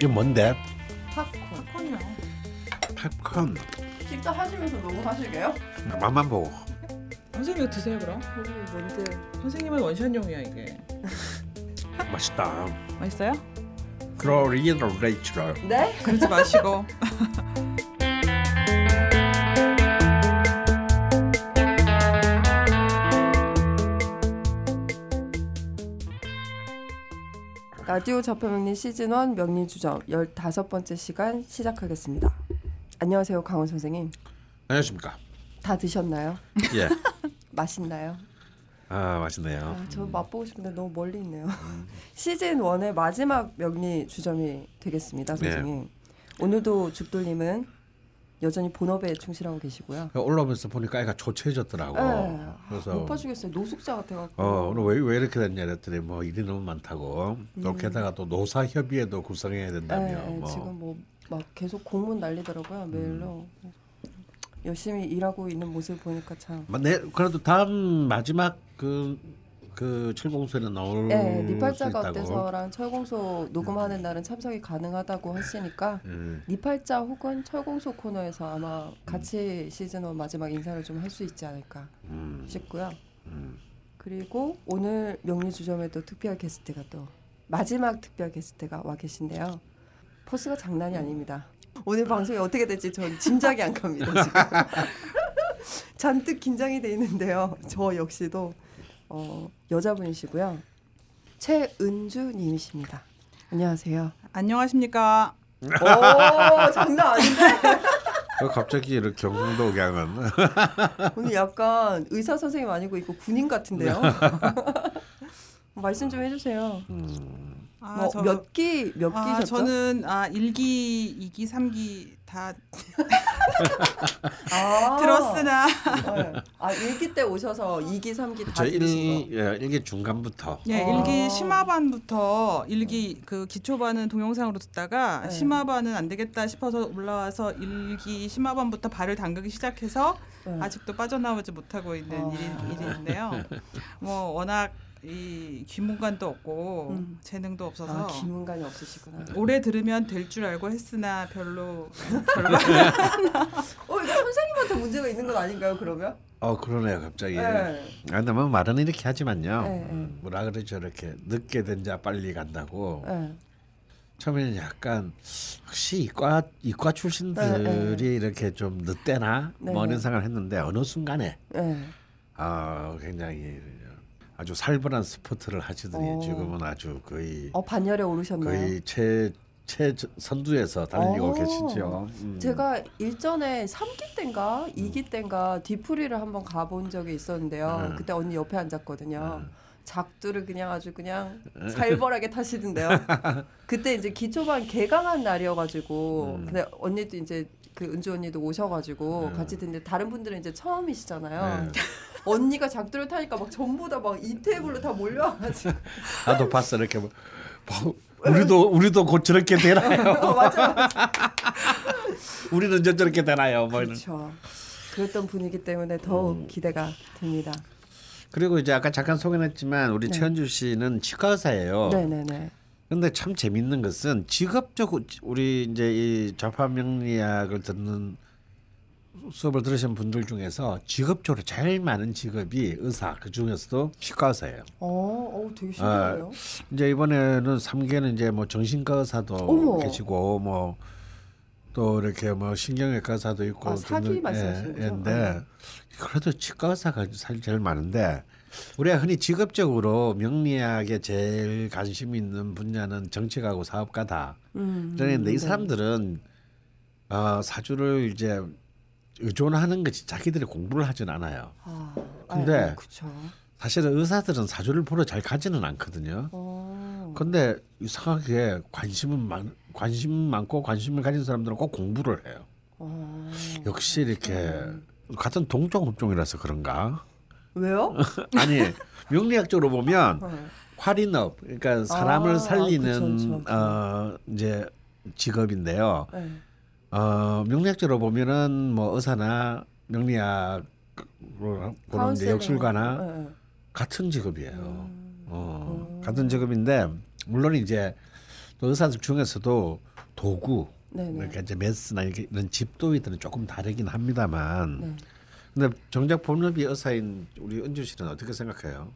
이게 뭔데? 팝콘. 팝콘이요. 팝콘. 식사 하시면서 너무 하시게요? 맛만 보고. 선생님 이거 드세요 그럼. 거기 뭔데? 선생님은 원샷용이야 이게. 맛있다. 맛있어요? 그로리에노 레이처럴. 네? 그러지 마시고. 라디오 좌표명리 시즌 1 명리 주점 15번째 시간 시작하겠습니다. 안녕하세요. 강원 선생님. 안녕하십니까? 다 드셨나요? 예. 맛있나요? 아 맛있네요. 아, 저 맛보고 싶은데 너무 멀리 있네요. 시즌 1의 마지막 명리 주점이 되겠습니다, 네. 선생님. 오늘도 죽돌님은 여전히 본업에 충실하고 계시고요. 올라오면서 보니까 애가 초췌해졌더라고. 네. 그래서 못 봐주겠어요. 노숙자 같아갖고. 어 오늘 왜, 왜 이렇게 됐냐 그랬더니 뭐 일이 너무 많다고. 또 음. 게다가 또 노사 협의회도 구성해야 된다며. 네, 네, 뭐. 지금 뭐 막 계속 공문 날리더라고요 메일로 열심히 일하고 있는 모습 보니까 참. 뭐, 네, 그래도 다음 마지막 그, 그 철공소에는 나올 네, 수 니팔자가. 어때서랑 철공소 녹음하는 날은 참석이 가능하다고 하시니까 음, 니팔자 혹은 철공소 코너에서 아마 같이 시즌 1 마지막 인사를 좀 할 수 있지 않을까 음, 싶고요. 음. 그리고 오늘 명리 주점에도 특별 게스트가 또 마지막 특별 게스트가 와 계신데요. 포스가 장난이 아닙니다. 오늘 방송이 어떻게 될지 전 짐작이 안 갑니다. 잔뜩 긴장이 돼 있는데요. 저 역시도 어, 여자분이시고요. 최은주님이십니다. 안녕하세요. 안녕하십니까. 오 장난 아닌데? 어, 갑자기 이렇게 경상도 경은 오늘 약간 의사 선생님 아니고 이거 군인 같은데요? 말씀 좀 해주세요. 아, 뭐 저- 몇기 몇 아, 기셨죠? 저는 아 1기, 2기, 3기 다 아, 들었으나 네. 아 1기 때 오셔서 2기, 3기 다저 일, 들으신 거. 예, 일기 중간부터 예, 아. 1기 심화반부터 1기 그 기초반은 동영상으로 듣다가 네. 심화반은 안 되겠다 싶어서 올라와서 1기 심화반부터 발을 담그기 시작해서 네. 아직도 빠져나오지 못하고 있는 아. 일이, 일인데요. 뭐 워낙 이 귀문관도 없고 음. 재능도 아, 없어서 기문관이 없으시구나. 오래 들으면 될 줄 알고 했으나 별로 어, 이거 선생님한테 문제가 있는 건 아닌가요, 그러면? 어 그러네요 갑자기 네. 아 근데 뭐 말은 이렇게 하지만요 네, 네. 뭐라 그러죠 이렇게 늦게 된 자 빨리 간다고 네. 처음에는 약간 혹시 이과 이과 출신들이 네, 네. 이렇게 좀 늦대나 네, 뭐 네. 이런 생각을 했는데 어느 순간에 네. 아 굉장히 아주 살벌한 스포트를 하시더니 어. 지금은 아주 거의 어, 반열에 오르셨나요? 거의 최, 최 선두에서 달리고 어. 계시죠. 음. 제가 일전에 3기 땐가 2기 땐가 뒤풀이를 한번 가본 적이 있었는데요. 음. 그때 언니 옆에 앉았거든요. 음. 작두를 그냥 아주 그냥 살벌하게 타시던데요. 그때 이제 기초반 개강한 날이어가지고 음. 근데 언니도 이제 그 은주 언니도 오셔가지고 음. 같이 듣는데 다른 분들은 이제 처음이시잖아요. 네. 언니가 작두를 타니까 막 전부 다 막 이 테이블로 다 몰려와가지고 나도 봤어 이렇게 뭐, 뭐, 우리도 우리도 곧 저렇게 되나요? 어, 맞아 맞아. 우리는 저 저렇게 되나요? 뭐. 그렇죠. 그랬던 분위기 때문에 더욱 음. 기대가 됩니다. 그리고 이제 아까 잠깐 소개했지만 우리 네. 최현주 씨는 치과 의사예요. 네네네. 근데 참 재밌는 것은 직업적 우리 이제 이 좌파 명리학을 듣는 수업을 들으신 분들 중에서 직업적으로 제일 많은 직업이 의사 그 중에서도 치과 의사예요. 어, 어 되게 신기하네요. 이제 이번에는 3개는 이제 뭐 정신과 의사도 어머. 계시고 뭐 또 이렇게 뭐 신경외과 의사도 있고 아, 사기 거죠? 근데 그래도 치과 의사가 사실 제일 많은데 우리가 흔히 직업적으로 명리학에 제일 관심 있는 분야는 정책하고 사업가다. 음, 그런데 이 네. 사람들은 어, 사주를 이제 의존하는 것이 자기들이 공부를 하진 않아요. 아, 근데 그렇죠. 사실은 의사들은 사주를 보러 잘 가지는 않거든요. 어, 근데 이상하게 관심은 많 관심 많고 관심을 가진 사람들은 꼭 공부를 해요. 어. 역시 이렇게 같은 동종 업종이라서 그런가? 왜요? 아니 명리학적으로 보면 네. 활인업 그러니까 사람을 아, 살리는 그쵸, 그쵸. 어 이제 직업인데요. 네. 어 명리학적으로 보면은 뭐 의사나 명리학으로 보는 이제. 역술가나 네, 네. 같은 직업이에요. 음. 어, 음. 같은 직업인데 물론 이제 또 의사들 중에서도 도구 네네. 그러니까 이제 메스나 이런 집도이들은 조금 다르긴 합니다만 네. 근데 정작 본업이 의사인 우리 은주 씨는 어떻게 생각해요?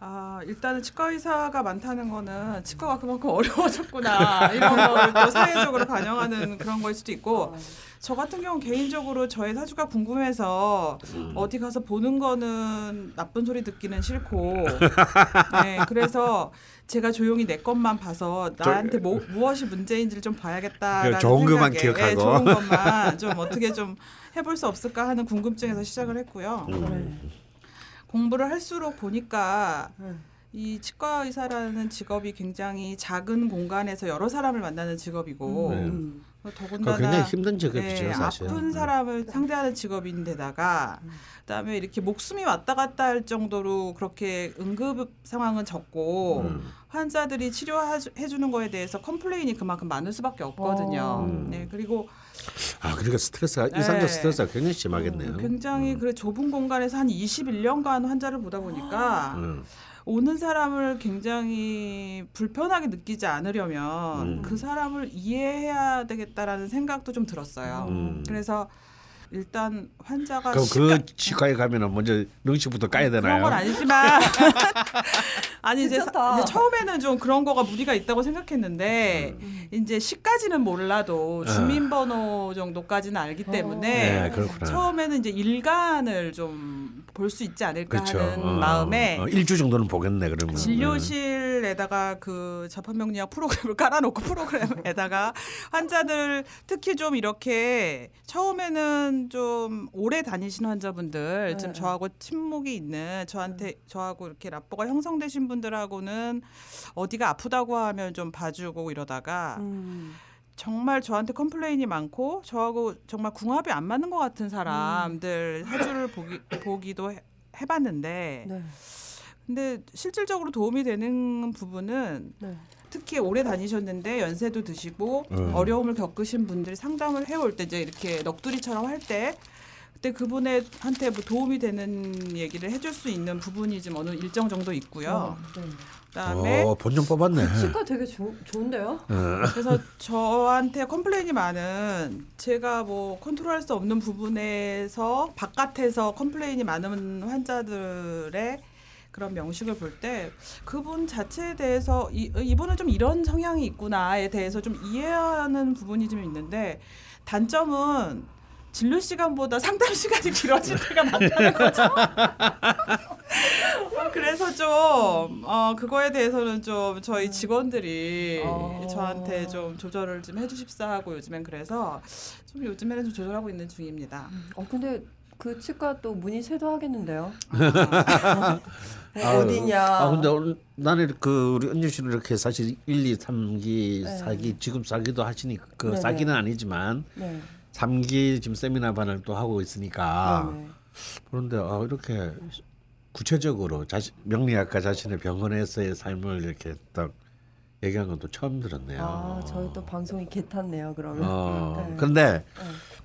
아 일단은 치과 의사가 많다는 거는 치과가 그만큼 어려워졌구나 이런 걸또 사회적으로 반영하는 그런 거일 수도 있고 저 같은 경우 개인적으로 저의 사주가 궁금해서 어디 가서 보는 거는 나쁜 소리 듣기는 싫고 네 그래서 제가 조용히 내 것만 봐서 나한테 뭐, 무엇이 문제인지를 좀 봐야겠다라는 그 좋은 것만 기억하고. 네, 좋은 것만 좀 어떻게 좀 해볼 수 없을까 하는 궁금증에서 시작을 했고요. 음. 네. 공부를 할수록 보니까 네. 이 치과 의사라는 직업이 굉장히 작은 공간에서 여러 사람을 만나는 직업이고 음. 그 더군다나 굉장히 힘든 직업이죠 네, 사실. 아픈 음. 사람을 상대하는 직업인데다가 그다음에 이렇게 목숨이 왔다 갔다 할 정도로 그렇게 응급 상황은 적고 음. 환자들이 치료해 주는 거에 대해서 complain이 그만큼 많을 수밖에 없거든요. 음. 네 그리고 아 그러니까 스트레스가 네. 일상적 스트레스가 굉장히 심하겠네요. 굉장히 음. 그 좁은 공간에서 한 21년간 환자를 보다 보니까 음. 오는 사람을 굉장히 불편하게 느끼지 않으려면 음. 그 사람을 이해해야 되겠다라는 생각도 좀 들었어요. 음. 그래서 일단 환자가 그럼 시가- 그 치과에 가면은 먼저 능치부터 까야 그런 되나요? 건 아니지만 아니 이제, 사-. 이제 처음에는 좀 그런 거가 무리가 있다고 생각했는데 음. 이제 시까지는 몰라도 주민번호 정도까지는 알기 때문에 어. 네, 그렇구나. 처음에는 이제 일간을 좀 볼 수 있지 않을까 그렇죠. 하는 어, 마음에 어, 일주 정도는 보겠네 그러면. 진료실에다가 그 자판명리학 프로그램을 깔아놓고 프로그램에다가 환자들 특히 좀 이렇게 처음에는 좀 오래 다니신 환자분들 좀 네. 저하고 친목이 있는 저한테 저하고 이렇게 rapport가 형성되신 분들하고는 어디가 아프다고 하면 좀 봐주고 이러다가 음. 정말 저한테 complain이 많고 저하고 정말 궁합이 안 맞는 것 같은 사람들 사주를 보기 보기도 해, 해봤는데 네. 근데 실질적으로 도움이 되는 부분은 네. 특히 오래 다니셨는데 연세도 드시고 음. 어려움을 겪으신 분들이 상담을 해올 때 이제 이렇게 넋두리처럼 할 때 그때 그분의 한테 뭐 도움이 되는 얘기를 해줄 수 있는 부분이 좀 어느 일정 정도 있고요. 어, 네. 그다음에 어, 본전 뽑았네. 치과 되게 좋 좋은데요? 어. 그래서 저한테 complain이 많은 제가 뭐 컨트롤할 수 없는 부분에서 바깥에서 complain이 많은 환자들의 그런 명식을 볼 때 그분 자체에 대해서 이, 이분은 좀 이런 성향이 있구나에 대해서 좀 이해하는 부분이 좀 있는데 단점은 진료 시간보다 상담 시간이 길어질 때가 많다는 거죠. 어, 그래서 좀 어, 그거에 대해서는 좀 저희 직원들이 어. 저한테 좀 조절을 좀 해주십사 하고 요즘엔 그래서 좀 요즘에는 좀 조절하고 있는 중입니다. 어 근데 그 치과 또 문의 세도 하겠는데요? 아, 네, 어디냐? 아 근데 오늘 나는 그 우리 은주 씨는 이렇게 사실 1, 2, 3기 네. 4기 지금 4기도 하시니까 그 네네. 4기는 아니지만 네. 3기 지금 세미나 반을 또 하고 있으니까 네네. 그런데 아 이렇게 구체적으로 자신 명리학과 자신의 병원에서의 삶을 이렇게 딱 얘기한 건 또 처음 들었네요. 아 저희 또 방송이 개탔네요 그러면. 어, 네. 그런데 네.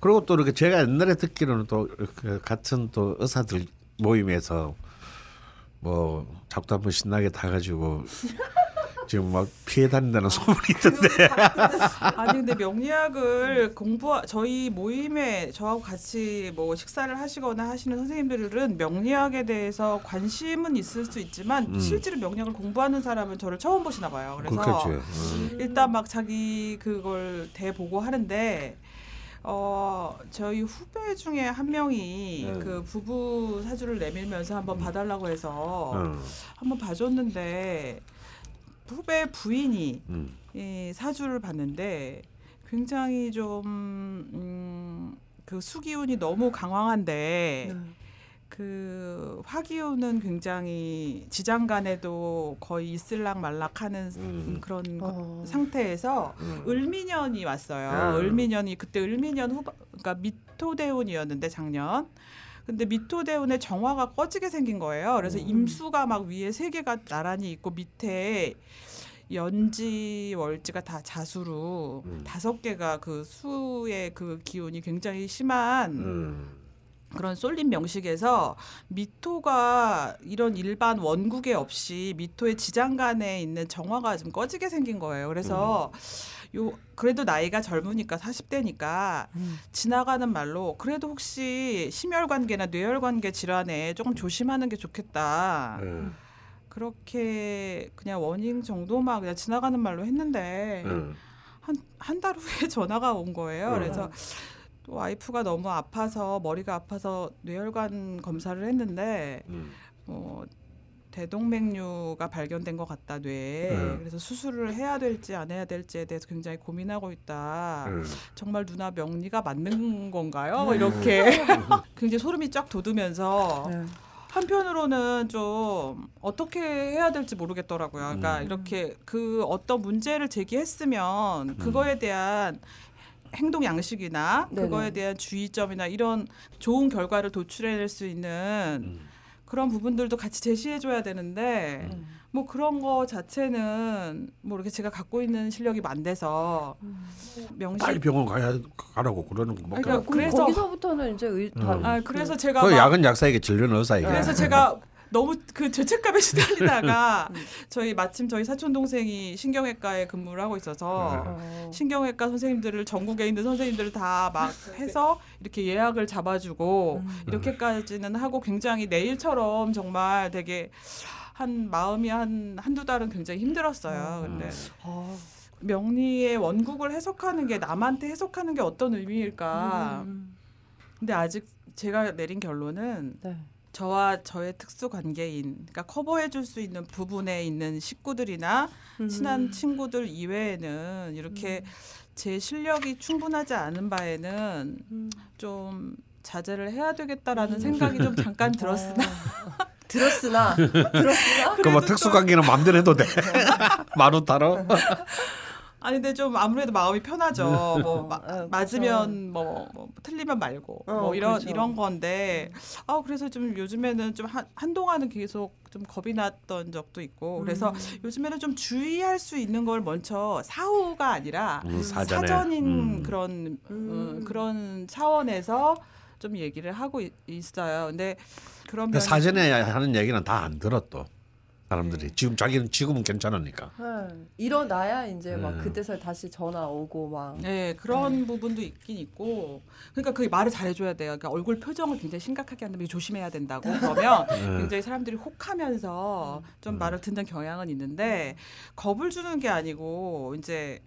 그리고 또 이렇게 제가 옛날에 듣기로는 또 이렇게 같은 또 의사들 모임에서 뭐 작도 한번 신나게 타가지고 지금 막 피해 다닌다는 소문이 있던데. 아니 근데 명리학을 공부 저희 모임에 저하고 같이 뭐 식사를 하시거나 하시는 선생님들은 명리학에 대해서 관심은 있을 수 있지만 음. 실제로 명리학을 공부하는 사람은 저를 처음 보시나 봐요. 그래서. 어. 일단 막 자기 그걸 대보고 하는데 어 저희 후배 중에 한 명이 음. 그 부부 사주를 내밀면서 한번 봐달라고 해서 어. 한번 봐줬는데 후배 부인이 음. 이 사주를 봤는데 굉장히 좀 음, 그 수기운이 너무 강황한데 네. 그 화기운은 굉장히 지장간에도 거의 있을락 말락하는 음. 그런 어. 상태에서 음. 을미년이 왔어요. 음. 을미년이 그때 을미년 후반 그러니까 미토대운이었는데 작년. 근데 미토대운의 정화가 꺼지게 생긴 거예요. 그래서 음. 임수가 막 위에 세 개가 나란히 있고 밑에 연지 월지가 다 자수로 음. 다섯 개가 그 수의 그 기운이 굉장히 심한 음. 그런 쏠림 명식에서 미토가 이런 일반 원국에 없이 미토의 지장간에 있는 정화가 좀 꺼지게 생긴 거예요. 그래서 요 그래도 나이가 젊으니까 40대니까 음. 지나가는 말로 그래도 혹시 심혈 관계나 뇌혈 관계 질환에 조금 조심하는 게 좋겠다. 예. 그렇게 그냥 워닝 정도만 그냥 지나가는 말로 했는데 예. 한한 달 후에 전화가 온 거예요. 네. 그래서 또 와이프가 너무 아파서 머리가 아파서 뇌혈관 검사를 했는데 음. 뭐 대동맥류가 발견된 것 같다 뇌에 네. 그래서 수술을 해야 될지 안 해야 될지에 대해서 굉장히 고민하고 있다. 예. 정말 누나 명리가 맞는 건가요? 뭐 이렇게 굉장히 소름이 쫙 돋으면서 네. 한편으로는 좀 어떻게 해야 될지 모르겠더라고요. 그러니까 음. 이렇게 그 어떤 문제를 제기했으면 그거에 대한 행동 양식이나 네네. 그거에 대한 주의점이나 이런 좋은 결과를 도출해낼 수 있는 음. 그런 부분들도 같이 제시해 줘야 되는데 음. 뭐 그런 거 자체는 뭐 이렇게 제가 갖고 있는 실력이 안 돼서 명식 빨리 병원 가야 가라고 그러는 거 그러니까 그래서- 거기서부터는 이제 의, 다, 음. 아 그래서 제가 그막 약은 약사에게 진료는 의사에게. 그래서 제가 너무 그 죄책감에 시달리다가 음. 저희 마침 저희 사촌 동생이 신경외과에 근무를 하고 있어서 어. 신경외과 선생님들을 전국에 있는 선생님들을 다 막 해서 이렇게 예약을 잡아주고 음. 이렇게까지는 하고 굉장히 내일처럼 정말 되게 한 마음이 한 한두 달은 굉장히 힘들었어요. 음. 근데 아. 명리의 원국을 해석하는 게 남한테 해석하는 게 어떤 의미일까? 음. 근데 아직 제가 내린 결론은 네. 저와 저의 특수 관계인, 그러니까 커버해 줄 수 있는 부분에 있는 식구들이나 음. 친한 친구들 이외에는 이렇게 제 실력이 충분하지 않은 바에는 음. 좀 자제를 해야 되겠다라는 생각이 좀 잠깐 들었으나 아. 들었으나 들었으나 그뭐 특수 관계는 마음대로 해도 돼. 마루타로. 아니 근데 좀 아무래도 마음이 편하죠. 뭐 마- 어, 맞으면 뭐, 뭐 틀리면 말고 어, 뭐 이런 그렇죠. 이런 건데 아 그래서 좀 요즘에는 좀 한, 한동안은 계속 좀 겁이 났던 적도 있고 그래서 음. 요즘에는 좀 주의할 수 있는 걸 먼저 사후가 아니라 음, 사전에. 사전인 음. 그런 음. 어, 그런 차원에서 좀 얘기를 하고 있, 어요 근데 면에서 사전에 하는 얘기는 다안또 사람들이 네. 지금 자기는 지금은 괜찮으니까. 네. 일어나야 이제 막 네. 그때서 다시 전화 오고 막 네 그런 부분도 있긴 있고 그러니까 그 말을 잘해줘야 돼요. 그러니까 얼굴 표정을 굉장히 심각하게 한다면 조심해야 된다고 그러면 네. 굉장히 사람들이 혹하면서 좀 음. 말을 듣는 경향은 있는데 겁을 주는 게 아니고 이제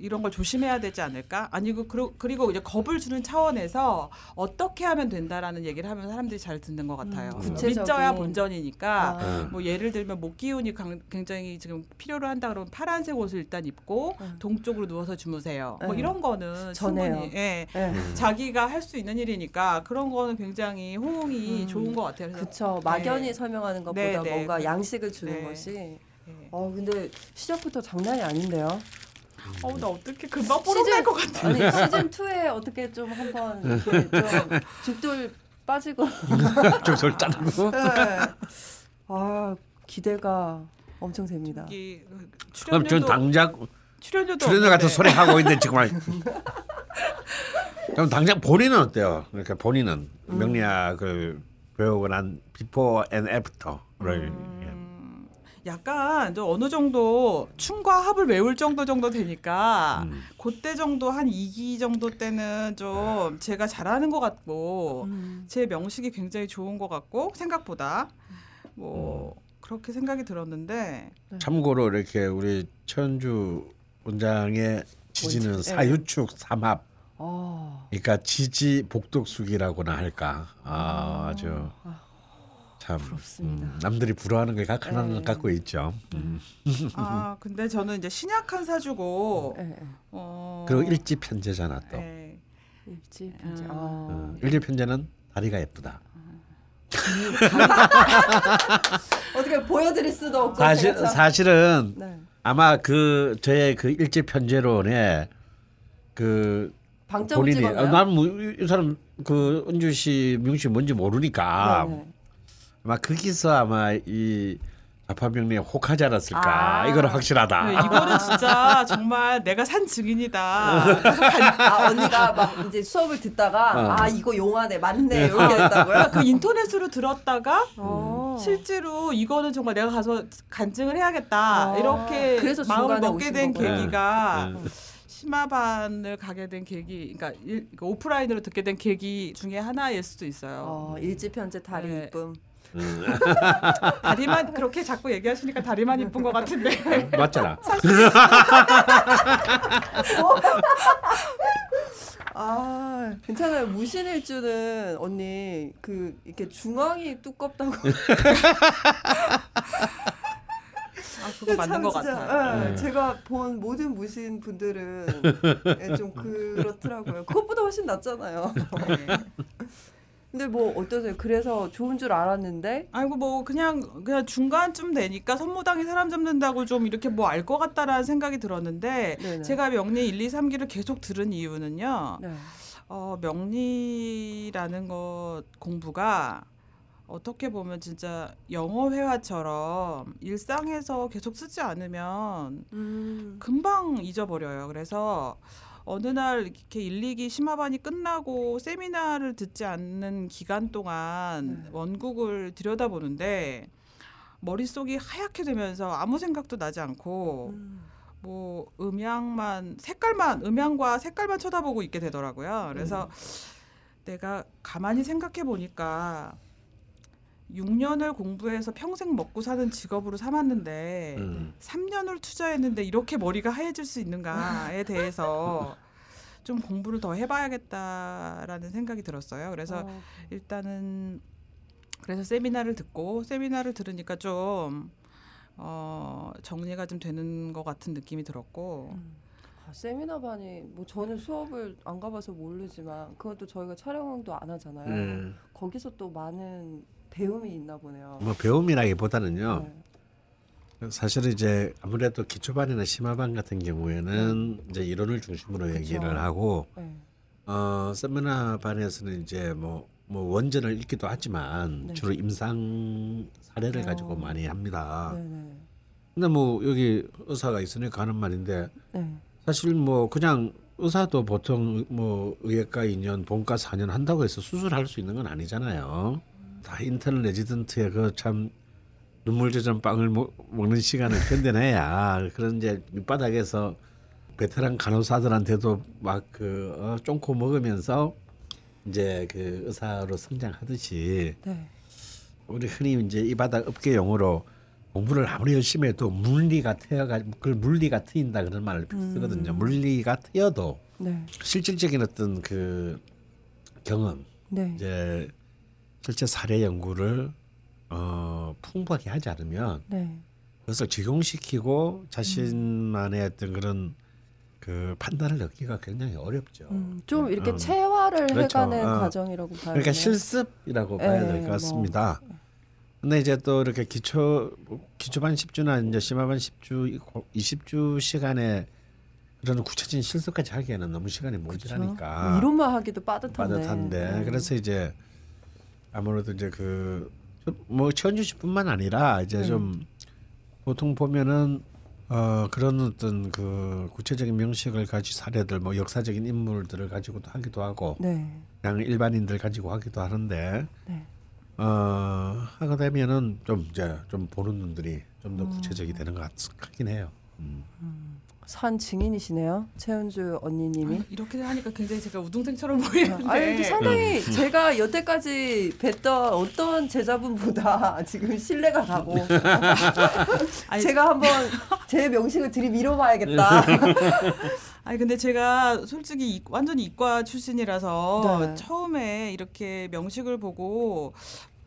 이런 걸 조심해야 되지 않을까? 아니고 그리고 이제 겁을 주는 차원에서 어떻게 하면 된다라는 얘기를 하면 사람들이 잘 듣는 것 같아요. 음, 구체적인- 믿져야 본전이니까 아. 뭐 예를 들면 목 기운이 강- 굉장히 지금 필요로 한다 그러면 파란색 옷을 일단 입고 음. 동쪽으로 누워서 주무세요. 뭐 네. 이런 거는 전해요. 충분히 예. 네. 음. 자기가 할 수 있는 일이니까 그런 거는 굉장히 호응이 음. 좋은 것 같아요. 그쵸 막연히 네. 설명하는 것보다 네, 네. 뭔가 그- 양식을 주는 네. 것이 예. 어 근데 시작부터 장난이 아닌데요 어우 나 어떻게 금방 뽀록날 것 같아. 아니 시즌 2에 어떻게 좀 한번 이렇게 좀 죽돌 빠지고 좀 썰 짜고. 네. 아 기대가 엄청 됩니다. 이 그럼 전 출연료도 당장 출연료도 출연료 같은 없는데. 소리 하고 있는데 정말. 그럼 당장 본인은 어때요? 그러니까 본인은 음. 명리학을 배우고 난 before and after를 음, 약간 좀 어느 정도 춤과 합을 외울 정도 정도 되니까 음. 그때 정도 한 2기 정도 때는 좀 제가 잘하는 것 같고 음. 제 명식이 굉장히 좋은 것 같고 생각보다 뭐 음. 그렇게 생각이 들었는데 참고로 이렇게 우리 천주 원장의 지지는 뭔지, 예. 사유축 삼합. 아, 그러니까 지지 복덕숙이라고나 할까. 아, 아주 아, 참 부럽습니다. 음, 남들이 부러워하는 걸 각- 하나 네. 갖고 있죠. 음. 아 근데 저는 이제 신약한 사주고 예, 예. 어 그리고 일지 편제잖아 또. 예. 일지 편지. 음. 아, 어, 일지 편제는 다리가 예쁘다. 어떻게 보여드릴 수도 없고 사실 제가 참- 사실은 네. 아마 그 저의 그 일지 편제론에 그 방점을 본인이? 아, 난이 사람 그 은주 씨, 명 씨 뭔지 모르니까 네, 네. 아마 거기서 아마 이 좌파명리에 혹하지 않았을까? 아. 이거는 확실하다. 네, 이거는 진짜 정말 내가 산 증인이다. 아 언니가 막 이제 수업을 듣다가 어. 아 이거 용하네 맞네 이렇게 됐다고요? 그 인터넷으로 들었다가 어. 실제로 이거는 정말 내가 가서 간증을 해야겠다 아, 이렇게 그래서 마음을 먹게 된 거구나. 계기가 네. 심화반을 가게 된 계기, 그러니까, 일, 그러니까 오프라인으로 듣게 된 계기 중에 하나일 수도 있어요. 어, 현재 다리 네. 이쁨. 다리만 그렇게 자꾸 얘기하시니까 다리만 이쁜 것 같은데. 맞잖아. 아 괜찮아요 무신일주는 언니 그 이렇게 중앙이 두껍다고 아 그거 맞는 것참 진짜, 같아요. 예, 네. 제가 본 모든 무신 분들은 예, 좀 그렇더라고요. 그것보다 훨씬 낫잖아요. 네. 근데 뭐 어떠세요? 그래서 좋은 줄 알았는데 아이고 뭐 그냥 그냥 중간쯤 되니까 선무당이 사람 잡는다고 좀 이렇게 뭐 알 것 같다라는 생각이 들었는데 네네. 제가 명리 1, 2, 3기를 계속 들은 이유는요. 네. 어, 명리라는 것 공부가 어떻게 보면 진짜 영어 회화처럼 일상에서 계속 쓰지 않으면 음. 금방 잊어버려요. 그래서 어느 날 이렇게 1, 2기 심화반이 끝나고 세미나를 듣지 않는 기간 동안 네. 원국을 들여다보는데 머릿속이 하얗게 되면서 아무 생각도 나지 않고 음. 뭐 음향만 색깔만 음향과 색깔만 쳐다보고 있게 되더라고요. 그래서 음. 내가 가만히 생각해 보니까 6년을 공부해서 평생 먹고 사는 직업으로 삼았는데 음. 3년을 투자했는데 이렇게 머리가 하얘질 수 있는가에 대해서 좀 공부를 더 해봐야겠다라는 생각이 들었어요. 그래서 어, 일단은 그래서 세미나를 듣고 세미나를 들으니까 좀 어, 정리가 좀 되는 것 같은 느낌이 들었고 음. 아, 세미나반이 뭐 저는 수업을 안 가봐서 모르지만 그것도 저희가 촬영도 안 하잖아요. 네. 거기서 또 많은 배움이 있나 보네요. 뭐 배움이라기보다는요. 네. 사실은 이제 아무래도 기초반이나 심화반 같은 경우에는 이제 이론을 중심으로 그쵸. 얘기를 하고 네. 어 세미나 반에서는 이제 뭐, 뭐 원전을 읽기도 하지만 네. 주로 임상 사례를 어. 가지고 많이 합니다. 네네. 근데 뭐 여기 의사가 있으니까 하는 말인데 네. 사실 뭐 그냥 의사도 보통 뭐 의학과 2년, 본과 4년 한다고 해서 수술할 수 있는 건 아니잖아요. 다 인턴 레지던트에 그참 눈물 젖은 빵을 먹, 먹는 시간을 견뎌내야 그런 이제 밑바닥에서 베테랑 간호사들한테도 막그 어, 쫑코 먹으면서 이제 그 의사로 성장하듯이 네. 우리 흔히 이제 이 바닥 업계 용어로 공부를 아무리 열심히 해도 물리가 트여가 그걸 물리가 트인다 그런 말을 쓰거든요. 물리가 트여도 네. 실질적인 어떤 그 경험 네. 이제 실제 사례 연구를 어 풍부하게 하지 않으면 네. 그것을 적용시키고 자신만의 어떤 그런 그 판단을 얻기가 굉장히 어렵죠. 음, 좀 이렇게 음. 체화를 그렇죠. 해가는 어. 과정이라고 봐요. 그러니까 실습이라고 봐야 될 네, 것 뭐. 같습니다. 근데 이제 또 이렇게 기초 기초반 10주나 이제 심화반 10주 20주 시간에 그런 구체적인 실습까지 하기에는 너무 시간이 모자라니까 뭐 이론만 하기도 빠듯한데. 빠듯한데 음. 그래서 이제 아무래도 이제 그뭐 최원주 씨뿐만 아니라 이제 네. 좀 보통 보면은 어 그런 어떤 그 구체적인 명식을 가지 사례들 뭐 역사적인 인물들을 가지고도 하기도 하고 네. 그냥 일반인들 가지고 하기도 하는데 네. 어 하게 되면은 좀 이제 좀 보는 눈들이 좀 음. 더 구체적이 되는 것 같, 같긴 해요. 음. 산 증인이시네요. 최은주 언니님이. 이렇게 하니까 굉장히 제가 우등생처럼 보이는데 아니 근데 음. 상당히 제가 여태까지 뵀던 어떤 제자분보다 지금 신뢰가 가고 제가 한번 제 명식을 들이밀어 봐야겠다. 아니 근데 제가 솔직히 이- 완전히 이과 출신이라서 네. 처음에 이렇게 명식을 보고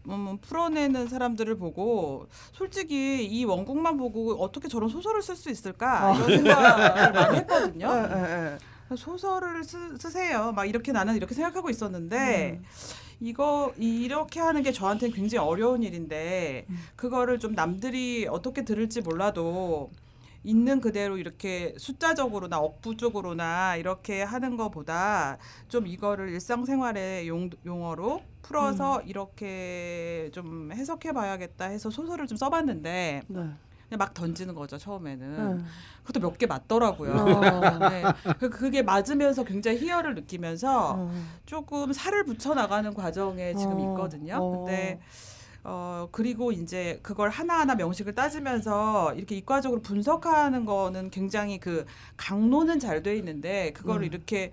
음, 풀어내는 사람들을 보고 솔직히 이 원곡만 보고 어떻게 저런 소설을 쓸 수 있을까 아. 이런 생각을 많이 했거든요. 예, 예, 예. 소설을 쓰, 쓰세요. 막 이렇게 나는 이렇게 생각하고 있었는데 음. 이거 이렇게 하는 게 저한테는 굉장히 어려운 일인데 음. 그거를 좀 남들이 어떻게 들을지 몰라도 있는 그대로 이렇게 숫자적으로나 억부적으로나 이렇게 하는 것보다 좀 이거를 일상생활의 용, 용어로 풀어서 이렇게 좀 해석해 봐야겠다 해서 소설을 좀 써봤는데 네. 그냥 막 던지는 거죠 처음에는 음. 그것도 몇 개 맞더라고요. 어. 네. 그- 그게 맞으면서 굉장히 희열을 느끼면서 어. 조금 살을 붙여 나가는 과정에 지금 어. 있거든요. 어. 근데 어 그리고 이제 그걸 하나하나 명식을 따지면서 이렇게 이과적으로 분석하는 거는 굉장히 그 강론은 잘 돼 있는데 그거를 음. 이렇게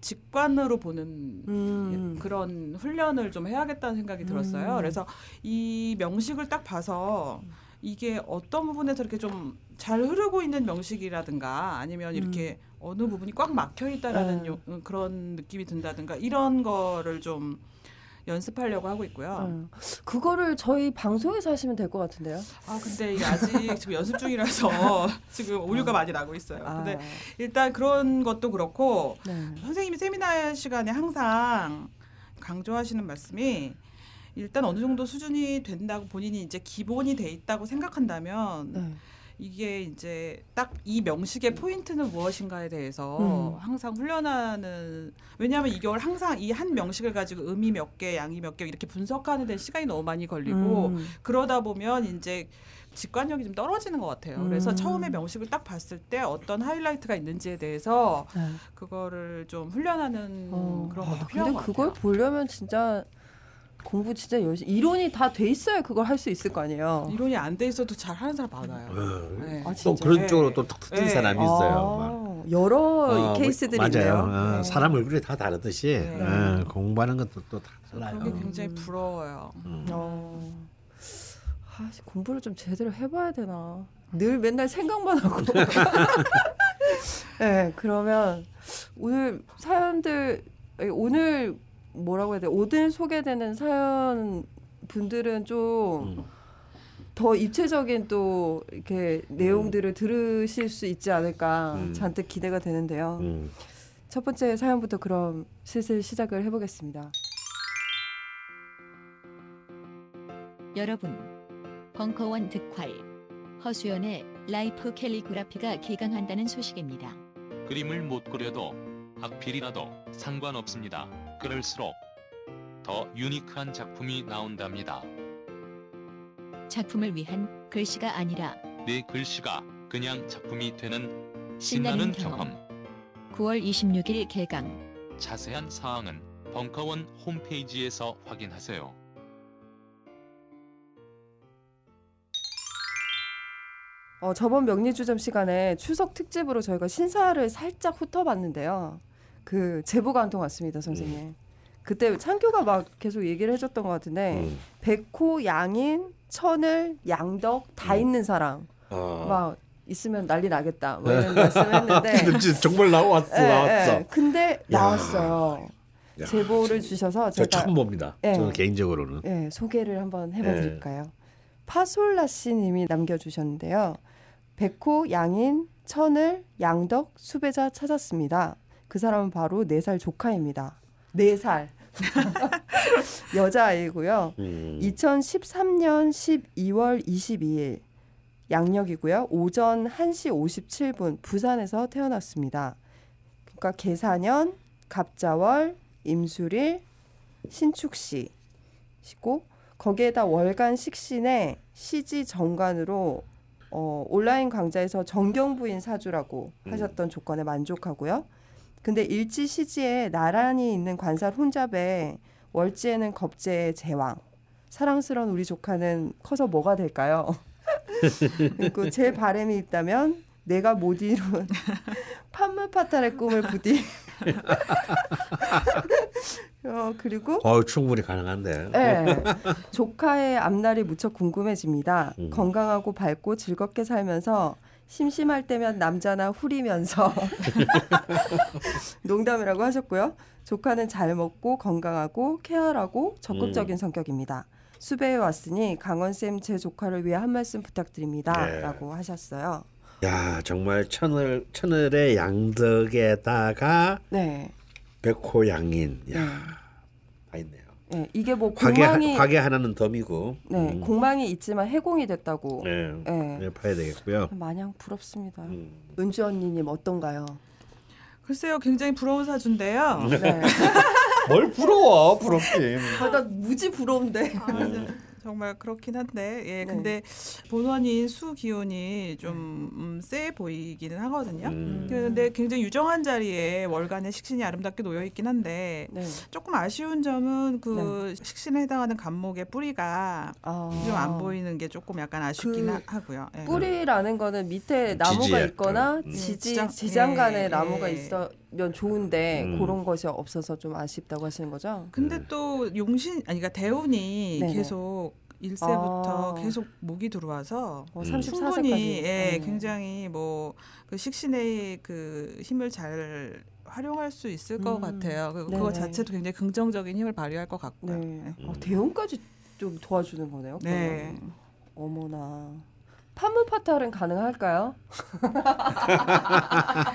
직관으로 보는 음. 그런 훈련을 좀 해야겠다는 생각이 들었어요. 음. 그래서 이 명식을 딱 봐서 이게 어떤 부분에서 이렇게 좀 잘 흐르고 있는 명식이라든가 아니면 이렇게 어느 부분이 꽉 막혀 있다라는 음. 요- 음, 그런 느낌이 든다든가 이런 거를 좀 연습하려고 하고 있고요. 어. 그거를 저희 방송에서 하시면 될 것 같은데요. 아 근데 이게 아직 지금 연습 중이라서 지금 오류가 많이 나고 있어요. 아, 근데 일단 그런 것도 그렇고 네. 선생님이 세미나 시간에 항상 강조하시는 말씀이 일단 어느 정도 수준이 된다고 본인이 이제 기본이 돼 있다고 생각한다면 네. 이게 이제 딱 이 명식의 포인트는 무엇인가에 대해서 음. 항상 훈련하는 왜냐하면 이걸 항상 이 한 명식을 가지고 음이 몇 개, 양이 몇 개 이렇게 분석하는 데 시간이 너무 많이 걸리고 음. 그러다 보면 이제 직관력이 좀 떨어지는 것 같아요. 그래서 음. 처음에 명식을 딱 봤을 때 어떤 하이라이트가 있는지에 대해서 네. 그거를 좀 훈련하는 어. 그런 것도 아, 필요한 근데 것 그걸 같아요. 보려면 진짜 공부 진짜 열심히 이론이 다 돼 있어야 그걸 할 수 있을 거 아니에요. 이론이 안 돼 있어도 잘 하는 사람 많아요. 어, 네. 아, 또 진짜? 그런 네. 쪽으로 또 특징 네. 사람이 있어요. 막. 아, 여러 어, 케이스들이 맞아요. 있네요. 어, 네. 사람 얼굴이 다 다르듯이 네. 어, 공부하는 것도 또 그게 달라요. 굉장히 부러워요. 음. 어. 아, 씨, 공부를 좀 제대로 해봐야 되나. 늘 맨날 생각만 하고. 네, 그러면 오늘 사연들 아니, 오늘 뭐라고 해야 돼? 오늘 소개되는 사연 분들은 좀 음. 더 입체적인 또 이렇게 내용들을 들으실 수 있지 않을까 음. 잔뜩 기대가 되는데요. 음. 첫 번째 사연부터 그럼 슬슬 시작을 해보겠습니다. 여러분, 벙커원 득활 허수연의 라이프 캘리그라피가 개강한다는 소식입니다. 그림을 못 그려도 악필이라도 상관없습니다. 그럴수록 더 유니크한 작품이 나온답니다. 작품을 위한 글씨가 아니라 내 글씨가 그냥 작품이 되는 신나는 신나는 경험. 경험. 9월 26일 개강. 자세한 사항은 벙커원 홈페이지에서 확인하세요. 어, 저번 명리주점 시간에 추석 특집으로 저희가 신사를 살짝 훑어봤는데요. 그 제보가 한 통 왔습니다, 선생님. 그때 창규가 막 계속 얘기를 해줬던 것 같은데 음. 백호, 양인, 천을, 양덕 다 음. 있는 사람 어. 막 있으면 난리 나겠다. 뭐 이런 말씀했는데 정말 나왔어, 예, 나왔어. 예. 근데 나왔어요. 야, 제보를 주셔서 저 제가 처음 봅니다. 예. 저는 개인적으로는. 예, 소개를 한번 해봐드릴까요? 파솔라 씨님이 남겨주셨는데요. 백호, 양인, 천을, 양덕, 수배자 찾았습니다. 그 사람은 바로 네 살 조카입니다. 네살 여자아이고요. 음. 2013년 12월 22일 양력이고요. 오전 1시 57분 부산에서 태어났습니다. 그러니까 계사년, 갑자월, 임술일, 신축시 시고 거기에다 월간 식신에 시지 정관으로 어, 온라인 강좌에서 정경부인 사주라고 음. 하셨던 조건에 만족하고요. 근데 일지 시지에 나란히 있는 관살 혼잡에 월지에는 겁제의 제왕. 사랑스러운 우리 조카는 커서 뭐가 될까요? 그리고 제 바람이 있다면 내가 못 이룬 판무파탈의 꿈을 부디. 어, 그리고 어, 충분히 가능한데. 네. 조카의 앞날이 무척 궁금해집니다. 음. 건강하고 밝고 즐겁게 살면서 심심할 때면 남자나 후리면서 농담이라고 하셨고요. 조카는 잘 먹고 건강하고 케어하고 적극적인 음. 성격입니다. 수배에 왔으니 강원 쌤 제 조카를 위해 한 말씀 네. 부탁드립니다라고 하셨어요. 야, 정말 천을 천을의 양덕에다가 네. 백호 양인. 야, 네. 다 있네 요. 예, 이게 뭐 화계 공망이 화계 하나는 덤이고. 네, 음. 공망이 있지만 해공이 됐다고. 네. 예. 네, 봐야 되겠고요. 마냥 부럽습니다. 음. 은주 언니님 어떤가요? 글쎄요, 굉장히 부러운 사주인데요. 네. 뭘 부러워? 부럽지. 아, 나 무지 부러운데. 아, 네. 정말 그렇긴 한데, 예, 네. 근데 본원인 수 기운이 좀 음, 세 보이기는 하거든요. 음. 그런데 굉장히 유정한 자리에 월간의 식신이 아름답게 놓여 있긴 한데 네. 조금 아쉬운 점은 그 식신에 해당하는 간목의 뿌리가 아. 좀안 보이는 게 조금 약간 아쉽긴 그 하- 하고요. 예. 뿌리라는 거는 밑에 나무가 지지에. 있거나 음. 지지 지장- 지장간에 예, 나무가 예. 있으면 좋은데 음. 그런 것이 없어서 좀 아쉽다고 하시는 거죠? 근데 네. 또 용신 아니 그러니까 대운이 네네. 계속 일세부터 아. 계속 목이 들어와서 어, 음. 34세까지. 충분히 예, 굉장히 뭐 그 식신의 그 힘을 잘 활용할 수 있을 것 음. 같아요. 그, 네네. 그거 자체도 굉장히 긍정적인 힘을 발휘할 것 같고요. 네. 네. 어, 대운까지 좀 도와주는 거네요. 네. 그러면. 어머나. 판무 파탈은 가능할까요?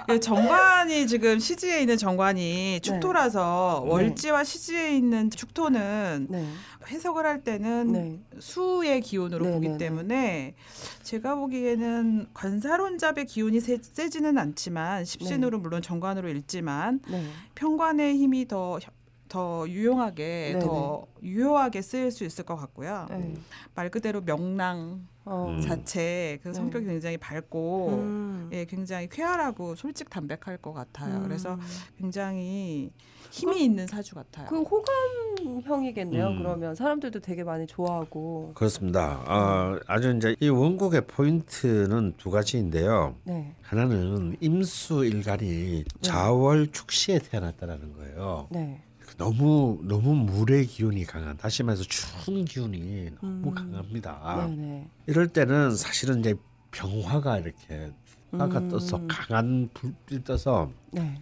그 정관이 지금 시지에 있는 네. 정관이 축토라서 월지와 시지에 있는 축토는 네. 해석을 할 때는 네. 수의 기운으로 네, 보기 네, 네. 때문에 제가 보기에는 관사론잡의 기운이 세, 세지는 않지만 네. 십신으로 물론 정관으로 읽지만 네. 편관의 힘이 더더 유용하게 네, 더 유효하게 쓰일 수 있을 것 같고요. 네. 말 그대로 명랑 어. 음. 자체 그 네. 성격이 굉장히 밝고 음. 예, 굉장히 쾌활하고 솔직 담백할 것 같아요. 음. 그래서 굉장히 힘이 있는 사주 같아요. 그 호감형이겠네요. 음. 그러면 사람들도 되게 많이 좋아하고. 그렇습니다. 어, 아주 이제 이 원국의 포인트는 두 가지인데요. 네. 하나는 임수일간이 자월 축시에 태어났다라는 거예요. 네. 너무 너무 물의 기운이 강한 다시 말해서 추운 기운이 너무 음. 강합니다. 네, 네. 이럴 때는 사실은 이제 병화가 이렇게 화가 음. 떠서 강한 불빛 떠서 네.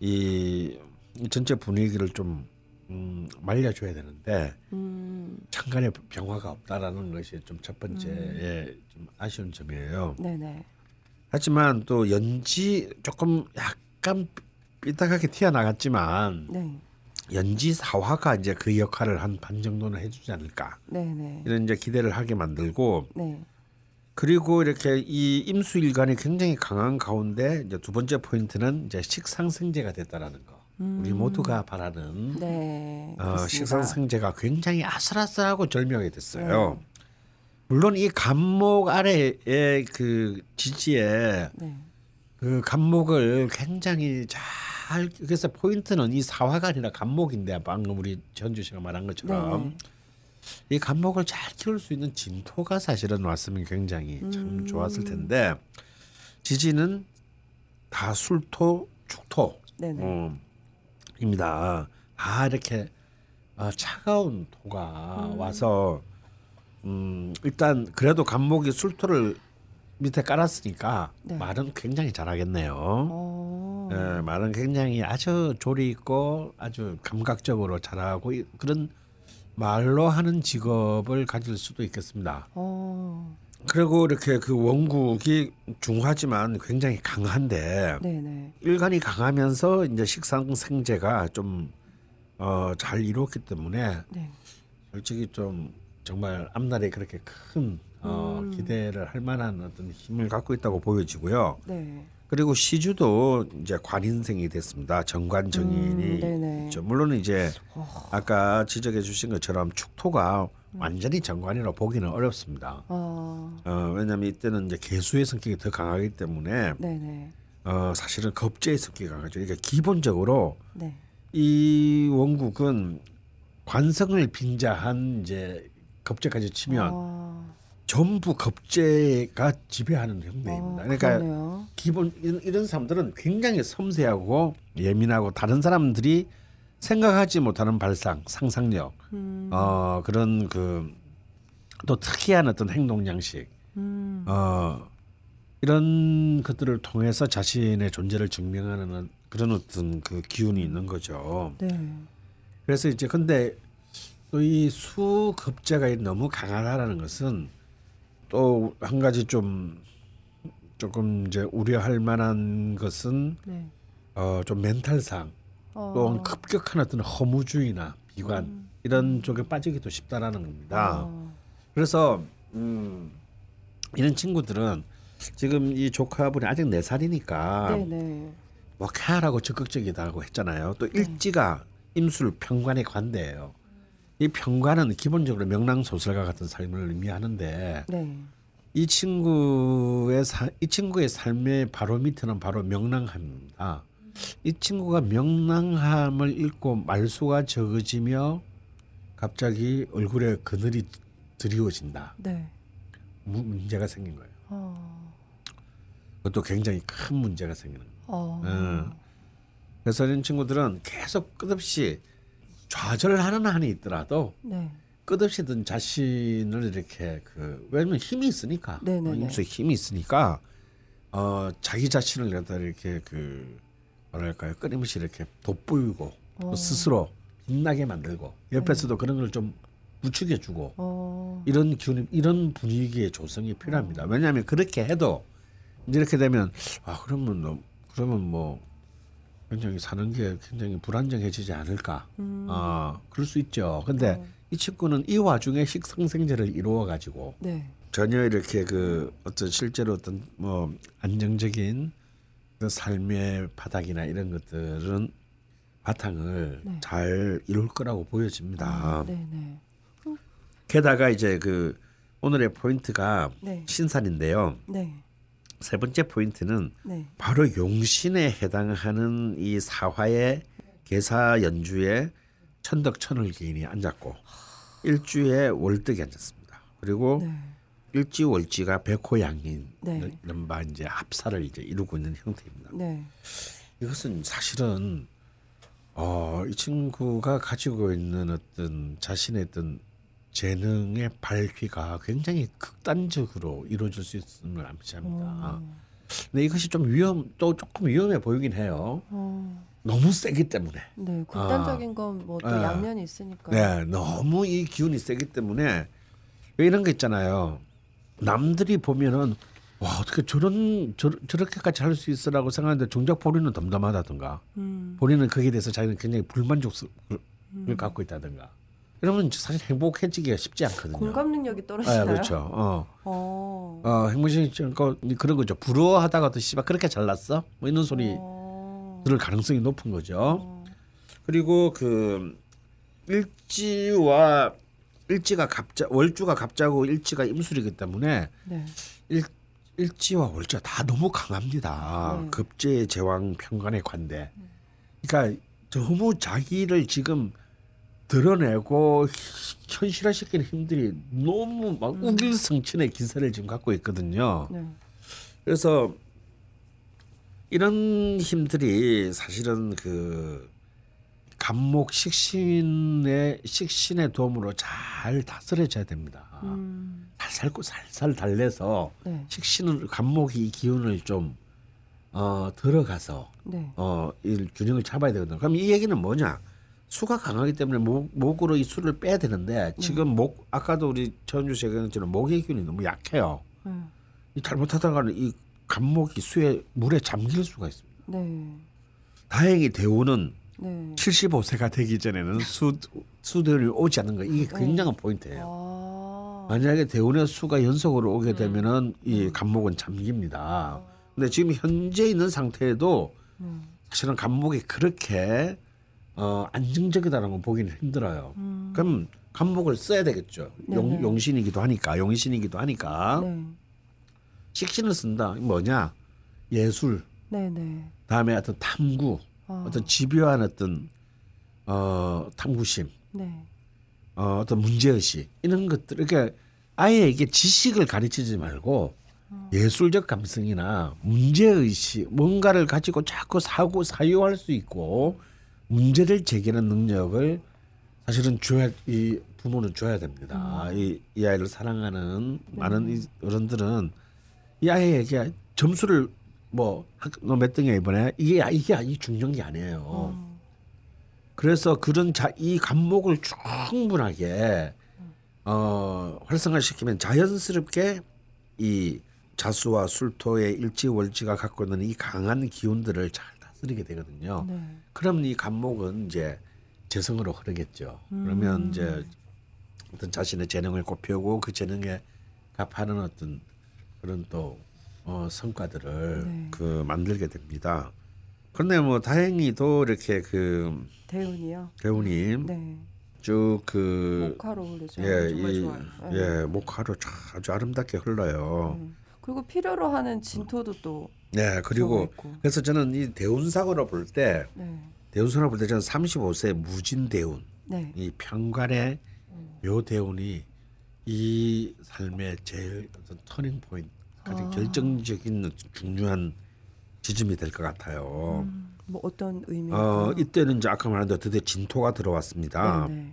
이, 이 전체 분위기를 좀 음, 말려줘야 되는데 음. 창간에 병화가 없다라는 것이 좀 첫 번째 음. 예, 좀 아쉬운 점이에요. 네, 네. 하지만 또 연지 조금 약간 삐딱하게 튀어나갔지만 네. 연지 사화가 이제 그 역할을 한 반 정도는 해주지 않을까 네, 네. 이런 이제 기대를 하게 만들고 네. 그리고 이렇게 이 임수일간이 굉장히 강한 가운데 이제 두 번째 포인트는 이제 식상생재가 됐다라는 거. 우리 모두가 바라는 음. 네. 어. 식상생재가 굉장히 아슬아슬하고 절묘하게 됐어요. 물론 이 감목 아래의 그 지지에 네. 그 감목을 굉장히 잘 그래서 포인트는 이 아니라 감목인데 방금 우리 전주 씨가 말한 것처럼 네. 이 감목을 잘 키울 수 있는 진토가 사실은 왔으면 굉장히 참 음. 좋았을 텐데 지지는 다 술토 축토 네, 네. 어, 입니다. 다 이렇게 아, 차가운 토가 와서 음, 일단 그래도 감목이 술토를 밑에 깔았으니까 네. 말은 굉장히 잘하겠네요. 어. 예, 말은 굉장히 아주 조리 있고 아주 감각적으로 잘하고 이- 그런 말로 하는 직업을 가질 수도 있겠습니다. 어. 그리고 이렇게 그 원국이 중하지만 굉장히 강한데 네, 네. 일간이 강하면서 이제 식상생재가 좀 어, 잘 이루었기 때문에 네. 솔직히 좀 정말 앞날에 그렇게 큰 어, 음. 기대를 할 만한 어떤 힘을 갖고 있다고 보여지고요. 네. 그리고 시주도 이제 관인생이 됐습니다. 정관 정인이 음, 네네. 물론 이제 아까 지적해 주신 것처럼 축토가 완전히 정관이라 보기는 어렵습니다. 어. 어, 왜냐하면 이때는 이제 개수의 성격이 더 강하기 때문에 네, 네. 어, 사실은 겁재의 성격이 강하죠. 그러니까 기본적으로 네. 이 원국은 관성을 빙자한 이제 겁재까지 치면 어. 전부 겁재가 지배하는 형태입니다. 어, 그러니까 그러네요. 기본 이런, 이런 사람들은 굉장히 섬세하고 예민하고 다른 사람들이 생각하지 못하는 발상, 상상력, 음. 어 그런 그 또 특이한 어떤 행동 양식, 음. 어 이런 것들을 통해서 자신의 존재를 증명하는 그런 어떤 그 기운이 있는 거죠. 네. 그래서 이제 근데 또 이 수급제가 너무 강하다라는 것은 또 한 가지 좀 조금 이제 우려할 만한 것은 네. 어 좀 멘탈상 어. 또 급격한 어떤 허무주의나 비관 음. 이런 쪽에 빠지기도 쉽다라는 겁니다. 어. 그래서 음, 이런 친구들은 지금 이 조카분이 아직 네 살이니까 네네. 뭐 쾌활하고 적극적이다고 했잖아요. 또 일지가 임술 평관의 관대예요. 이 평관은 기본적으로 명랑 소설가 같은 삶을 의미하는데 네. 이 친구의 사, 이 친구의 삶의 바로 밑에는 바로 명랑함입니다. 이 친구가 명랑함을 잃고 말수가 적어지며 갑자기 얼굴에 그늘이 드리워진다. 네. 무- 문제가 생긴 거예요. 어. 그것도 굉장히 큰 문제가 생기는 거예요. 어. 음. 그래서 이런 친구들은 계속 끝없이 좌절하는 한이 있더라도 네. 끝없이 든 자신을 이렇게 그 왜냐면 힘이 있으니까 네네네. 어, 임수에 힘이 있으니까 어 자기 자신을 갖다 이렇게 그 뭐랄까요 끊임없이 이렇게 돋보이고 또 어. 스스로 빛나게 만들고 옆에서도 그런 걸 좀 부추겨주고 어. 이런 기운 이런 분위기의 조성이 필요합니다. 왜냐하면 그렇게 해도 이렇게 되면 아 그러면 너 그러면 뭐 굉장히 사는 게 굉장히 불안정해지지 않을까? 음. 아 그럴 수 있죠. 근데 어. 이 친구는 이 와중에 식성생제를 이루어 가지고 네. 전혀 이렇게 그 어떤 실제로 어떤 뭐 안정적인 그 삶의 바닥이나 이런 것들은 바탕을 네. 잘 이룰 거라고 보여집니다. 아, 네네. 게다가 이제 그 오늘의 포인트가 네. 신산인데요. 네. 세 번째 포인트는 네. 바로 용신에 해당하는 이 사화의 개사 연주에 천덕 천을 기인이 앉았고 일주에 월덕이 앉았습니다. 그리고 네. 일지 월지가 백호양인 네. 이른바 이제 합사를 이제 이루고 있는 형태입니다. 네. 이것은 사실은 어, 이 친구가 가지고 있는 어떤 자신의 어떤 재능의 발휘가 굉장히 극단적으로 이루어질 수 있음을 암시합니다. 어. 근데 이것이 좀 위험 또 조금 위험해 보이긴 해요. 어. 너무 세기 때문에. 네. 극단적인 건뭐또 네. 양면이 있으니까. 네, 너무 이 기운이 세기 때문에 왜 이런 거 있잖아요. 남들이 보면은 와 어떻게 저런 저, 저렇게까지 할 수 있어라고 생각하는데 정작 본인은 덤덤하다든가 음. 본인은 거기에 대해서 자기는 굉장히 불만족을 갖고 있다든가 이러면 사실 행복해지기가 쉽지 않거든요. 공감 능력이 아, 떨어지나요? 그렇죠. 어, 어. 어 행복이 그런 거죠. 부러워하다가도 씨발 그렇게 잘났어? 뭐 이런 소리 어. 들을 가능성이 높은 거죠. 어. 그리고 그 일지와 일지가 갑자 월주가 갑자고 일지가 임술이기 때문에 네. 일 일지와 월지가 다 너무 강합니다. 네. 급제의 제왕 평관의 관대. 그러니까 너무 자기를 지금 드러내고 현실화시키는 힘들이 너무 막 우길성천의 기세를 지금 갖고 있거든요. 네. 그래서 이런 힘들이 사실은 그 감목 식신의 식신의 도움으로 잘 다스려져야 됩니다. 음. 살살 살살 달래서 네. 식신을 감목이 이 기운을 좀 어, 들어가서 네. 어, 이 균형을 잡아야 되거든요. 그럼 이 얘기는 뭐냐? 수가 강하기 때문에 목, 목으로 이 수를 빼야 되는데 지금 목 아까도 우리 전주 씨가 것처럼 목의 기운이 너무 약해요. 네. 이 잘못하다가는 이 감목이 수에 물에 잠길 수가 있습니다. 네. 다행히 대우는 네. 75세가 되기 전에는 수 수들이 오지 않는 거 이게 굉장한 포인트예요. 아. 만약에 대운의 수가 연속으로 오게 음. 되면은 이 감목은 잠깁니다. 근데 지금 현재 있는 상태에도 음. 사실은 감목이 그렇게 어, 안정적이다라는 걸 보기는 힘들어요. 음. 그럼 감목을 써야 되겠죠. 용, 네네. 용 신이기도 하니까 용신이기도 하니까 네. 식신을 쓴다. 뭐냐? 예술. 네, 네. 다음에 어떤 탐구, 아. 어떤 집요한 어떤 어, 탐구심, 네. 어, 어떤 문제의식 이런 것들 이렇게 아예 이게 지식을 가르치지 말고 예술적 감성이나 문제의식 뭔가를 가지고 자꾸 사고 사유할 수 있고 문제를 제기하는 능력을 사실은 줘야 이 부모는 줘야 됩니다. 이, 이 아이를 사랑하는 많은 이 어른들은 이 아이에게 점수를 뭐너몇 등이야 이번에 이게 이게 이 중요한 게 아니에요. 음. 그래서 그런 자, 이 감목을 충분하게 어, 활성화시키면 자연스럽게 이 자수와 술토의 일지월지가 갖고 있는 이 강한 기운들을 잘 다스리게 되거든요. 네. 그럼 이 감목은 이제 재성으로 흐르겠죠. 그러면 음. 이제 어떤 자신의 재능을 꽃피우고 그 재능에 값하는 어떤 그런 또 어, 성과들을 네. 그 만들게 됩니다. 그런데 뭐 다행히도 이렇게 그 대운이요. 배우님 네. 쭉그 목화로 흐르죠. 예, 이, 좋아요. 예, 목화로 참 아주 아름답게 흘러요. 음. 그리고 필요로 하는 진토도 또 네, 그리고. 그래서 저는 이 대운상으로 볼 때 네. 대운상으로 볼 때 저는 35세 무진 대운 네. 이 평관의 요 대운이 이 삶의 제일 어떤 터닝 포인트, 가장 아. 결정적인 중요한 지점이 될 것 같아요. 음, 뭐 어떤 의미일까요? 어, 이때는 이제 아까 말한 대로 드디어 진토가 들어왔습니다. 네, 네.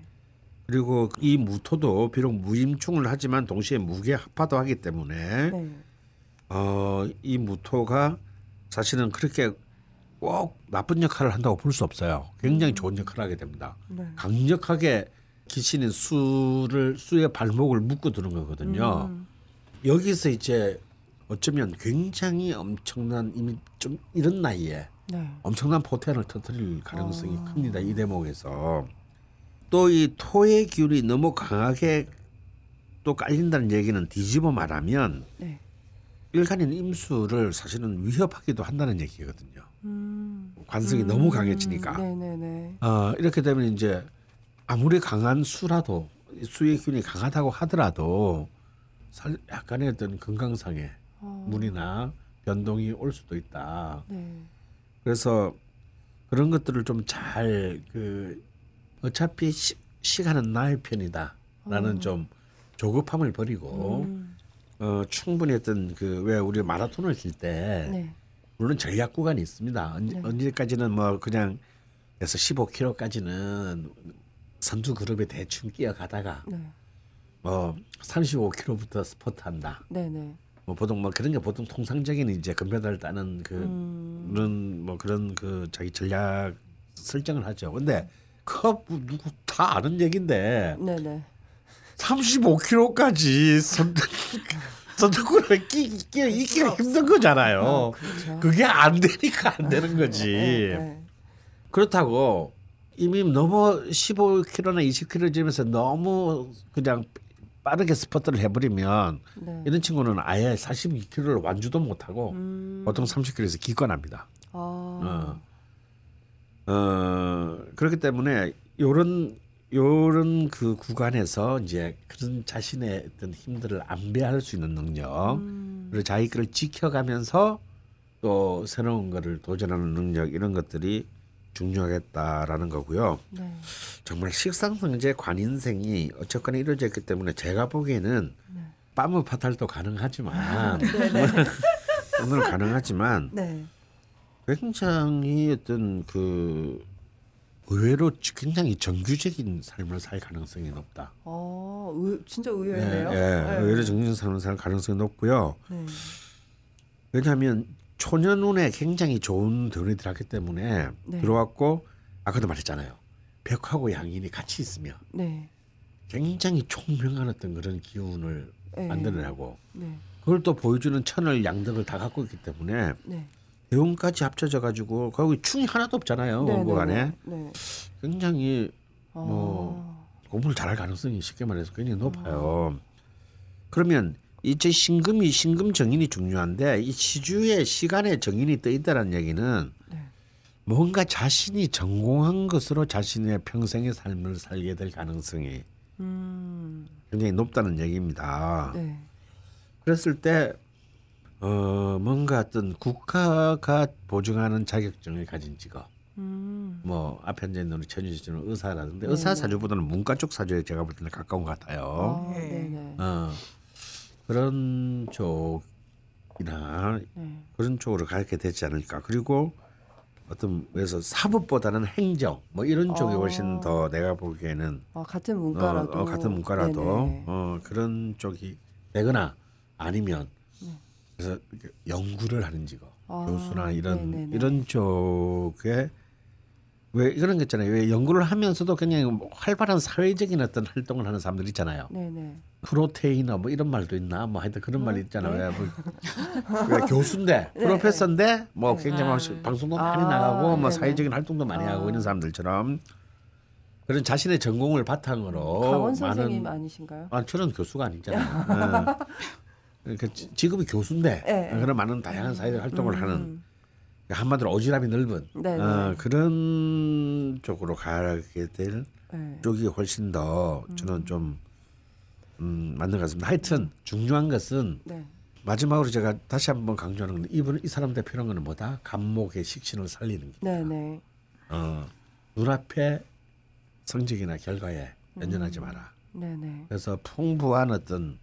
그리고 이 무토도 비록 무임충을 하지만 동시에 무게 합파도 하기 때문에 네. 어, 이 무토가 사실은 그렇게 꼭 나쁜 역할을 한다고 볼 수 없어요. 굉장히 좋은 역할을 하게 됩니다. 네. 강력하게 기신인 수를 수의 발목을 묶어 두는 거거든요. 음, 여기서 이제 어쩌면 굉장히 엄청난 이미 좀 이런 나이에 네. 엄청난 포텐을 터뜨릴 가능성이 아. 큽니다. 이 대목에서 또 이 토의 기운이 너무 강하게 또 깔린다는 얘기는 뒤집어 말하면 네. 일간인 임수를 사실은 위협하기도 한다는 얘기거든요. 음. 관성이 너무 강해지니까. 네, 네, 네. 어, 이렇게 되면 이제 아무리 강한 수라도 수의 기운이 강하다고 하더라도 살 약간의 어떤 건강상의 어, 무리나 변동이 올 수도 있다. 네. 그래서 그런 것들을 좀 잘 그 어차피 시, 시간은 나의 편이다라는 어. 좀 조급함을 버리고 음, 어, 충분히 어떤 그왜 우리 마라톤을 뛸때 네. 물론 전략 구간이 있습니다. 언제, 네. 언제까지는 뭐 그냥 그래서 15km까지는 선두 그룹에 대충 끼어가다가 네. 뭐 35km부터 스포트한다. 네, 네. 뭐 보통 뭐 그런 게 보통 통상적인 이제 금메달을 따는 그 음. 그런 뭐 그런 그 자기 전략 설정을 하죠. 근데 그거 뭐 누구 다 아는 얘긴데 네, 네. 35km까지 선두구를 끼끼 있기가 힘든 거잖아요. 아, 그렇죠. 그게 안 되니까 안 되는 거지. 네, 네. 그렇다고 이미 너무 15km나 20km쯤에서 너무 그냥 빠르게 스퍼트를 해버리면 네. 이런 친구는 아예 42km를 완주도 못하고 음. 보통 30km에서 기권합니다. 아. 어. 어 그렇기 때문에 요런 요런 그 구간에서 이제 그런 자신의 어떤 힘들을 안배할 수 있는 능력 음. 그리고 자기 거를 지켜가면서 또 새로운 거를 도전하는 능력 이런 것들이 중요하겠다라는 거고요. 네. 정말 식상성제 관인생이 어쨌거나 이루어졌기 때문에 제가 보기에는 네. 빠무 파탈도 가능하지만 오늘 가능하지만 네. 굉장히 어떤 그 의외로 굉장히 정규적인 삶을 살 가능성이 높다. 어, 의, 진짜 예, 의외네요. 예, 의외로 정규적인 삶을 살 가능성이 높고요. 네. 왜냐하면 초년운에 굉장히 좋은 돈이 들어갔기 때문에 네. 들어왔고 아까도 말했잖아요. 벽하고 양인이 같이 있으면 네. 굉장히 총명한 어떤 그런 기운을 네. 만들어내고 네. 그걸 또 보여주는 천을 양덕을 다 갖고 있기 때문에 네. 대운까지 합쳐져 가지고 거기 충이 하나도 없잖아요. 네, 원고 네, 안에 네. 굉장히 아. 뭐 공부를 잘할 가능성이 쉽게 말해서 굉장히 높아요. 음. 그러면 이제 신금이 신금 정인이 중요한데 이 시주의 시간의 정인이 떠 있다는 얘기는 네. 뭔가 자신이 전공한 것으로 자신의 평생의 삶을 살게 될 가능성이 음. 굉장히 높다는 얘기입니다. 네. 그랬을 때 어, 뭔가 어떤 국가가 보증하는 자격증을 가진 직업, 음. 뭐 앞에 이제 우리 천주씨 씨는 의사라는데 네, 의사 네. 사주보다는 문과 쪽 사주에 제가 볼 때는 가까운 것 같아요. 아, 네. 어, 그런 쪽이나 네. 그런 쪽으로 가게 되지 않을까. 그리고 어떤 그래서 사법보다는 행정 뭐 이런 쪽이 어. 훨씬 더 내가 보기에는 아, 같은 어, 문과라도 어, 같은 문과라도 네네. 어, 그런 쪽이 되거나 아니면 네. 그래서 연구를 하는 직업 아, 교수나 이런 네네네. 이런 쪽에 왜 이런 거 있잖아요. 왜 연구를 하면서도 굉장히 뭐 활발한 사회적인 어떤 활동을 하는 사람들 있잖아요. 네네. 프로테이너 뭐 이런 말도 있나 뭐 하여튼 그런 말이 있잖아요. 네. 왜, 뭐, 왜 교수인데 프로페서인데 뭐 네. 굉장히 막 아. 방송도 아, 많이 나가고 뭐 네네. 사회적인 활동도 많이 아. 하고 있는 사람들처럼 그런 자신의 전공을 바탕으로 강원 많은 선생님 아니신가요? 아 저는 교수가 아니잖아요. 어. 그러니까 지- 직업이 교수인데 네. 그런 많은 다양한 사회적 활동을 음, 하는 음. 한마디로 오지랖이 넓은 네, 어, 네. 그런 쪽으로 가게 될 네. 쪽이 훨씬 더 저는 좀 음, 맞는 것 같습니다. 하여튼 중요한 것은 네. 마지막으로 제가 다시 한번 강조하는 건 이분 이 사람 대표는 거는 뭐다? 감목의 식신을 살리는 게. 네, 네. 어, 눈앞에 성적이나 결과에 연연하지 마라. 네, 네. 그래서 풍부한 어떤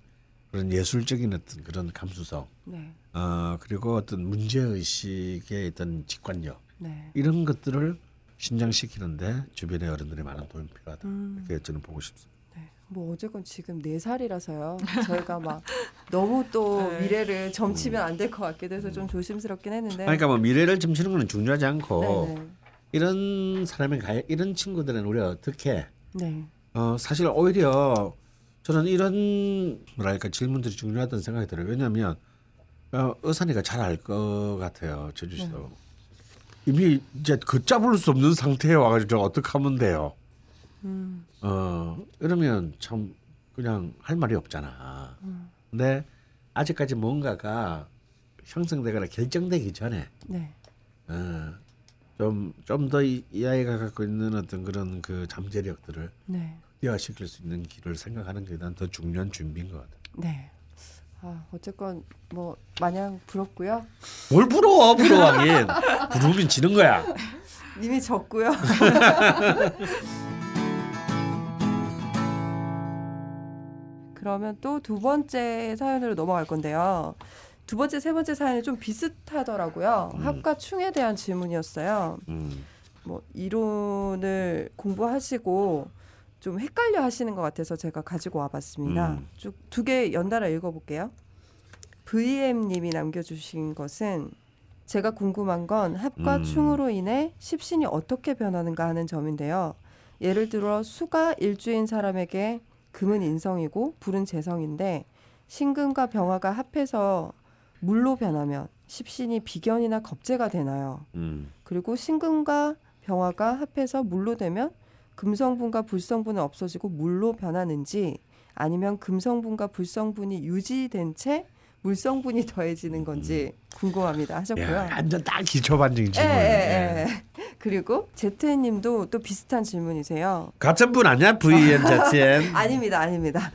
그런 예술적인 어떤 그런 감수성, 네. 어, 그리고 어떤 문제 의식의 어떤 직관력 네. 이런 것들을 신장시키는데 주변의 어른들의 많은 도움이 필요하다. 음. 이렇게 저는 보고 싶습니다. 네. 뭐 어쨌건 지금 네 살이라서요. 저희가 막 너무 또 네. 미래를 점치면 안 될 것 같기도 해서 좀 조심스럽긴 했는데. 그러니까 뭐 미래를 점치는 거는 중요하지 않고 네, 네. 이런 사람의 가 이런 친구들은 우리가 어떻게 네. 어 사실 오히려 저는 이런 뭐랄까 질문들이 중요하다는 생각이 들어요. 왜냐하면 어, 의사니까 잘알 것 같아요. 제주 씨도 네. 이미 이제 걷잡을 수 없는 상태에 와가지고 저 어떻게 하면 돼요? 음. 어 이러면 참 그냥 할 말이 없잖아. 음. 근데 아직까지 뭔가가 형성되거나 결정되기 전에 네. 어, 좀 좀 더이 아이가 갖고 있는 어떤 그런 그 잠재력들을 네. 극대화시킬 수 있는 길을 생각하는 게 난 더 중요한 준비인 것 같아. 네. 아, 어쨌건 뭐 마냥 부럽고요. 뭘 부러워 부러워하긴 부르면 지는 거야. 이미 졌고요. 그러면 또 두 번째 사연으로 넘어갈 건데요. 두 번째, 세 번째 사연이 좀 비슷하더라고요. 음. 합과 충에 대한 질문이었어요. 음, 뭐 이론을 공부하시고 좀 헷갈려 하시는 것 같아서 제가 가지고 와봤습니다. 음. 쭉두 개 연달아 읽어볼게요. VM님이 남겨주신 것은 제가 궁금한 건 합과 음. 충으로 인해 십신이 어떻게 변하는가 하는 점인데요. 예를 들어 수가 일주인 사람에게 금은 인성이고 불은 재성인데 신금과 병화가 합해서 물로 변하면 십신이 비견이나 겁재가 되나요? 음. 그리고 신금과 병화가 합해서 물로 되면 금성분과 불성분은 없어지고 물로 변하는지 아니면 금성분과 불성분이 유지된 채 물성분이 더해지는 건지 궁금합니다 하셨고요. 야, 완전 딱 기초 반증 예, 질문. 예, 예. 그리고 제트님도 또 비슷한 질문이세요. 같은 분 아니야? VN 자티엔. 아닙니다, 아닙니다.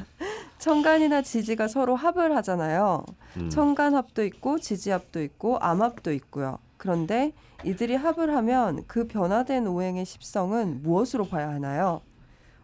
청간이나 지지가 서로 합을 하잖아요. 음. 청간합도 있고 지지합도 있고 암합도 있고요. 그런데 이들이 합을 하면 그 변화된 오행의 십성은 무엇으로 봐야 하나요?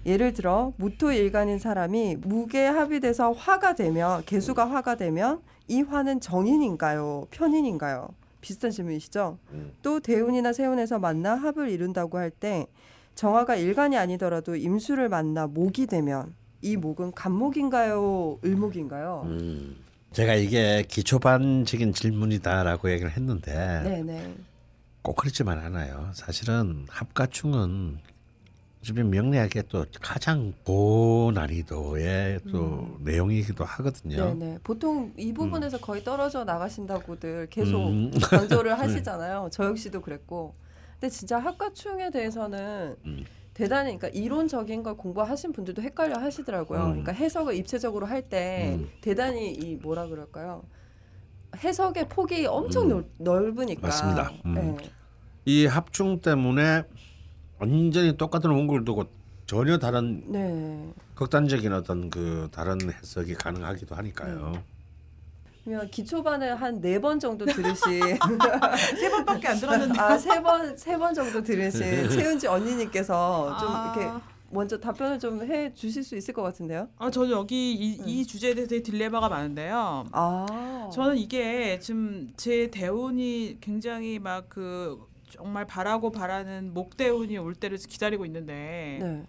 예를 들어 무토일간인 사람이 무게 합이 돼서 화가 되면 개수가 화가 되면 이 화는 정인인가요? 편인인가요? 비슷한 질문이시죠? 음. 또 대운이나 세운에서 만나 합을 이룬다고 할 때 정화가 일간이 아니더라도 임수를 만나 목이 되면 이 목은 간목인가요? 을목인가요? 음. 제가 이게 기초반적인 질문이다라고 얘기를 했는데 네네. 꼭 그렇지만 않아요. 사실은 합가충은 주변 명리학의 또 가장 고난이도의 또 내용이기도 하거든요. 음. 네네. 보통 이 부분에서 거의 떨어져 나가신다고들 계속 음. 강조를 하시잖아요. 저 역시도 그랬고. 근데 진짜 합가충에 대해서는 음. 대단히 그러니까 이론적인 걸 공부하신 분들도 헷갈려 하시더라고요. 음. 그러니까 해석을 입체적으로 할때 음. 대단히 이 뭐라 그럴까요? 해석의 폭이 엄청 음. 넓, 넓으니까. 맞습니다. 음. 네. 이 합충 때문에 완전히 똑같은 원고를 두고 전혀 다른 네. 극단적인 어떤 그 다른 해석이 가능하기도 하니까요. 그러면 기초반을 한 네 번 정도 들으신 세 번밖에 안 들었는데. 아세 번 세 번 정도 들으신 최은지 언니님께서 좀 아. 이렇게 먼저 답변을 좀 해 주실 수 있을 것 같은데요. 아, 저는 여기 이, 음. 이 주제에 대해서 딜레마가 많은데요. 아 저는 이게 지금 제 대운이 굉장히 막 그 정말 바라고 바라는 목 대운이 올 때를 기다리고 있는데 네.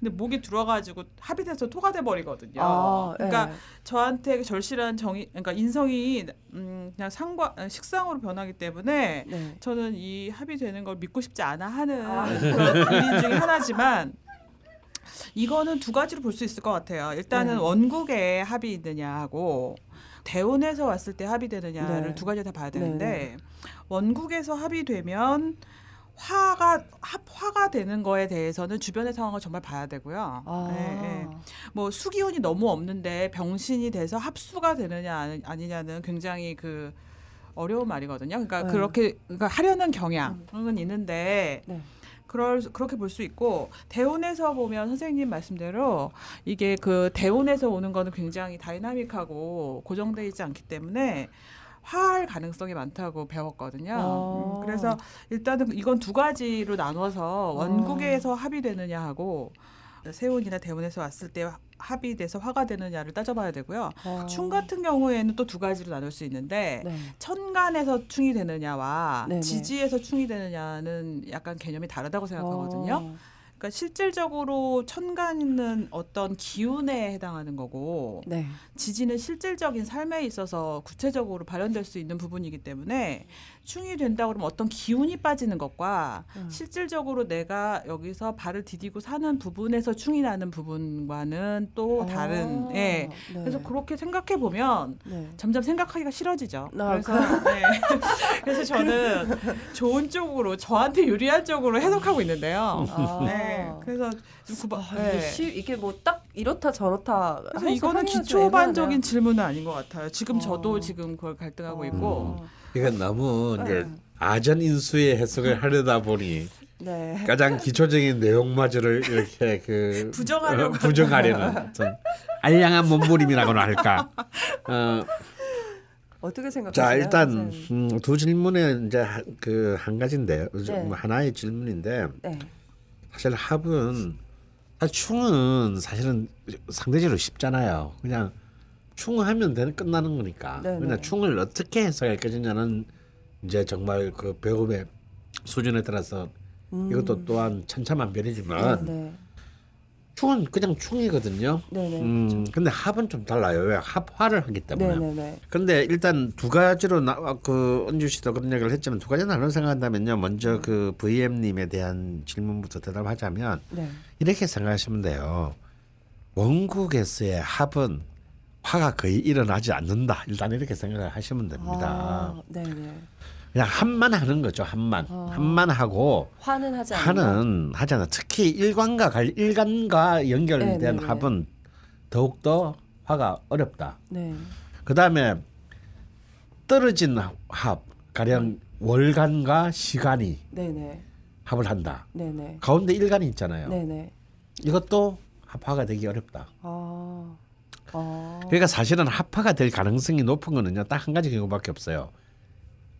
근데 목이 들어가지고 합이 돼서 토가 돼 버리거든요. 아, 그러니까 네. 저한테 절실한 정의 그러니까 인성이 음 그냥 상과 식상으로 변하기 때문에 네. 저는 이 합이 되는 걸 믿고 싶지 않아 하는 아. 그런 일인 중에 하나지만 이거는 두 가지로 볼 수 있을 것 같아요. 일단은 네. 원국에 합이 있느냐 하고 대운에서 왔을 때 합이 되느냐를 네. 두 가지 다 봐야 되는데 네, 네. 원국에서 합이 되면 화가 합화가 되는 거에 대해서는 주변의 상황을 정말 봐야 되고요. 아. 예, 예. 뭐 수기운이 너무 없는데 병신이 돼서 합수가 되느냐 아니- 아니냐는 굉장히 그 어려운 말이거든요. 그러니까 네. 그렇게 그러니까 하려는 경향은 있는데 네. 그럴 그렇게 볼 수 있고 대운에서 보면 선생님 말씀대로 이게 그 대운에서 오는 거는 굉장히 다이나믹하고 고정돼 있지 않기 때문에 화할 가능성이 많다고 배웠거든요. 어. 음, 그래서 일단은 이건 두 가지로 나눠서 원국에서 합이 되느냐 하고 세운이나 대운에서 왔을 때 합이 돼서 화가 되느냐를 따져봐야 되고요. 어. 충 같은 경우에는 또 두 가지로 나눌 수 있는데 네. 천간에서 충이 되느냐와 네네. 지지에서 충이 되느냐는 약간 개념이 다르다고 생각하거든요. 어. 그러니까 실질적으로 천간은 어떤 기운에 해당하는 거고 네. 지지는 실질적인 삶에 있어서 구체적으로 발현될 수 있는 부분이기 때문에 충이 된다 그러면 어떤 기운이 빠지는 것과 음. 실질적으로 내가 여기서 발을 디디고 사는 부분에서 충이 나는 부분과는 또 다른 아, 예. 네. 그래서 그렇게 생각해 보면 네. 점점 생각하기가 싫어지죠. 아, 그래서 네. 그래서 저는 좋은 쪽으로 저한테 유리한 쪽으로 해석하고 있는데요. 아. 네. 그래서 좀 구바, 아, 네. 이게, 뭐 딱 이렇다 저렇다. 그래서 이거는 기초반적인. 질문은 아닌 것 같아요. 지금 어. 저도 지금 그걸 갈등하고 있고 어. 이건 너무 이제 네. 아전 인수의 해석을 하려다 보니 네. 가장 기초적인 내용마저를 이렇게 그 부정하려고 어, 부정하려는 어떤 알량한 몸부림이라고나 할까. 어, 어떻게 생각하세요? 자 일단 선생님? 음, 두 질문에 이제 그 한 가지인데 네. 뭐 하나의 질문인데 네. 사실 합은 사실 충은 사실은 상대적으로 쉽잖아요. 그냥 충하면 되는 끝나는 거니까. 네네. 그냥 충을 어떻게 해석할 것이냐는 이제 정말 그 배움의 수준에 따라서 음. 이것도 또한 천차만별이지만 네. 충은 그냥 충이거든요. 네. 네. 음, 근데 합은 좀 달라요. 왜 합화를 하기 때문에. 네. 네. 네. 근데 일단 두 가지로 나, 그 은주 씨도 그런 얘기를 했지만 두 가지 나눠 생각한다면요. 먼저 그 VM님에 대한 질문부터 대답하자면 네. 이렇게 생각하시면 돼요. 원국에서의 합은 화가 거의 일어나지 않는다. 일단 이렇게 생각을 하시면 됩니다. 아, 네. 네. 그냥 합만 하는 거죠. 합만. 아. 합만 하고 화는 하지. 화는 하잖아. 특히 일관과 관 일간과 연결된 네, 네, 네. 합은 더욱 더 화가 어렵다. 네. 그 다음에 떨어진 합 가령 월간과 시간이 네. 네. 합을 한다. 네. 네. 가운데 일간이 있잖아요. 네. 네. 이것도 합화가 되기 어렵다. 아. 아. 그러니까 사실은 합화가 될 가능성이 높은 거는요. 딱 한 가지 경우밖에 없어요.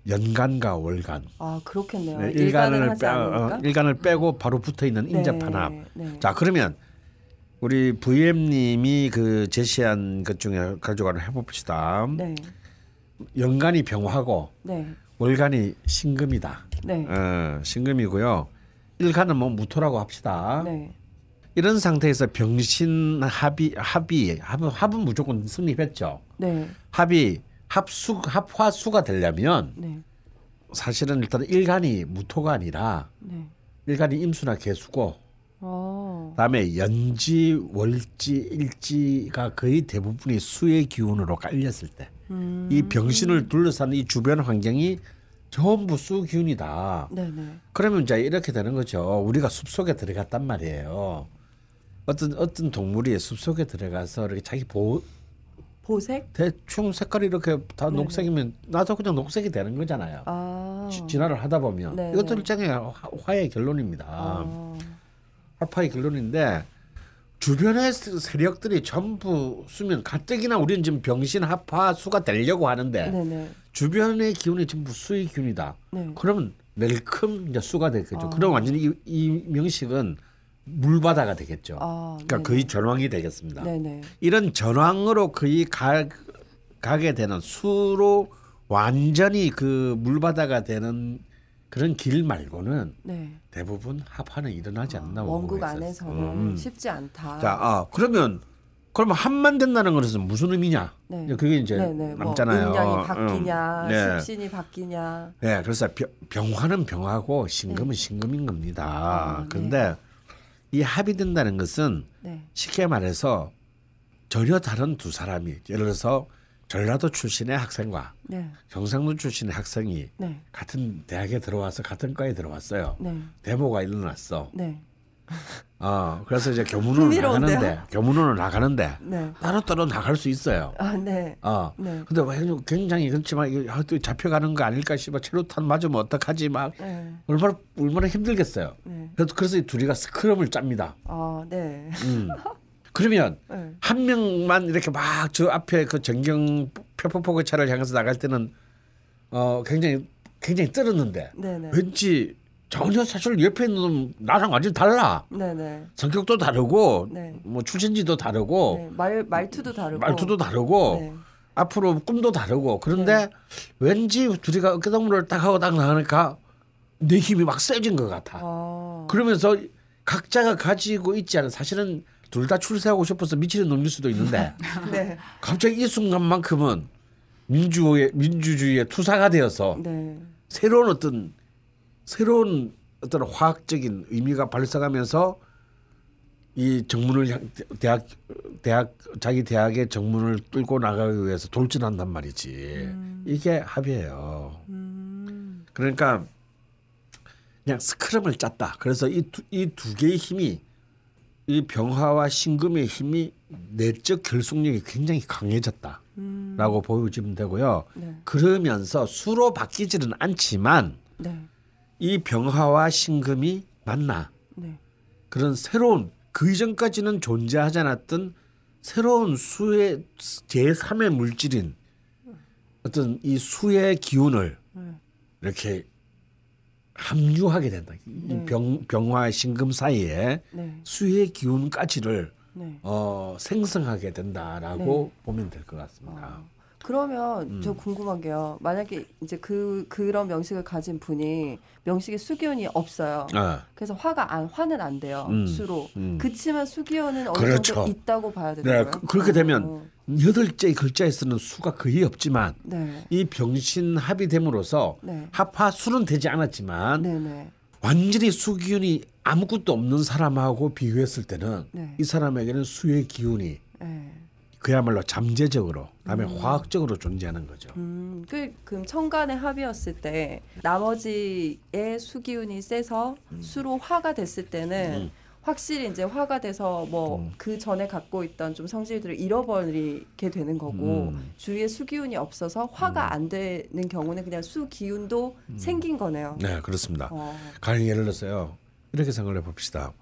연간과 월간. 아, 그렇겠네요. 네, 일간을 빼. 어, 일간을 빼고 바로 붙어 있는 인접한 합. 네. 네. 자 그러면 우리 VM님이 그 제시한 것 중에 가지고 해봅시다. 네. 연간이 병화고 네. 월간이 신금이다. 네. 어, 신금이고요. 일간은 뭐 무토라고 합시다. 네. 이런 상태에서 병신 합이 합이 합은, 합은 무조건 성립했죠. 네. 합이 합수 합화수가 되려면 네. 사실은 일단 일간이 무토가 아니라 네. 일간이 임수나 개수고 어. 그다음에 연지 월지 일지가 거의 대부분이 수의 기운으로 깔렸을 때이 음. 병신을 둘러싸는 이 주변 환경이 전부 수 기운이다. 네, 네. 그러면 이제 이렇게 되는 거죠. 우리가 숲 속에 들어갔단 말이에요. 어떤 어떤 동물이 숲 속에 들어가서 이렇게 자기 보호 보색? 대충 색깔이 이렇게 다 네네. 녹색이면 나도 그냥 녹색이 되는 거잖아요. 아. 지- 진화를 하다 보면 네네. 이것도 일종의 화- 화의 결론입니다. 아. 화파의 결론인데 주변의 세- 세력들이 전부 수면 가뜩이나 우리는 지금 병신 합화 수가 되려고 하는데 네, 네. 주변의 기운이 전부 수의 기운이다. 네. 그러면 멜큼 이제 수가 되겠죠. 아. 그럼 완전히 이, 이 명식은 물바다가 되겠죠. 아, 그러니까 네네. 거의 전황이 되겠습니다. 네, 네. 이런 전황으로 거의 가, 가게 되는 수로 완전히 그 물바다가 되는 그런 길 말고는 네. 대부분 합화는 일어나지 않나 원국 원국에서. 안에서는 음. 쉽지 않다. 자, 아 그러면 그러면 합만 된다는 것은 무슨 의미냐? 네. 그게 이제 네, 네. 뭐 남잖아요. 음양이 바뀌냐, 음. 네. 십신이 바뀌냐. 네, 그래서 병, 병화는 병화고 신금은 신금인 겁니다. 네. 아, 네. 그런데 이 합이 된다는 것은 네. 쉽게 말해서 전혀 다른 두 사람이 예를 들어서 전라도 출신의 학생과 네. 경상도 출신의 학생이 네. 같은 대학에 들어와서 같은 과에 들어왔어요. 네. 데모가 일어났어. 네. 어, 그래서 이제 교문으로? 나가는데 교문으로 나가는데 네. 따로 따로 나갈 수 있어요. 아, 네. 어. 네. 근데 왜 굉장히 그렇지만 이게 아, 또 잡혀가는 거 아닐까 싶어 체류탄 맞으면 어떡하지 막 네. 얼마나 얼마나 힘들겠어요. 네. 그래서 그래서 이 둘이가 스크럼을 짭니다. 아, 네. 음. 그러면 네. 한 명만 이렇게 막 저 앞에 그 전경 표포포구 차를 향해서 나갈 때는 어 굉장히 굉장히 떨었는데 네, 네. 왠지 전혀 사실 옆에 있는 놈 나랑 완전 히 달라. 네, 네. 성격도 다르고 네. 뭐 출신지도 다르고 네. 말 말투도 다르고 말투도 다르고 네. 앞으로 꿈도 다르고 그런데 왠지 둘이가 어깨동무를 딱 하고 딱 나가니까 내 힘이 막 세진 것 같아. 아. 그러면서 각자가 가지고 있지 않은 사실은 둘 다 출세하고 싶어서 미치는 놈일 수도 있는데 네. 갑자기 이 순간만큼은 민주의 민주주의의 투사가 되어서 네. 새로운 어떤 새로운 어떤 화학적인 의미가 발생하면서 이 정문을 향 대학 대학 자기 대학의 정문을 뚫고 나가기 위해서 돌진한단 말이지 이게 합의예요. 음. 그러니까 그냥 스크럼을 짰다. 그래서 이두 개의 힘이 이 병화와 신금의 힘이 내적 결속력이 굉장히 강해졌다라고 음. 보여지면 되고요. 네. 그러면서 수로 바뀌지는 않지만 네. 이 병화와 신금이 만나 네. 그런 새로운 그 이전까지는 존재하지 않았던 새로운 수의 제3의 물질인 어떤 이 수의 기운을 네. 이렇게 합류하게 된다. 이 네. 병, 병화 신금 사이에 네. 수의 기운까지를 네. 어, 생성하게 된다라고 보면 될 것 같습니다. 어. 그러면 음. 저 궁금한 게요. 만약에 이제 그 그런 명식을 가진 분이 명식에 수기운이 없어요. 아, 그래서 화가 안 화는 안 돼요. 음. 수로. 음. 그치만 수기운은 어느 그렇죠. 정도 있다고 봐야 되는 네, 거예요. 그- 그렇게 되면 어. 여덟째 글자에 쓰는 수가 거의 없지만 네. 이 병신 합의됨으로써 네. 합화 수는 되지 않았지만 네, 네. 완전히 수기운이 아무것도 없는 사람하고 비교했을 때는 네. 이 사람에게는 수의 기운이 네. 그야말로 잠재적으로 다음에 화학적으로 존재하는 거죠. 음, 그 그럼 천간의 합이었을 때 나머지의 수기운이 세서 수로 화가 됐을 때는 음. 확실히 이제 화가 돼서 뭐 음. 그 전에 갖고 있던 좀 성질들을 잃어버리게 되는 거고 음. 주위에 수기운이 없어서 화가 안 되는 경우는 그냥 수기운도 생긴 거네요. 네, 그렇습니다. 어, 가령 예를 들어서요. 이렇게 생각을 해봅시다.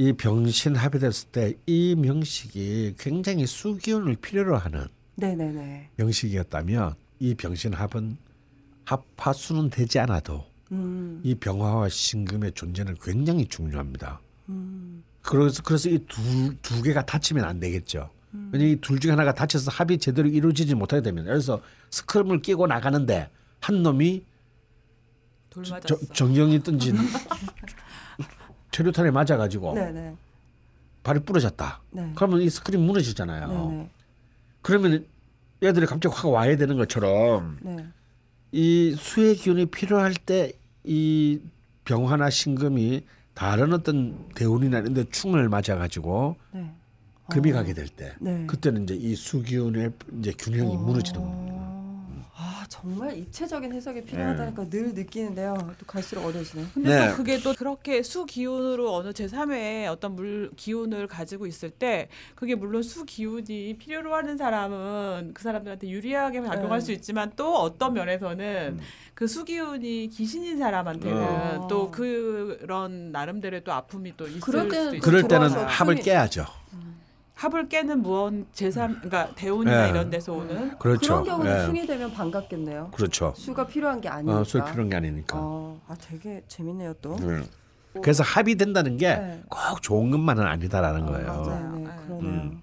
이 병신 합의됐을 때 이 명식이 굉장히 수기운을 필요로 하는 네네네. 명식이었다면 이 병신 합은 합화수는 되지 않아도 음, 이 병화와 신금의 존재는 굉장히 중요합니다. 음, 그래서 그래서 이 두 두 개가 다치면 안 되겠죠. 왜냐 이둘 중에 하나가 다쳐서 합이 제대로 이루어지지 못하게 되면 그래서 스크럼을 끼고 나가는데 한 놈이 돌 저. 정경이 던진 체류탄에 맞아가지고 네네. 발이 부러졌다. 네. 그러면 이 스크린 무너지잖아요. 네네. 그러면 얘들이 갑자기 확 와야 되는 것처럼 네. 이 수의 기운이 필요할 때 이 병화나 신금이 다른 어떤 대운이나 이런 데 충을 맞아가지고 네. 금이 어. 가게 될때 네. 그때는 이제 이 수기운의 이제 균형이 무너지는 겁니다. 정말 입체적인 해석이 필요하다니까 늘 느끼는데요. 또 갈수록 어려지네. 근데 네. 또 그게 또 그렇게 수 기운으로 어느 제3의 어떤 물 기운을 가지고 있을 때 그게 물론 수 기운이 필요로 하는 사람은 그 사람들한테 유리하게 작용할 네. 수 있지만 또 어떤 면에서는 음. 그수 기운이 귀신인 사람한테는 어. 또 그런 나름대로의 또 아픔이 또 있을 수도 있어요. 그럴 때는 합을 깨야죠. 합을 깨는 무언 제3 그러니까 대운이나 네. 이런 데서 오는 그렇죠. 런 경우는 예. 충이 되면 반갑겠네요. 그렇죠. 수가 필요한 게 아니니까. 어, 수에 필요한 게 아니니까. 어, 아 되게 재밌네요 또. 음. 그래서 합이 된다는 게 네. 꼭 좋은 것만은 아니다라는 어, 거예요. 맞아요. 네, 네, 네. 그러네요. 음.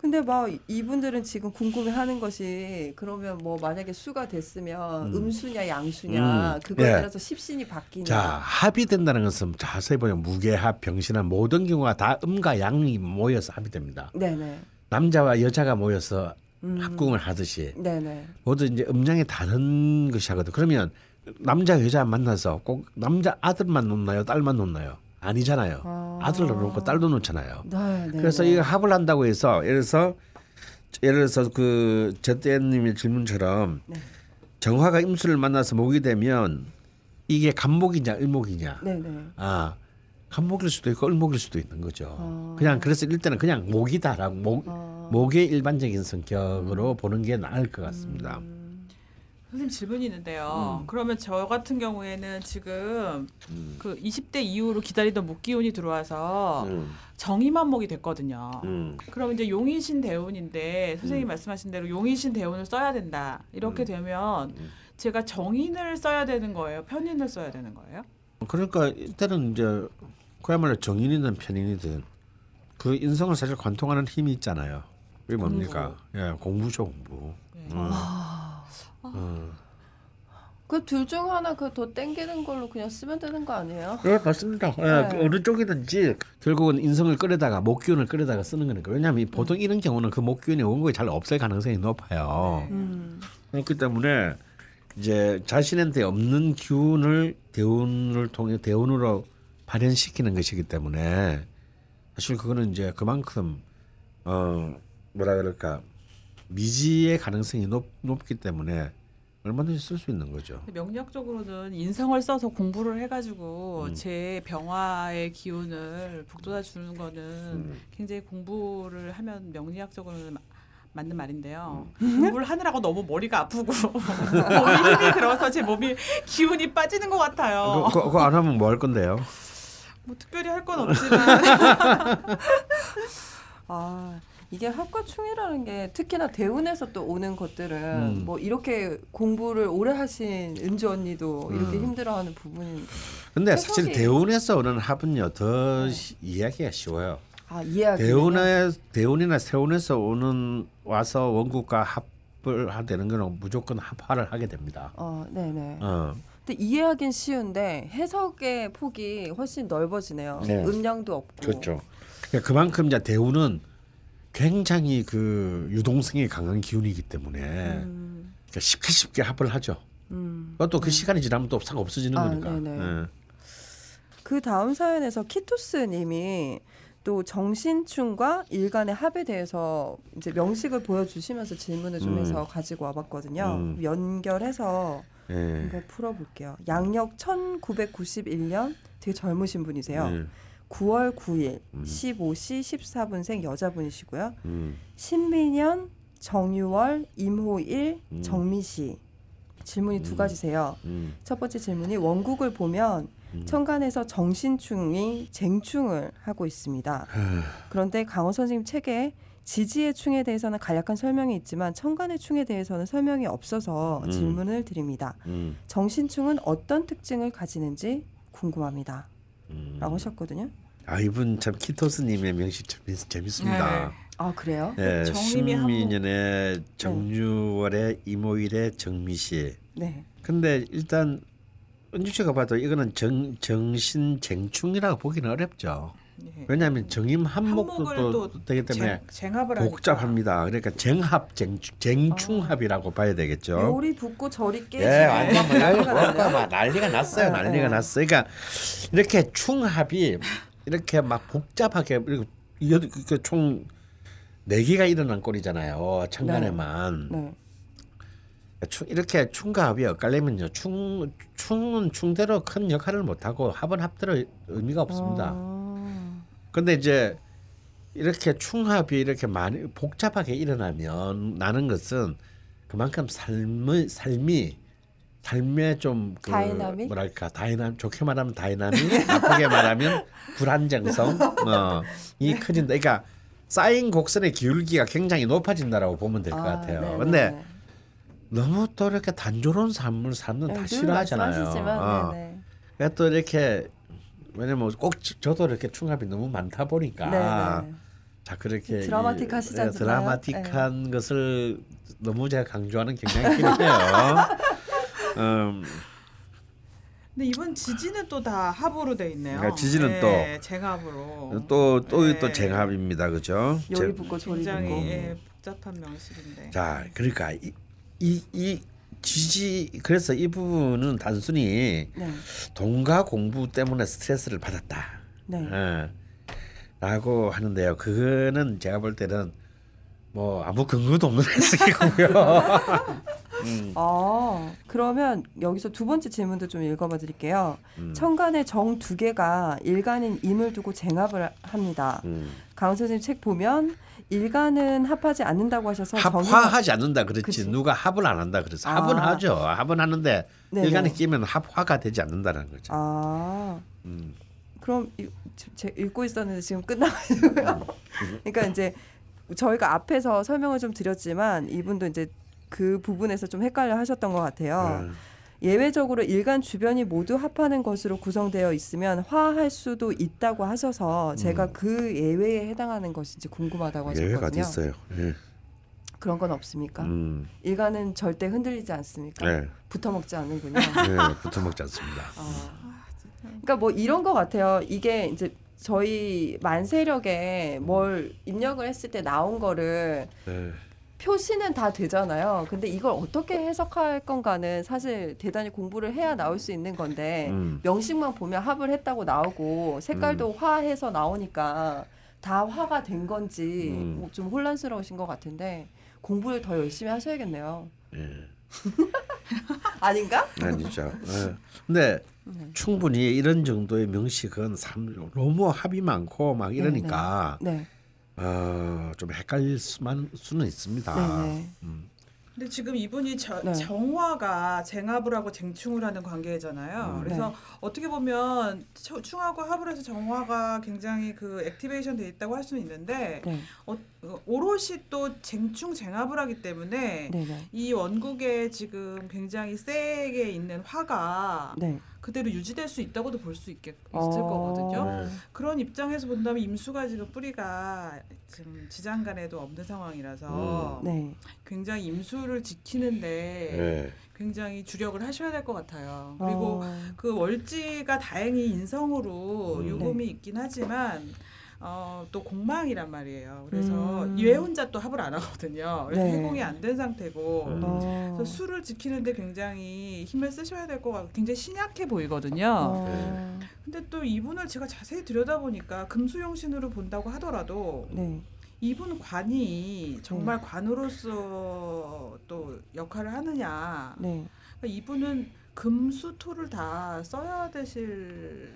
근데 막 이분들은 지금 궁금해하는 것이 그러면 뭐 만약에 수가 됐으면 음. 수냐 양수냐 음. 그거에 예. 따라서 십신이 바뀌냐. 자 합이 된다는 것은 자세히 보면 무게합, 병신합 모든 경우가 다 음과 양이 모여서 합이 됩니다. 네네. 남자와 여자가 모여서 음. 합궁을 하듯이 네네. 모두 이제 음양이 다른 것이 하거든. 그러면 남자 여자 만나서 꼭 남자 아들만 놓나요, 딸만 놓나요? 아니잖아요. 아. 아들도 놓고 딸도 놓잖아요. 네, 네. 그래서 네. 이 합을 한다고 해서 예를 들어서 예를 들어서 그 제때님의 질문처럼 네. 정화가 임수를 만나서 목이 되면 이게 간목이냐 을목이냐 네네. 아 간목일 수도 있고 을목일 수도 있는 거죠. 어. 그냥 그래서 일단은 그냥 목이다라고 목 어. 목의 일반적인 성격으로 보는 게 나을 것 같습니다. 음. 선생님 질문이 있는데요. 그러면 저 같은 경우에는 지금 음. 그 20대 이후로 기다리던 목 기운이 들어와서 음, 정의만목이 됐거든요. 음, 그럼 이제 용의신 대운인데 선생님 말씀하신 대로 용의신 대운을 써야 된다. 이렇게 되면 음. 제가 정인을 써야 되는 거예요. 편인을 써야 되는 거예요? 그러니까 일단은 이제 그야말로 정인이든 편인이든 그 인성을 사실 관통하는 힘이 있잖아요. 그게 뭡니까? 예, 공부죠 공부. 네. 음. 아. 음. 그둘 중 하나 그 더 땡기는 걸로 그냥 쓰면 되는 거 아니에요? 네, 맞습니다. 예, 네. 그 어느 쪽이든지 결국은 인성을 끌어다가 목기운을 끌어다가 쓰는 거니까. 왜냐하면 이 보통 이런 경우는 그 목기운이 원고에 잘 없을 가능성이 높아요. 네. 음. 그렇기 때문에 이제 자신한테 없는 기운을 대운을 통해 대운으로 발현시키는 것이기 때문에 사실 그거는 이제 그만큼 어 뭐라 그럴까 미지의 가능성이 높, 높기 때문에 얼마든지 쓸 수 있는 거죠. 명리학적으로는 인성을 써서 공부를 해가지고 음. 제 병화의 기운을 북돋아 주는 거는 음. 굉장히 공부를 하면 명리학적으로는 마- 맞는 말인데요. 음. 공부를 하느라고 너무 머리가 아프고 몸이 힘이 들어서 제 몸이 기운이 빠지는 것 같아요. 그거, 그거 안 하면 뭐 할 건데요? 뭐 특별히 할 건 없지만 아 이게 합과충이라는 게 특히나 대운에서 또 오는 것들은 음. 뭐 이렇게 공부를 오래 하신 은주 언니도 이렇게 음. 힘들어하는 부분이 근데 사실 대운에서 오는 합은요 더 시- 이해하기가 쉬워요. 아 이해하기 대운에 대운이나 세운에서 오는 와서 원국과 합을 하되는 거는 무조건 합화를 하게 됩니다. 어 네네. 어. 근데 이해하긴 쉬운데 해석의 폭이 훨씬 넓어지네요. 네. 음량도 없고. 그렇죠. 그러니까 그만큼 이제 대운은 굉장히 그 유동성이 강한 기운이기 때문에 음, 그러니까 쉽게 쉽게 합을 하죠. 음. 또그 시간이 지나면 또싹 없어지는 아, 거니까. 예. 그 다음 사연에서 키토스님이 또 정신충과 일간의 합에 대해서 이제 명식을 보여주시면서 질문을 좀 음. 해서 가지고 와봤거든요. 음. 연결해서 예. 이거 풀어볼게요. 양력 1991년 되게 젊으신 분이세요. 예. 9월 9일 음. 15시 14분생 여자분이시고요. 음. 신민년, 정유월, 임호일, 음. 정미 씨. 질문이 두 음. 가지세요. 음. 첫 번째 질문이 원국을 보면 음. 천간에서 정신충이 쟁충을 하고 있습니다. 그런데 강호 선생님 책에 지지의 충에 대해서는 간략한 설명이 있지만 천간의 충에 대해서는 설명이 없어서 음. 질문을 드립니다. 음. 정신충은 어떤 특징을 가지는지 궁금합니다. 음. 라고 하셨거든요. 아 이분 참 키토스님의 명식 참 재밌- 재밌습니다. 네. 아 그래요? 예, 한복. 신민년의 정유월의 이모일의 정미씨. 네. 근데 일단 은주 씨가 봐도 이거는 정 정신 쟁충이라고 보기는 어렵죠. 예. 왜냐하면 정임 한목도 되기 때문에 쟁. 복잡합니다. 그러니까 정합 쟁 쟁충합이라고 봐야 되겠죠. 요리 붓고 저리 깨지. 예, 완전 뭐 난리가 났어요. 예, 난리가 예. 났어요. 그러니까 이렇게 충합이 이렇게 막 복잡하게 이총 내기가 일어난 꼴이잖아요. 천간에만 네. 충- 이렇게 충과 합이 엇갈리면요. 충 충은 충대로 큰 역할을 못 하고 합은 합대로 의미가 없습니다. 아, 근데 이제 이렇게 충합이 이렇게 많이 복잡하게 일어나면 나는 것은 그만큼 삶의 삶이 삶의 좀그? 뭐랄까 다이나 좋게 말하면 다이나믹 나쁘게 말하면 불안정성 어 이 커진다. 그러니까 쌓인 곡선의 기울기가 굉장히 높아진다라고 보면 될것 아, 같아요. 네네. 근데 너무 또 이렇게 단조로운 삶을 사람은 네, 다들 싫어하잖아요. 어. 그러니까 또 이렇게 왜냐면 꼭 저- 저도 이렇게 충합이 너무 많다 보니까 네네. 자 그렇게 예, 않나요? 드라마틱한 것을 너무 제가 강조하는 경향이 있긴 해요. 음, 근데 이번 지지는 또다 합으로 돼 있네요. 그러니까 지지는 네, 쟁합으로. 또또 네. 또 쟁합입니다, 그죠? 조리 굉장히 붓고. 예, 복잡한 명식인데. 자 그러니까 이, 이, 이 지지 그래서 이 부분은 단순히 네. 동가 공부 때문에 스트레스를 받았다. 네. 예. 라고 하는데요. 그거는 제가 볼 때는 뭐 아무 근거도 없는 해석이고요. 음, 아 그러면 여기서 두 번째 질문도 좀 읽어봐 드릴게요. 음, 천간의 정 두 개가 일간인 임을 두고 쟁합을 합니다. 음. 강원 선생님 책 보면 일간은 합하지 않는다고 하셔서 정의가- 합화하지 않는다 그랬지 그치. 누가 합을 안 한다 그래서 아. 합은 하죠 합은 하는데 네네. 일간에 끼면 합화가 되지 않는다는 거죠. 아 음. 그럼 이- 지- 제 읽고 있었는데 지금 끝나가지고요. 그러니까 이제 저희가 앞에서 설명을 좀 드렸지만 이분도 이제 그 부분에서 좀 헷갈려 하셨던 것 같아요. 음. 예외적으로 일간 주변이 모두 합하는 것으로 구성되어 있으면 화할 수도 있다고 하셔서 제가 그 예외에 해당하는 것인지 궁금하다고 예외가 하셨거든요. 있어요? 예. 그런 건 없습니까? 음. 일간은 절대 흔들리지 않습니까? 네. 붙어 먹지 않는군요. 네, 붙어 먹지 않습니다. 아. 그러니까 뭐 이런 것 같아요. 이게 이제 저희 만세력에 뭘 입력을 했을 때 나온 거를 네. 표시는 다 되잖아요. 근데 이걸 어떻게 해석할 건가는 사실 대단히 공부를 해야 나올 수 있는 건데 음. 명식만 보면 합을 했다고 나오고 색깔도 화해서 나오니까 다 화가 된 건지 음. 뭐좀 혼란스러우신 것 같은데 공부를 더 열심히 하셔야겠네요. 예. 아닌가? 아니죠. 예. 근데 네. 충분히 이런 정도의 명식은 참 너무 합이 많고 막 이러니까 네. 어, 좀 헷갈릴 수만 수는 있습니다. 네네. 음. 근데 지금 이분이 저, 네. 정화가 쟁합을 하고 쟁충을 하는 관계잖아요. 음. 그래서 네. 어떻게 보면 처- 충하고 합을 해서 정화가 굉장히 그 액티베이션 돼 있다고 할 수는 있는데 네. 어, 어, 오롯이 또 쟁충 쟁합을 하기 때문에 네네. 이 원국에 지금 굉장히 세게 있는 화가 네. 그대로 유지될 수 있다고도 볼 수 있겠 있을 어. 거거든요. 네. 그런 입장에서 본다면 임수가 지금 뿌리가 지금 지장간에도 없는 상황이라서 네. 굉장히 임수를 지키는데 예. 굉장히 주력을 하셔야 될 것 같아요. 그리고 어. 그 월지가 다행히 인성으로 음. 유금이 있긴 하지만 어, 또 공망이란 말이에요. 그래서 음. 얘 혼자 또 합을 안 하거든요. 그래서 네. 해공이 안 된 상태고 음. 어. 그래서 수를 지키는데 굉장히 힘을 쓰셔야 될 것 같고 굉장히 신약해 보이거든요. 어. 근데 또 이분을 제가 자세히 들여다보니까 금수용신으로 본다고 하더라도 네. 이분 관이 정말 관으로서 또 역할을 하느냐. 네. 그러니까 이분은 금수토를 다 써야 되실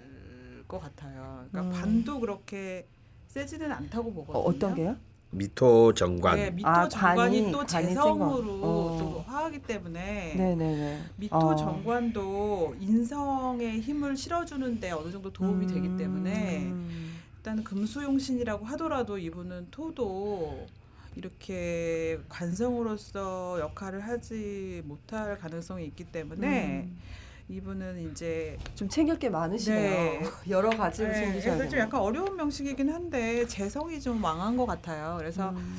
것 같아요. 그러니까 음. 관도 그렇게 세지는 않다고 어, 보거든요. 어 떤 게요? 미토 정관. 네, 미토 아, 정관이 관이- 또 관이 재성으로 거. 어. 또 화하기 때문에 네, 네, 네. 미토 어. 정관도 인성의 힘을 실어주는데 어느 정도 도움이 되기 때문에 음. 일단 금수용신이라고 하더라도 이분은 토도 이렇게 관성으로서 역할을 하지 못할 가능성이 있기 때문에 음. 이분은 이제 좀 챙길 게 많으시네요. 네. 여러 가지를 네, 챙기셔야 그래서 좀 돼요. 약간 어려운 명식이긴 한데 재성이 좀 망한 것 같아요. 그래서 음.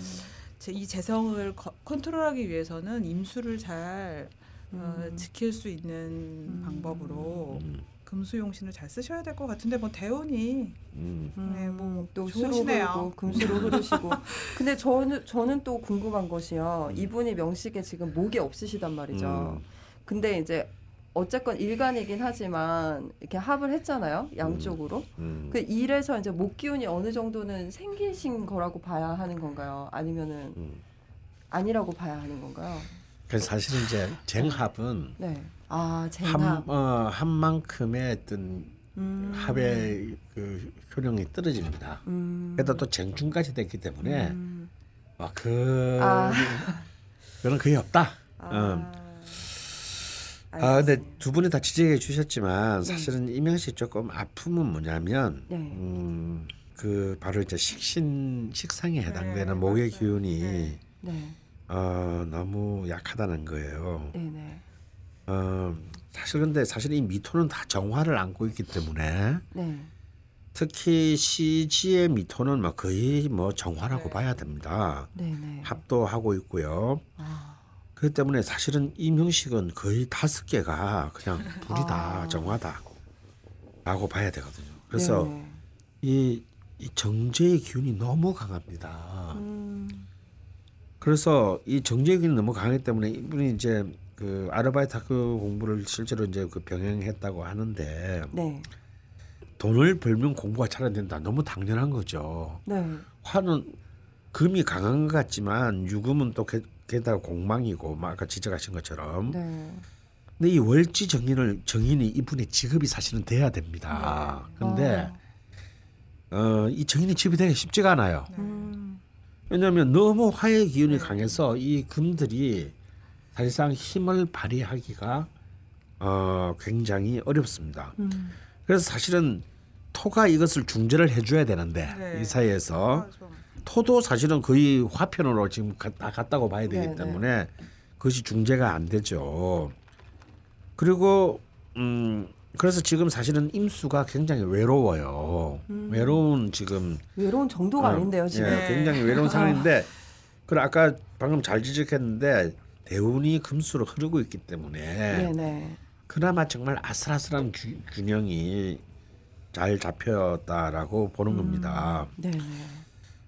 제- 이 재성을 커- 컨트롤하기 위해서는 임수를 잘 어, 음. 지킬 수 있는 방법으로 음. 금수용신을 잘 쓰셔야 될 것 같은데 뭐 대운이 음. 네, 뭐또 수로. 흐르고 금수로 흐르시고. 근데 저는 저는 또 궁금한 것이요. 이분이 명식에 지금 목이 없으시단 말이죠. 음. 근데 이제 어쨌건 일간이긴 하지만 이렇게 합을 했잖아요. 양쪽으로. 음. 그 일에서 이제 목 기운이 어느 정도는 생기신 거라고 봐야 하는 건가요? 아니면은 음. 아니라고 봐야 하는 건가요? 그래서 사실 이제 쟁합은 네. 아 한. 어, 한 만큼의 어떤 음. 합의 그 효능이 떨어집니다. 음. 게다가 또 쟁중까지 됐기 때문에 음. 아, 그 아. 그런 거의 없다. 아. 음. 아 근데 두 분이 다 지적해 주셨지만 네. 사실은 이명 씨 조금 아픔은 뭐냐면 네. 음, 그 바로 이제 식신 식상에 해당되는 네, 목의. 기운이 네. 네. 어, 너무 약하다는 거예요. 네 네. 어, 사실 근데 사실 이 미토는 다 정화를 안고 있기 때문에 네. 특히 시지의 미토는 뭐 거의 뭐 정화라고 네. 봐야 됩니다. 네네. 합도 하고 있고요. 아. 그렇기 때문에 사실은 이 명식은 거의 다섯 개가 그냥 불이다 아. 정화다라고 봐야 되거든요. 그래서 네네. 이, 이 정제의 기운이 너무 강합니다. 음. 그래서 이 정제의 기운이 너무 강하기 때문에 이분이 이제 그 아르바이트 학교 공부를 실제로 이제 그 병행했다고 하는데 네. 돈을 벌면 공부가 잘 안 된다. 너무 당연한 거죠. 네. 화는 금이 강한 것 같지만 유금은 또 게, 게다가 공망이고 막 아까 지적하신 것처럼 네. 근데 이 월지 정인을 정인이 이분의 직업이 사실은 돼야 됩니다. 근데 어, 이 정인이 직업이 되기 쉽지가 않아요. 음. 왜냐하면 너무 화의 기운이 강해서 이 금들이 사실상 힘을 발휘하기가 어, 굉장히 어렵습니다. 음. 그래서 사실은 토가 이것을 중재를 해줘야 되는데 네. 이 사이에서 맞아. 토도 사실은 거의 화편으로 지금 가- 다 갔다고 봐야 되기 네, 때문에 그것이 중재가 안 되죠. 그리고 음 그래서 지금 사실은 임수가 굉장히 외로워요. 외로운 지금 외로운 정도가 어, 아닌데요 지금. 예, 굉장히 외로운 상황인데 그래 아까 방금 잘 지적했는데 대운이 금수로 흐르고 있기 때문에 네네. 그나마 정말 아슬아슬한 균- 균형이 잘 잡혔다라고 보는 겁니다. 네네.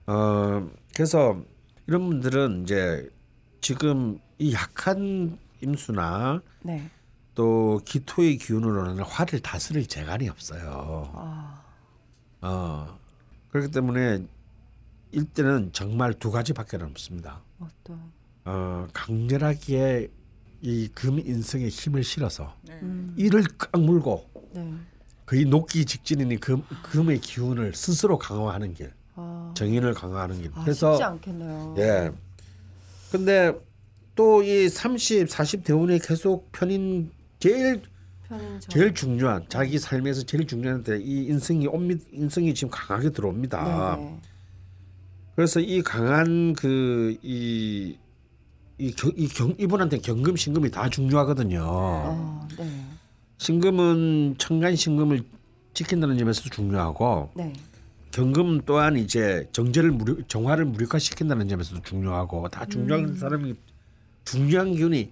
어 그래서 이런 분들은 이제 지금 이 약한 임수나 네. 또 기토의 기운으로는 화를 다스릴 재간이 없어요. 아. 어 그렇기 때문에 일대는 정말 두 가지밖에 없습니다. 어떤. 어 강렬하게 이 금 인성에 힘을 실어서 네. 음. 이를 꽉 물고 네. 거의 녹기 직전인 금 금의 기운을 스스로 강화하는 길, 아. 정인을 강화하는 길. 아, 그래서 쉽지 않겠네요. 예. 근데 또 이 30, 40 대운에 계속 편인 제일 편인점. 제일 중요한 자기 삶에서 제일 중요한 때이 인성이 옵니 인성이 지금 강하게 들어옵니다. 네네. 그래서 이 강한 그이 이 이, 겨- 이 경, 이분한테 경금 신금이 다 중요하거든요. 아, 네. 신금은 천간 신금을 지킨다는 점에서 중요하고 네. 경금 또한 이제 정제를 무력, 정화를 무력화시킨다는 점에서도 중요하고 다 중요한 음. 사람이 중요한 기운이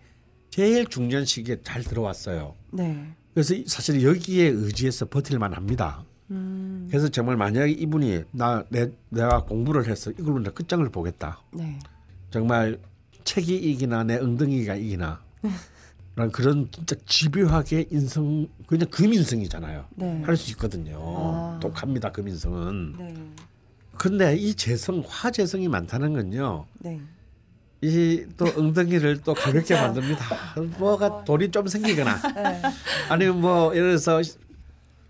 제일 중요한 시기에 잘 들어왔어요. 네. 그래서 이- 사실 여기에 의지해서 버틸만 합니다. 음. 그래서 정말 만약에 이분이 나 내, 내가 공부를 해서 이걸로 내 끝장을 보겠다. 네. 정말 책이 이기나 내 엉덩이가 이기나 라는 그런 진짜 집요하게 인성 그냥 금인성이잖아요. 네. 할수 있거든요. 아. 독합니다 금인성은. 네. 근데 이 재성 화재성이 많다는 건요. 네. 이또 엉덩이를 또 가볍게 만듭니다. 뭐가 돌이 좀 생기거나 네. 아니면 뭐 예를 들어서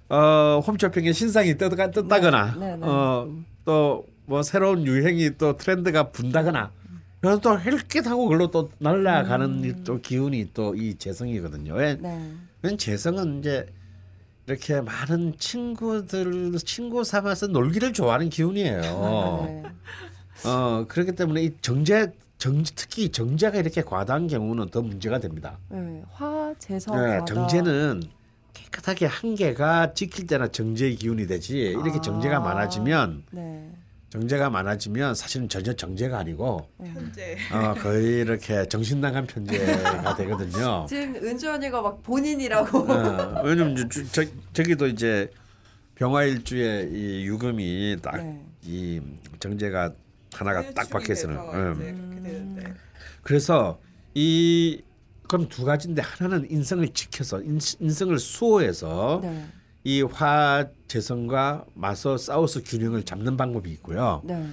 어 홈쇼핑에 신상이 뜨다, 떴다거나 네, 네, 네. 어 또 뭐 새로운 유행이 또 트렌드가 분다거나 그래서 또 헬깃하고 그걸로 또 날아가는 이또 기운이 또 이 재성이거든요. 왜? 네. 재성은 이제 이렇게 많은 친구들 친구 삼아서 놀기를 좋아하는 기운이에요. 네. 어 그렇기 때문에 이 정제 정 특히 정제가 이렇게 과다한 경우는 더 문제가 됩니다. 네. 화 재성 네. 정제는 깨끗하게 한 개가 지킬 때나 정제의 기운이 되지 이렇게 아. 정제가 많아지면 네. 정제가 많아지면 사실은 전혀 정제가 아니고 네. 현재 어, 거의 이렇게 정신 나간 편제가 되거든요. 지금 은주 언니가 막 본인이라고. 어, 왜냐면 저, 저, 저기도 이제 병화일주에 이 유금이 딱이 네. 정제가 하나가 딱 박혀 있어요. 음. 그래서 이 그럼 두 가지인데 하나는 인성을 지켜서 인, 인성을 수호해서 네. 이 화재성과 맞서 싸워서 균형을 잡는 방법이 있고요. 네.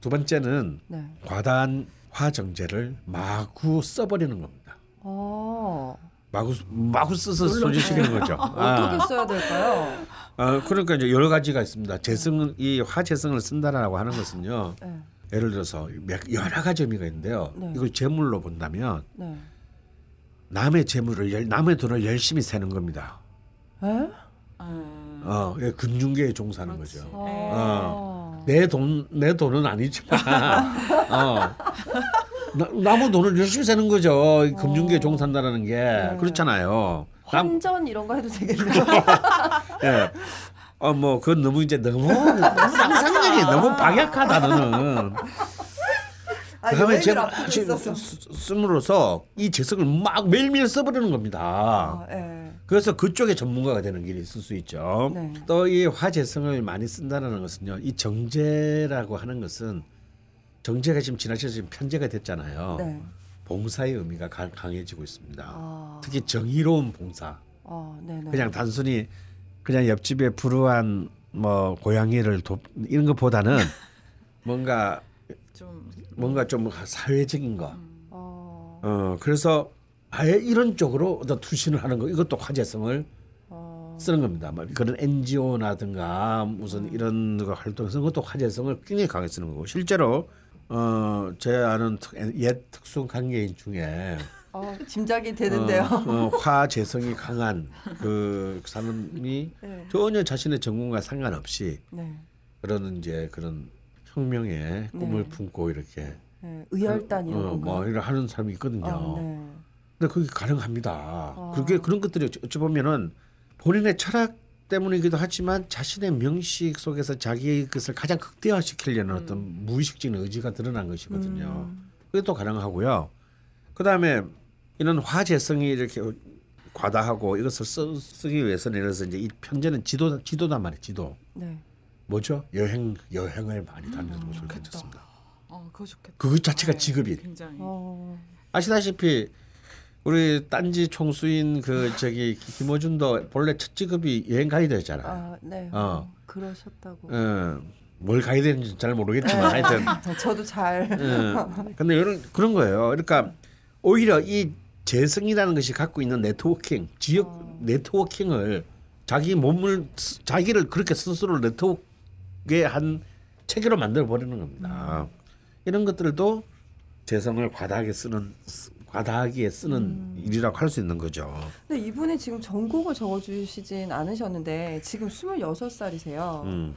두 번째는 네. 과다한 화정제를 마구 써버리는 겁니다. 어. 마구 마구 써서 소진시키는 거죠. 어떻게 아, 써야 될까요? 아, 그러니까 이제 여러 가지가 있습니다. 재성은 이 화재성을 쓴다라고 하는 것은요. 네. 예를 들어서 몇- 여러 가지 의미가 있는데요. 네. 이걸 재물로 본다면 네. 남의 재물을 열- 남의 돈을 열심히 세는 겁니다. 에? 음. 어, 예, 금융계에 종사하는 그렇지. 거죠. 어. 내 돈 내 돈은 아니지만 어. 나, 남의 돈을 열심히 세는 거죠. 이 금융계에 종사한다는 게 네. 그렇잖아요. 남, 환전 이런 거 해도 되겠네요. 예. 어, 뭐, 그건 너무 이제 너무 상상력이 너무 박약하다, 너는. 아, 그다음에 제가 앞두고 지- 있어서. 쓰- 씀으로써 이 재성을 막 매일매일 써버리는 겁니다. 아, 예. 그래서 그쪽에 전문가가 되는 길이 있을 수 있죠. 네. 또이 화재성을 많이 쓴다는 것은요. 이 정제라고 하는 것은 정제가 지금 지나쳐서 지금 편제가 됐잖아요. 네. 봉사의 의미가 강, 강해지고 있습니다. 아. 특히 정의로운 봉사. 아. 그냥 단순히 그냥 옆집에 불우한 뭐 고양이를 돕 이런 것보다는 뭔가 좀 뭔가 좀 사회적인 거. 음, 어, 어 그래서 아예 이런 쪽으로 어떤 투신을 하는 거 이것도 화제성을 어, 쓰는 겁니다. 뭐 그런 NGO나든가 무슨 이런 거 활동에서 그것도 화제성을 굉장히 강하게 쓰는 거고 실제로 어 제 아는 특, 옛 특수 관계인 중에 어, 짐작이 되는데요. 어, 어, 화재성이 강한 그 사람이 네. 전혀 자신의 전공과 상관없이 네. 그런 이제 그런 혁명의 꿈을 네. 품고 이렇게 네. 의열단 이런 어? 뭐 이런 하는 사람이 있거든요. 아, 네. 근데 그게 가능합니다. 그게 그런 것들이 어찌- 보면은 본인의 철학 때문이기도 하지만 자신의 명식 속에서 자기의 것을 가장 극대화시키려는 어떤 무의식적인 의지가 드러난 것이거든요. 그게 또 가능하고요. 그 다음에 이런 화제성이 이렇게 과다하고 이것을 쓰, 쓰기 위해서는 예를 들어서 이제 이 편제는 지도 지도단 말이에요. 지도 네. 뭐죠? 여행 여행을 많이 다니는 것을 괜찮습니다. 어 그거 좋겠다. 그것 자체가 네, 직업이 굉장히 어, 아시다시피 우리 딴지 총수인 그 저기 김어준도 본래 첫 직업이 여행 가이드였잖아요. 아, 네. 어. 어. 그러셨다고. 어, 뭘 가이드인지 잘 모르겠지만 하여튼. 저도 잘. 어, 근데 이런 그런 거예요. 그러니까 오히려 이 재성이라는 것이 갖고 있는 네트워킹, 지역 networking을 자기 몸을 스- 자기를 그렇게 스스로 네트워크의 한 체계로 만들어 버리는 겁니다. 이런 것들도 재성을 과다하게 쓰는 쓰- 과다하게 쓰는 일이라고 할 수 있는 거죠. 근데 이분이 지금 전곡을 적어주시진 않으셨는데 지금 26살이세요. 음,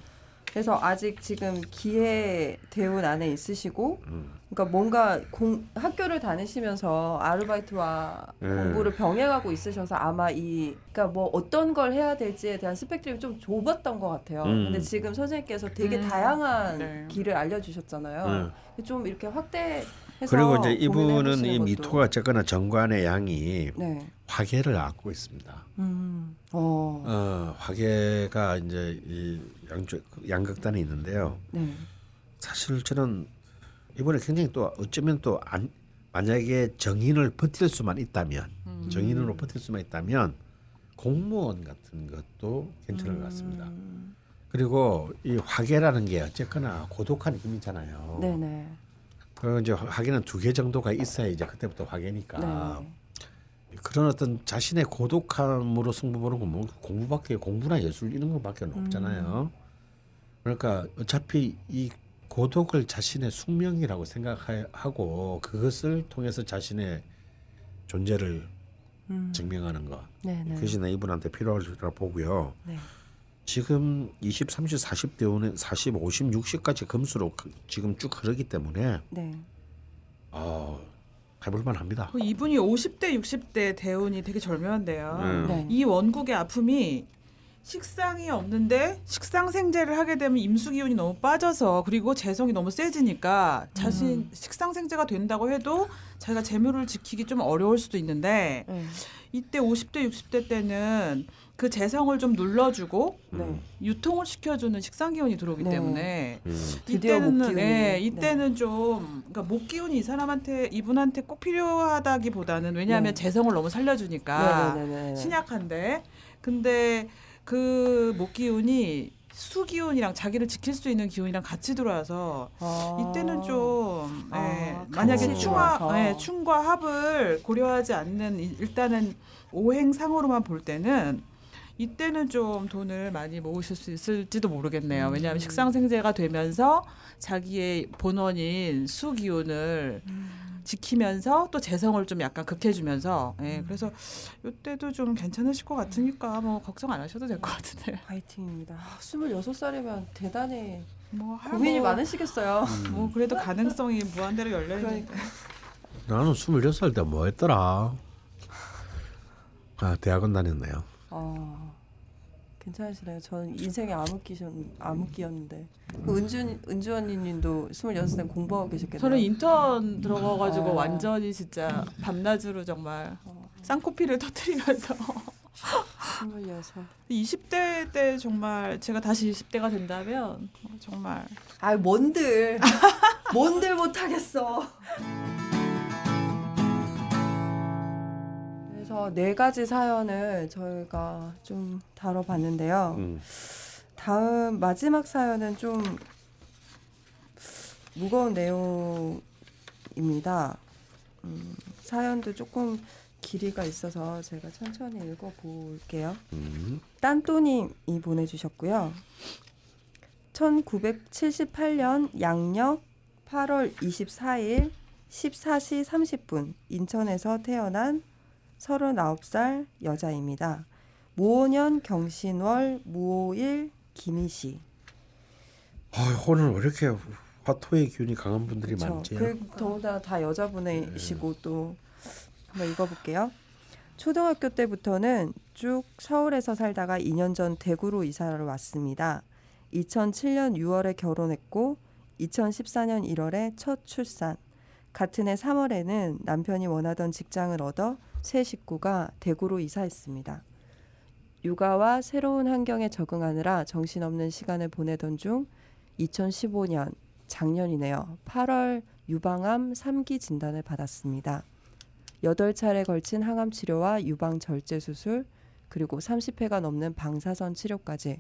그래서 아직 지금 기회 대운 안에 있으시고, 음. 그러니까 뭔가 공, 학교를 다니시면서 아르바이트와 네. 공부를 병행하고 있으셔서 아마 이, 그러니까 뭐 어떤 걸 해야 될지에 대한 스펙트럼이 좀 좁았던 것 같아요. 음. 근데 지금 선생님께서 되게 음. 다양한 네. 길을 알려주셨잖아요. 네. 좀 이렇게 확대해서 그리고 이제 이분은 이. 미토가 어쨌거나 정관의 양이 네. 화계를 안고 있습니다. 음. 어. 어, 화계가 이제 이 양쪽 양극단에 있는데요. 네. 사실 저는 이번에 굉장히 또 어쩌면 또 안, 만약에 정인을 버틸 수만 있다면 음. 정인으로 버틸 수만 있다면 공무원 같은 것도 괜찮을 것 같습니다. 음. 그리고 이 화계라는 게 어쨌거나 고독한 힘이잖아요. 네네. 그 이제 화계는 두 개 정도가 있어야 이제 그때부터 화계니까 네. 그런 어떤 자신의 고독함으로 승부 보는 건 뭐 공부밖에 공부나 예술 이런 것밖에 없잖아요. 그러니까 어차피 이 고독을 자신의 숙명이라고 생각하고 그것을 통해서 자신의 존재를 음. 증명하는 것 네네. 그것이 나 이분한테 필요하리라 보고요. 네. 지금 20, 30, 40대 오는 40, 50, 60까지 금수로 그- 지금 쭉 흐르기 때문에 네. 어, 해볼만 합니다. 그 이분이 50대 60대 대운이 되게 절묘한데요. 음. 네. 이 원국의 아픔이 식상이 없는데 식상생재를 하게 되면 임수 기운이 너무 빠져서 그리고 재성이 너무 세지니까 자신 식상생재가 된다고 해도 자기가 재물을 지키기 좀 어려울 수도 있는데 네. 이때 50대 60대 때는 그 재성을 좀 눌러주고 네. 유통을 시켜주는 식상 기운이 들어오기 네. 때문에 음. 이때는 기운이. 네, 이때는 좀 그러니까 목 기운이 이 사람한테 이분한테 꼭 필요하다기보다는 왜냐하면 네. 재성을 너무 살려주니까 네네네. 신약한데 근데 그 목 기운이 수 기운이랑 자기를 지킬 수 있는 기운이랑 같이 들어와서 아. 이때는 좀 아, 예, 만약에 충화. 예, 충과 합을 고려하지 않는 이- 일단은 오행상으로만 볼 때는 이때는 좀 돈을 많이 모으실 수 있을지도 모르겠네요. 음. 왜냐하면 식상생재가 되면서 자기의 본원인 수 기운을 음. 지키면서 또 재성을 좀 약간 극해주면서 음. 예, 그래서 이때도 좀 괜찮으실 것 같으니까 뭐 걱정 안 하셔도 될 것 같은데 파이팅입니다. 아, 26살이면 대단히 뭐 할- 고민이 뭐, 많으시겠어요. 뭐 그래도 가능성이 무한대로 열려 있으니까 그러니까. 나는 26살 때 뭐 했더라? 아, 대학원 다녔네요. 아, 괜찮으시네요. 저는 인생의 암흑기셨, 암흑기였는데. 그 은준, 은주 언니님도 26살 공부하고 계셨겠네요. 저는 인턴 들어가가지고 어. 완전히 진짜 밤낮으로 정말 쌍코피를 터트리면서 26. 20대 때 정말 제가 다시 20대가 된다면 어, 정말 아, 뭔들. 뭔들 못하겠어. 그래서 네 가지 사연을 저희가 좀 다뤄봤는데요. 음. 다음 마지막 사연은 좀 무거운 내용입니다. 음, 사연도 조금 길이가 있어서 제가 천천히 읽어볼게요. 음. 딴또님이 보내주셨고요. 1978년 양력 8월 24일 14시 30분 인천에서 태어난 39살 여자입니다. 무오년 경신월 무오일 김희씨. 아, 오늘 왜 이렇게 화토의 기운이 강한 분들이 그쵸. 많지? 그 더군다나 다 여자분이시고 또 한번 읽어볼게요. 초등학교 때부터는 쭉 서울에서 살다가 2년 전 대구로 이사를 왔습니다. 2007년 6월에 결혼했고 2014년 1월에 첫 출산. 같은 해 3월에는 남편이 원하던 직장을 얻어 새 식구가 대구로 이사했습니다. 육아와 새로운 환경에 적응하느라 정신없는 시간을 보내던 중 2015년 작년이네요. 8월 유방암 3기 진단을 받았습니다. 8차례 걸친 항암 치료와 유방 절제 수술 그리고 30회가 넘는 방사선 치료까지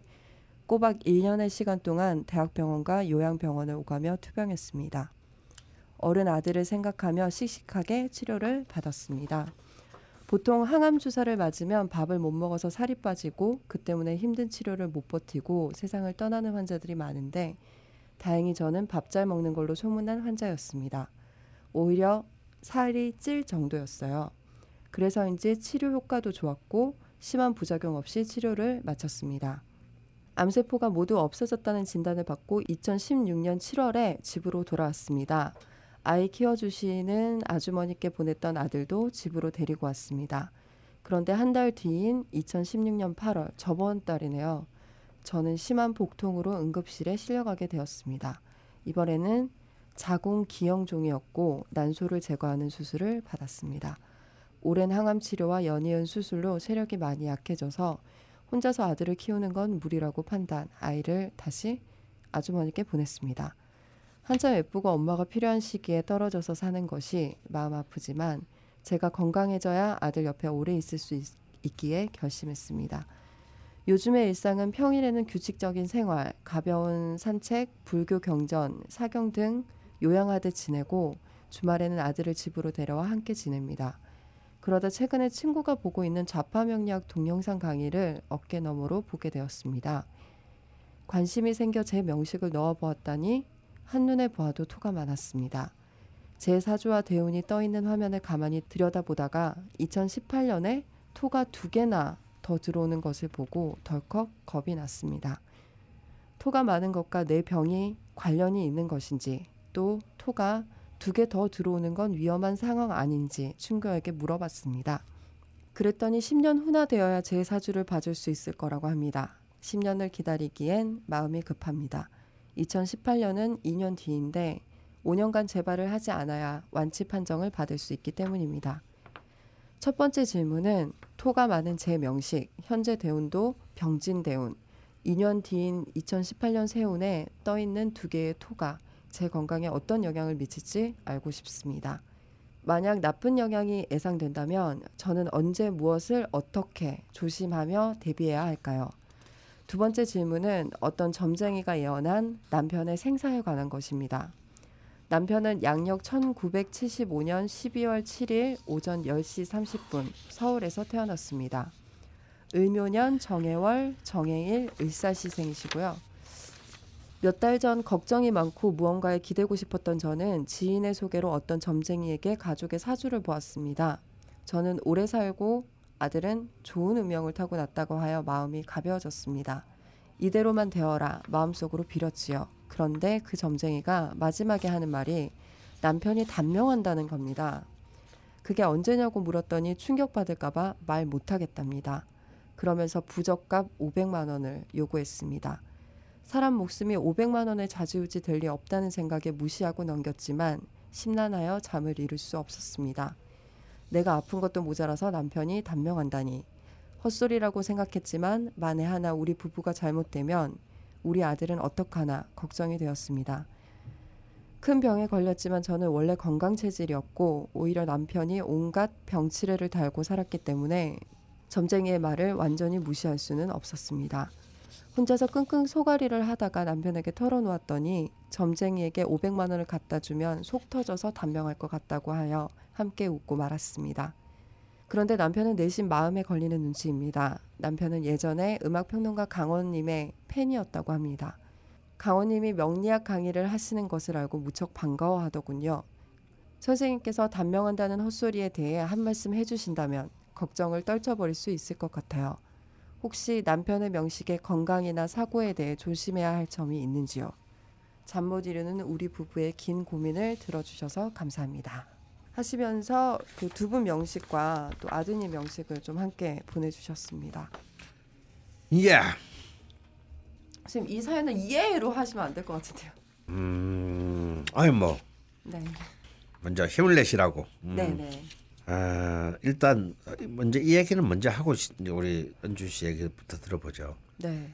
꼬박 1년의 시간 동안 대학병원과 요양병원을 오가며 투병했습니다. 어른 아들을 생각하며 씩씩하게 치료를 받았습니다. 보통 항암 주사를 맞으면 밥을 못 먹어서 살이 빠지고 그 때문에 힘든 치료를 못 버티고 세상을 떠나는 환자들이 많은데 다행히 저는 밥 잘 먹는 걸로 소문난 환자였습니다. 오히려 살이 찔 정도였어요. 그래서인지 치료 효과도 좋았고 심한 부작용 없이 치료를 마쳤습니다. 암세포가 모두 없어졌다는 진단을 받고 2016년 7월에 집으로 돌아왔습니다. 아이 키워주시는 아주머니께 보냈던 아들도 집으로 데리고 왔습니다. 그런데 한 달 뒤인 2016년 8월, 저번 달이네요. 저는 심한 복통으로 응급실에 실려가게 되었습니다. 이번에는 자궁 기형종이었고 난소를 제거하는 수술을 받았습니다. 오랜 항암 치료와 연이은 수술로 체력이 많이 약해져서 혼자서 아들을 키우는 건 무리라고 판단, 아이를 다시 아주머니께 보냈습니다. 한참 예쁘고 엄마가 필요한 시기에 떨어져서 사는 것이 마음 아프지만 제가 건강해져야 아들 옆에 오래 있을 수 있, 있기에 결심했습니다. 요즘의 일상은 평일에는 규칙적인 생활, 가벼운 산책, 불교 경전, 사경 등 요양하듯 지내고 주말에는 아들을 집으로 데려와 함께 지냅니다. 그러다 최근에 친구가 보고 있는 좌파 명리학 동영상 강의를 어깨 너머로 보게 되었습니다. 관심이 생겨 제 명식을 넣어 보았다니 한눈에 보아도 토가 많았습니다. 제 사주와 대운이 떠 있는 화면을 가만히 들여다보다가 2018년에 토가 두 개나 더 들어오는 것을 보고 덜컥 겁이 났습니다. 토가 많은 것과 내 병이 관련이 있는 것인지 또 토가 두 개 더 들어오는 건 위험한 상황 아닌지 친구에게 물어봤습니다. 그랬더니 10년 후나 되어야 제 사주를 봐줄 수 있을 거라고 합니다. 10년을 기다리기엔 마음이 급합니다. 2018년은 2년 뒤인데 5년간 재발을 하지 않아야 완치 판정을 받을 수 있기 때문입니다. 첫 번째 질문은 토가 많은 제 명식, 현재 대운도 병진 대운, 2년 뒤인 2018년 세운에 떠 있는 두 개의 토가 제 건강에 어떤 영향을 미칠지 알고 싶습니다. 만약 나쁜 영향이 예상된다면 저는 언제 무엇을 어떻게 조심하며 대비해야 할까요? 두 번째 질문은 어떤 점쟁이가 예언한 남편의 생사에 관한 것입니다. 남편은 양력 1975년 12월 7일 오전 10시 30분 서울에서 태어났습니다. 을묘년 정해월 정해일 을사시생이시고요. 몇 달 전 걱정이 많고 무언가에 기대고 싶었던 저는 지인의 소개로 어떤 점쟁이에게 가족의 사주를 보았습니다. 저는 오래 살고 아들은 좋은 운명을 타고 났다고 하여 마음이 가벼워졌습니다. 이대로만 되어라 마음속으로 빌었지요. 그런데 그 점쟁이가 마지막에 하는 말이 남편이 단명한다는 겁니다. 그게 언제냐고 물었더니 충격받을까봐 말 못하겠답니다. 그러면서 부적값 500만 원을 요구했습니다. 사람 목숨이 500만 원에 좌지우지 될 리 없다는 생각에 무시하고 넘겼지만 심란하여 잠을 이룰 수 없었습니다. 내가 아픈 것도 모자라서 남편이 단명한다니 헛소리라고 생각했지만 만에 하나 우리 부부가 잘못되면 우리 아들은 어떡하나 걱정이 되었습니다. 큰 병에 걸렸지만 저는 원래 건강 체질이었고 오히려 남편이 온갖 병치레를 달고 살았기 때문에 점쟁이의 말을 완전히 무시할 수는 없었습니다. 혼자서 끙끙 소가리를 하다가 남편에게 털어놓았더니 점쟁이에게 500만 원을 갖다 주면 속 터져서 단명할 것 같다고 하여 함께 웃고 말았습니다. 그런데 남편은 내심 마음에 걸리는 눈치입니다. 남편은 예전에 음악평론가 강원님의 팬이었다고 합니다. 강원님이 명리학 강의를 하시는 것을 알고 무척 반가워하더군요. 선생님께서 단명한다는 헛소리에 대해 한 말씀 해주신다면 걱정을 떨쳐버릴 수 있을 것 같아요. 혹시 남편의 명식에 건강이나 사고에 대해 조심해야 할 점이 있는지요? 잠 못 이루는 우리 부부의 긴 고민을 들어주셔서 감사합니다. 하시면서 그 두 분 명식과 또 아드님 명식을 좀 함께 보내주셨습니다. 예. 선생님 이 사연은 이해로 하시면 안 될 것 같은데요. 음, 아니 뭐 네, 먼저 힘을 내시라고. 음. 네, 네. 아, 일단 먼저 이 얘기는 먼저 하고 우리 은주 씨 얘기부터 들어보죠. 네.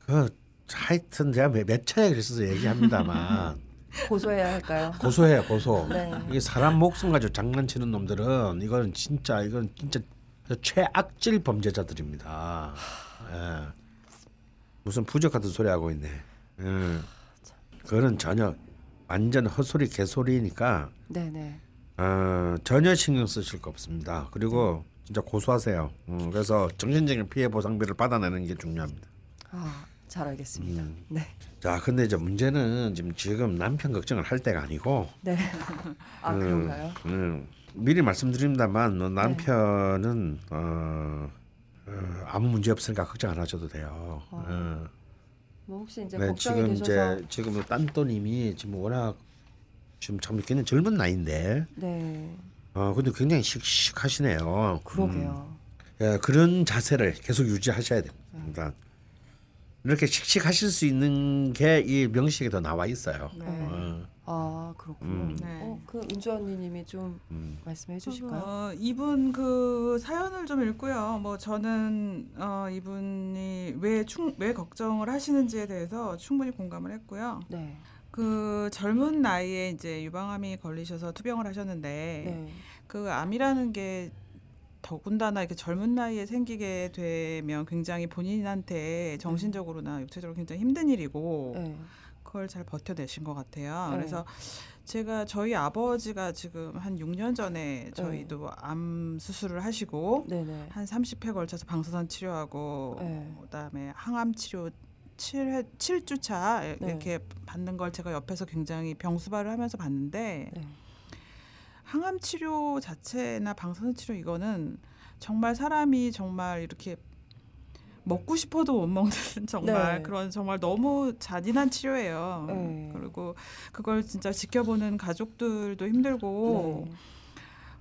그 하여튼 제가 몇, 몇 차례 그랬어서 얘기합니다만 고소해야 할까요? 고소해요 고소. 네. 이게 사람 목숨 가지고 장난치는 놈들은 이건 진짜 이건 진짜 최악질 범죄자들입니다. 예. 무슨 부적 같은 소리 하고 있네. 예. 그거는 전혀 완전 헛소리 개소리니까 네, 네. 어, 전혀 신경 쓰실 거 없습니다. 그리고 진짜 고소하세요. 음, 그래서 정신적인 피해 보상비를 받아내는 게 중요합니다. 아, 잘 알겠습니다. 음. 네, 자, 근데 이제 문제는 지금 지금 남편 걱정을 할 때가 아니고 네. 아 음, 그런가요? 음, 미리 말씀드립니다만 뭐 남편은 어, 어, 아무 문제 없으니까 걱정 안 하셔도 돼요. 어. 뭐 혹시 이제 네, 지금 되셔서 이제 지금 딴또님이 지금 워낙 지금 참 굉장히 젊은 나이인데 네, 어 근데 굉장히 씩씩하시네요. 그러게요. 음, 예, 그런 자세를 계속 유지하셔야 됩니다. 이렇게 씩씩하실 수 있는 게 이 명식에 더 나와 있어요. 네. 어, 아 그렇군요. 음. 네. 어, 그 은주 언니님이 좀 음. 말씀해 주실까요? 어, 이분 그 사연을 좀 읽고요. 뭐 저는 어, 이분이 왜, 충, 왜 걱정을 하시는지에 대해서 충분히 공감을 했고요. 네, 그 젊은 나이에 이제 유방암이 걸리셔서 투병을 하셨는데 네, 그 암이라는 게 더군다나 이렇게 젊은 나이에 생기게 되면 굉장히 본인한테 정신적으로나 육체적으로 굉장히 힘든 일이고 네, 그걸 잘 버텨내신 것 같아요. 네. 그래서 제가 저희 아버지가 지금 한 6년 전에 저희도 암 수술을 하시고 네, 네, 한 30회 걸쳐서 방사선 치료하고 네. 그다음에 항암 치료 7회 7주차 네. 이렇게 받는 걸 제가 옆에서 굉장히 병수발을 하면서 봤는데 네. 항암 치료 자체나 방사선 치료 이거는 정말 사람이 정말 이렇게 먹고 싶어도 못 먹는 정말 네. 그런 정말 너무 잔인한 치료예요. 네. 그리고 그걸 진짜 지켜보는 가족들도 힘들고 네.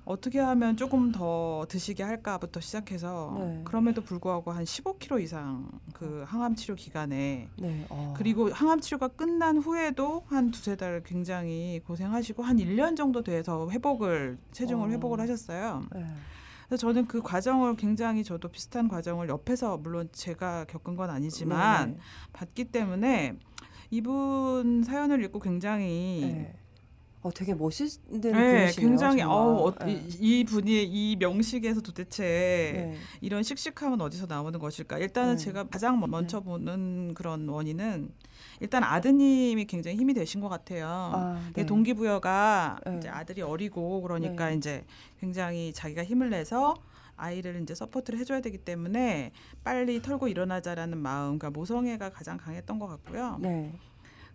어떻게 하면 조금 더 드시게 할까부터 시작해서 네. 그럼에도 불구하고 한 15kg 이상 그 항암 치료 기간에 네. 어. 그리고 항암 치료가 끝난 후에도 한 두세 달 굉장히 고생하시고 한 1년 정도 돼서 회복을 체중을 어. 회복을 하셨어요. 네. 그래서 저는 그 과정을 굉장히 저도 비슷한 과정을 옆에서 물론 제가 겪은 건 아니지만 네. 봤기 때문에 이분 사연을 읽고 굉장히 네. 어, 되게 멋있는 네, 분이시네요. 굉장히 정말. 어, 어, 네. 이, 이 분이 이 명식에서 도대체 네. 이런 씩씩함은 어디서 나오는 것일까? 일단은 네. 제가 가장 먼저 보는 그런 원인은 일단 아드님이 굉장히 힘이 되신 것 같아요. 아, 네. 동기부여가 네. 이제 아들이 어리고 그러니까 네. 이제 굉장히 자기가 힘을 내서 아이를 이제 support를 해줘야 되기 때문에 빨리 털고 일어나자라는 마음, 그러니까 모성애가 가장 강했던 것 같고요. 네.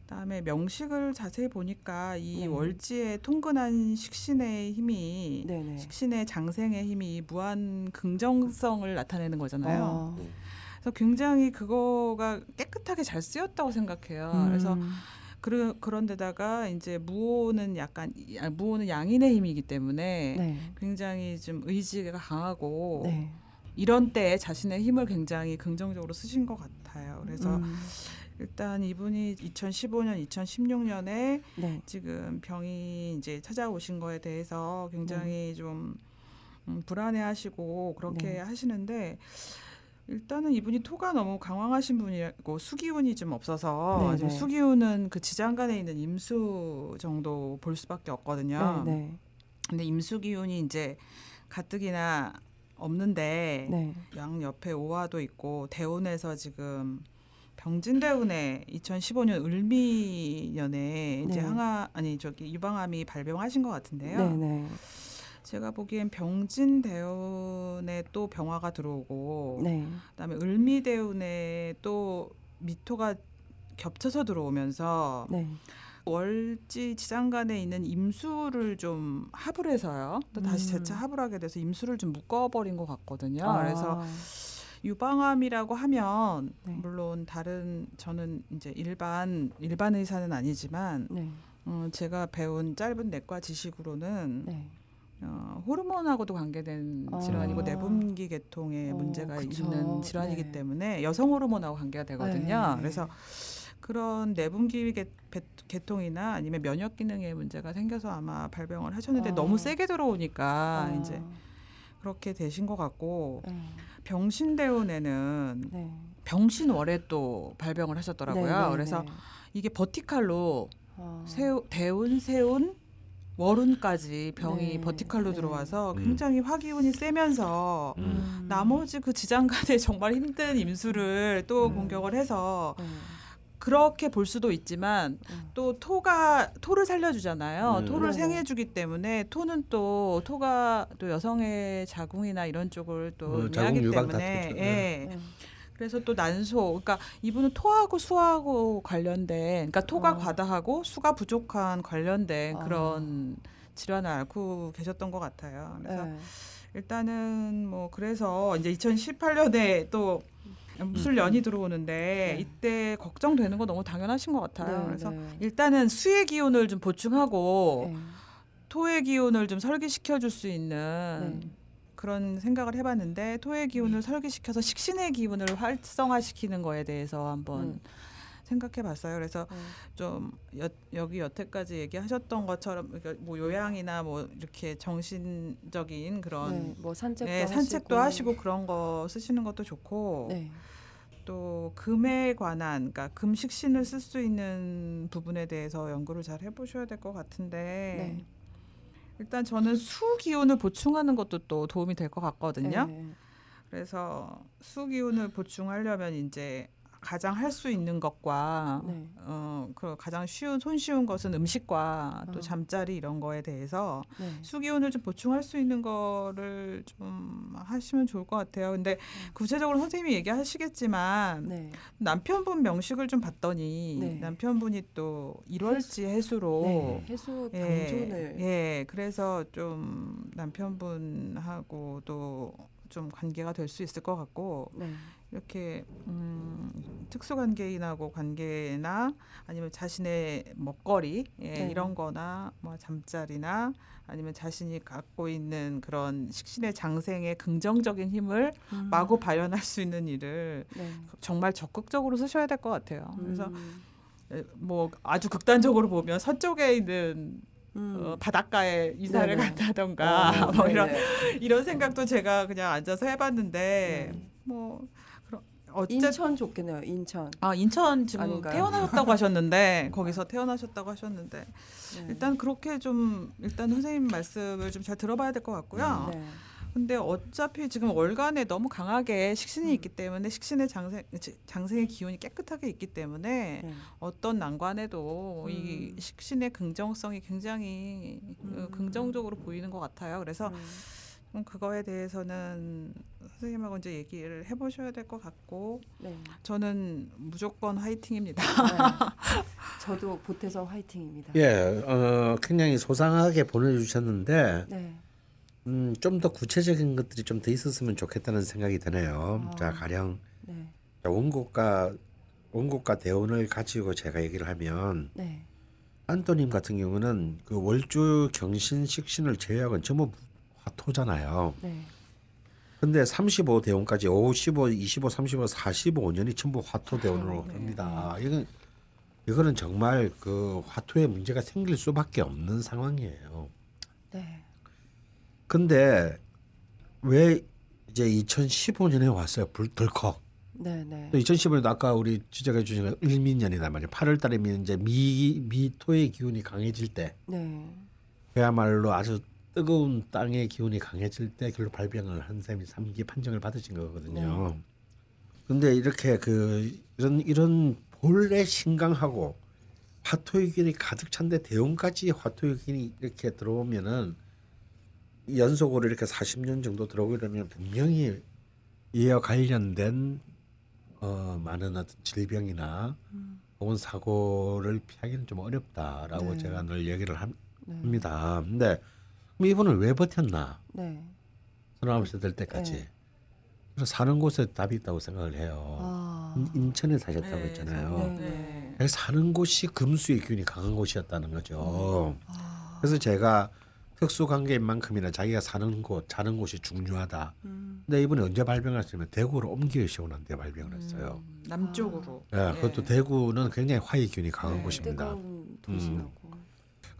그다음에 명식을 자세히 보니까 이 네. 월지에 통근한 식신의 힘이 네, 네. 식신의 장생의 힘이 무한 긍정성을 나타내는 거잖아요. 어. 그래서 굉장히 그거가 깨끗하게 잘 쓰였다고 생각해요. 아, 그래서 음. 그러, 그런데다가 이제 무오는 약간 아, 무호는 양인의 힘이기 때문에 네. 굉장히 좀 의지가 강하고 네. 이런 때에 자신의 힘을 굉장히 긍정적으로 쓰신 것 같아요. 그래서 음. 일단 이분이 2015년, 2016년에 네. 지금 병이 이제 찾아오신 거에 대해서 네. 굉장히 좀 음, 불안해하시고 그렇게 네. 하시는데 일단은 이분이 토가 너무 강황하신 분이고 수기운이 좀 없어서 네, 지금 네. 수기운은 그 지장간에 있는 임수 정도 볼 수밖에 없거든요. 네. 네. 근데 임수 기운이 이제 가뜩이나 없는데 네. 양 옆에 오화도 있고 대운에서 지금 병진대운에 2015년 을미년에 이제 네. 항아 아니 저기 유방암이 발병하신 것 같은데요. 네, 네. 제가 보기엔 병진대운에 또 병화가 들어오고 네. 그다음에 을미대운에 또 미토가 겹쳐서 들어오면서 네. 월지 지장간에 있는 임수를 좀 합을 해서요. 또 다시 음. 재차 합을 하게 돼서 임수를 좀 묶어버린 것 같거든요. 아, 그래서 유방암이라고 하면 네. 물론 다른 저는 이제 일반 일반 의사는 아니지만 네. 음, 제가 배운 짧은 내과 지식으로는 네. 어, 호르몬하고도 관계된 아. 질환이고 내분기 계통에 어, 문제가 그쵸. 있는 질환이기 네. 때문에 여성 호르몬하고 관계가 되거든요. 네. 그래서 그런 내분기 계, 계통이나 아니면 면역 기능에 문제가 생겨서 아마 발병을 하셨는데 아. 너무 세게 들어오니까 아. 이제 그렇게 되신 것 같고 네. 병신대운에는 네. 병신월에 또 발병을 하셨더라고요. 네, 네, 그래서 네. 이게 버티칼로 아. 세우, 대운, 세운, 월운까지 병이 네, 버티칼로 네. 들어와서 음. 굉장히 화기운이 세면서 음. 나머지 그 지장간의 정말 힘든 임수를 또 음. 공격을 해서 네. 그렇게 볼 수도 있지만 음. 또 토가 토를 살려주잖아요. 음. 토를 네. 생해주기 때문에 토는 또 토가 또 여성의 자궁이나 이런 쪽을 또 어, 자궁 의미하기 유방 때문에. 예. 네. 그래서 또 난소, 그러니까 이분은 토하고 수하고 관련된, 그러니까 토가 어. 과다하고 수가 부족한 관련된 아. 그런 질환을 앓고 계셨던 것 같아요. 그래서 네. 일단은 뭐 그래서 이제 2018년에 또 무술년이 들어오는데 네. 이때 걱정되는 거 너무 당연하신 것 같아요. 네, 그래서 네. 일단은 수의 기운을 좀 보충하고 네. 토의 기운을 좀 설기시켜 줄 수 있는 네. 그런 생각을 해봤는데 토의 기운을 설기시켜서 식신의 기운을 활성화시키는 거에 대해서 한번 음. 생각해 봤어요. 그래서 네. 좀 여, 여기 여태까지 얘기하셨던 것처럼 뭐 요양이나 뭐 이렇게 정신적인 그런 네. 뭐 산책도 네, 하시고. 산책도 하시고 그런 거 쓰시는 것도 좋고 네. 또 금에 관한 그러니까 금식신을 쓸 수 있는 부분에 대해서 연구를 잘 해보셔야 될 것 같은데 네. 일단 저는 수 기운을 보충하는 것도 또 도움이 될 것 같거든요. 네. 그래서 수 기운을 보충하려면 이제 가장 할 수 있는 것과 네. 어, 그 가장 쉬운 손쉬운 것은 음식과 또 어. 잠자리 이런 거에 대해서 네. 수 기운을 좀 보충할 수 있는 거를 좀 하시면 좋을 것 같아요. 근데 구체적으로 선생님이 얘기하시겠지만 네. 남편분 명식을 좀 봤더니 네. 남편분이 또 일월지 해수로 네. 해수 예, 병존을 예, 그래서 좀 남편분하고도 좀 관계가 될 수 있을 것 같고 네. 이렇게 음, 특수관계인하고 관계나 아니면 자신의 먹거리 예, 네. 이런거나 뭐 잠자리나 아니면 자신이 갖고 있는 그런 식신의 장생의 긍정적인 힘을 음. 마구 발현할 수 있는 일을 네. 정말 적극적으로 쓰셔야 될 것 같아요. 그래서 음. 에, 뭐 아주 극단적으로 보면 서쪽에 있는 음. 어, 바닷가에 이사를 네네. 간다던가 어, 뭐 네, 이런 네. 이런 생각도 제가 그냥 앉아서 해봤는데 네. 뭐 어쨌 인천 좋겠네요. 인천. 아 인천 지금 아닌가요? 태어나셨다고 하셨는데 거기서 태어나셨다고 하셨는데 네. 일단 그렇게 좀 일단 선생님 말씀을 좀 잘 들어봐야 될 것 같고요. 네. 근데 어차피 지금 월간에 너무 강하게 식신이 음. 있기 때문에 식신의 장생 장생의 기운이 깨끗하게 있기 때문에 네. 어떤 난관에도 이 음. 식신의 긍정성이 굉장히 어, 음. 긍정적으로 보이는 것 같아요. 그래서 음. 좀 그거에 대해서는 선생님하고 이제 얘기를 해보셔야 될 것 같고 네. 저는 무조건 화이팅입니다. 네. 저도 보태서 화이팅입니다. 예, 어, 굉장히 소상하게 보내주셨는데 네. 음, 좀 더 구체적인 것들이 좀 더 있었으면 좋겠다는 생각이 드네요. 아. 자, 가령 네. 자, 원곡과 원곡과 대운을 가지고 제가 얘기를 하면 네. 안토님 같은 경우는 그 월주 경신 식신을 제외하고는 전부 화토잖아요. 네. 근데 35 대운까지 5, 15, 25, 35, 45년이 전부 화토 대운으로 네. 갑니다. 이건 이거는 정말 그 화토에 문제가 생길 수밖에 없는 상황이에요. 네. 근데 왜 이제 2015년에 왔어요? 불 덜컥. 네. 네. 또 2015년도 아까 우리 지적해 주신 거 을민년이란 말이에요. 8월 달이면 이제 미 미토의 기운이 강해질 때 네. 그야말로 아주 뜨거운 땅의 기운이 강해질 때 결로 발병을 한 셈이 삼기 판정을 받으신 거거든요. 근데 이렇게 그 이런 이런 본래 신강하고 화토유균이 가득 찬데 대운까지 화토유균이 이렇게 들어오면은 연속으로 이렇게 40년 정도 들어오게 되면 분명히 이와 관련된 어 많은 어떤 질병이나 혹은 사고를 피하기는 좀 어렵다라고 네. 제가 늘 얘기를 함- 네. 합니다. 근데 그럼 이분은 왜 버텼나? 네. 서른아홉 될 때까지. 네. 그래서 사는 곳에 답이 있다고 생각을 해요. 아. 인- 인천에 사셨다고 네, 했잖아요. 네. 네. 사는 곳이 금수의 균이 강한 곳이었다는 거죠. 아. 그래서 제가 특수 관계인 만큼이나 자기가 사는 곳, 자는 곳이 중요하다. 음. 근데 이분이 언제 발병하시냐면 대구로 난 뒤에 발병을 했어요. 음, 남쪽으로. 예, 그것도 네. 대구는 굉장히 화이균이 강한 네, 곳입니다. 뜨거운 도시라고.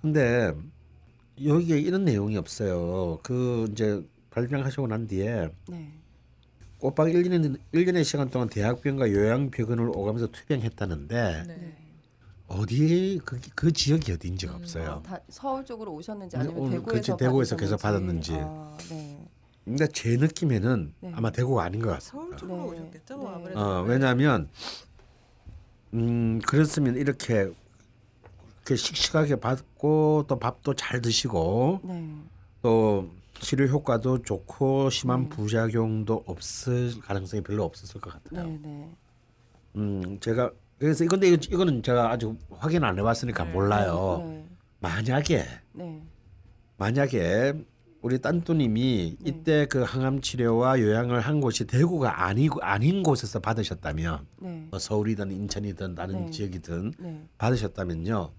근데 여기에 이런 내용이 없어요. 그 이제 발병하시고 난 뒤에 네. 꼬박 1년, 1년의 시간 동안 대학병과 요양병원을 오가면서 투병했다는데 네. 어디에 그, 그 지역이 어딘지가 음, 없어요. 아, 다 서울 쪽으로 오셨는지 네, 아니면 오늘 대구에서 그치, 대구에서 계속 받았는지. 아, 네. 근데 제 느낌에는 네. 아마 대구가 아닌 것 서울 같습니다. 쪽으로 네. 오셨겠죠. 네. 아무래도. 어, 왜냐하면 음 그랬으면 이렇게 이렇게 씩씩하게 받고 또 밥도 잘 드시고 네. 또 치료 효과도 좋고 심한 네. 부작용도 없을 가능성이 별로 없었을 것 같아요. 네, 네. 음 제가 그래서 이건데 이거, 이거는 제가 아직 확인 안 해봤으니까 네. 몰라요. 네. 만약에 네. 만약에 우리 딴뚜님이 네. 이때 그 항암 치료와 요양을 한 곳이 대구가 아니고 아닌 곳에서 받으셨다면 네. 뭐 서울이든 인천이든 다른 네. 지역이든 네. 받으셨다면요.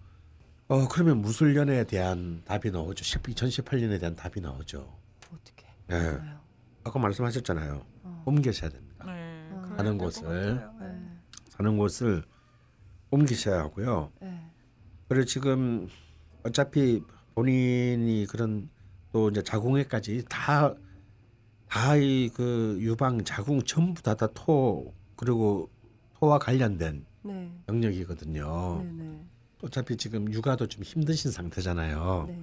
어 그러면 무술년에 대한 답이 나오죠. 2018년에 대한 답이 나오죠. 어떻게? 예. 알아요? 아까 말씀하셨잖아요. 어. 옮기셔야 됩니다. 네. 아. 사는 곳을. 네. 사는 곳을 옮기셔야 하고요. 네. 그리고 지금 어차피 본인이 그런 또 이제 자궁에까지 다 다 이 그 유방 자궁 전부 다 다 토 그리고 토와 관련된 네. 영역이거든요. 네. 네. 어차피 지금 육아도 좀 힘드신 상태잖아요. 네.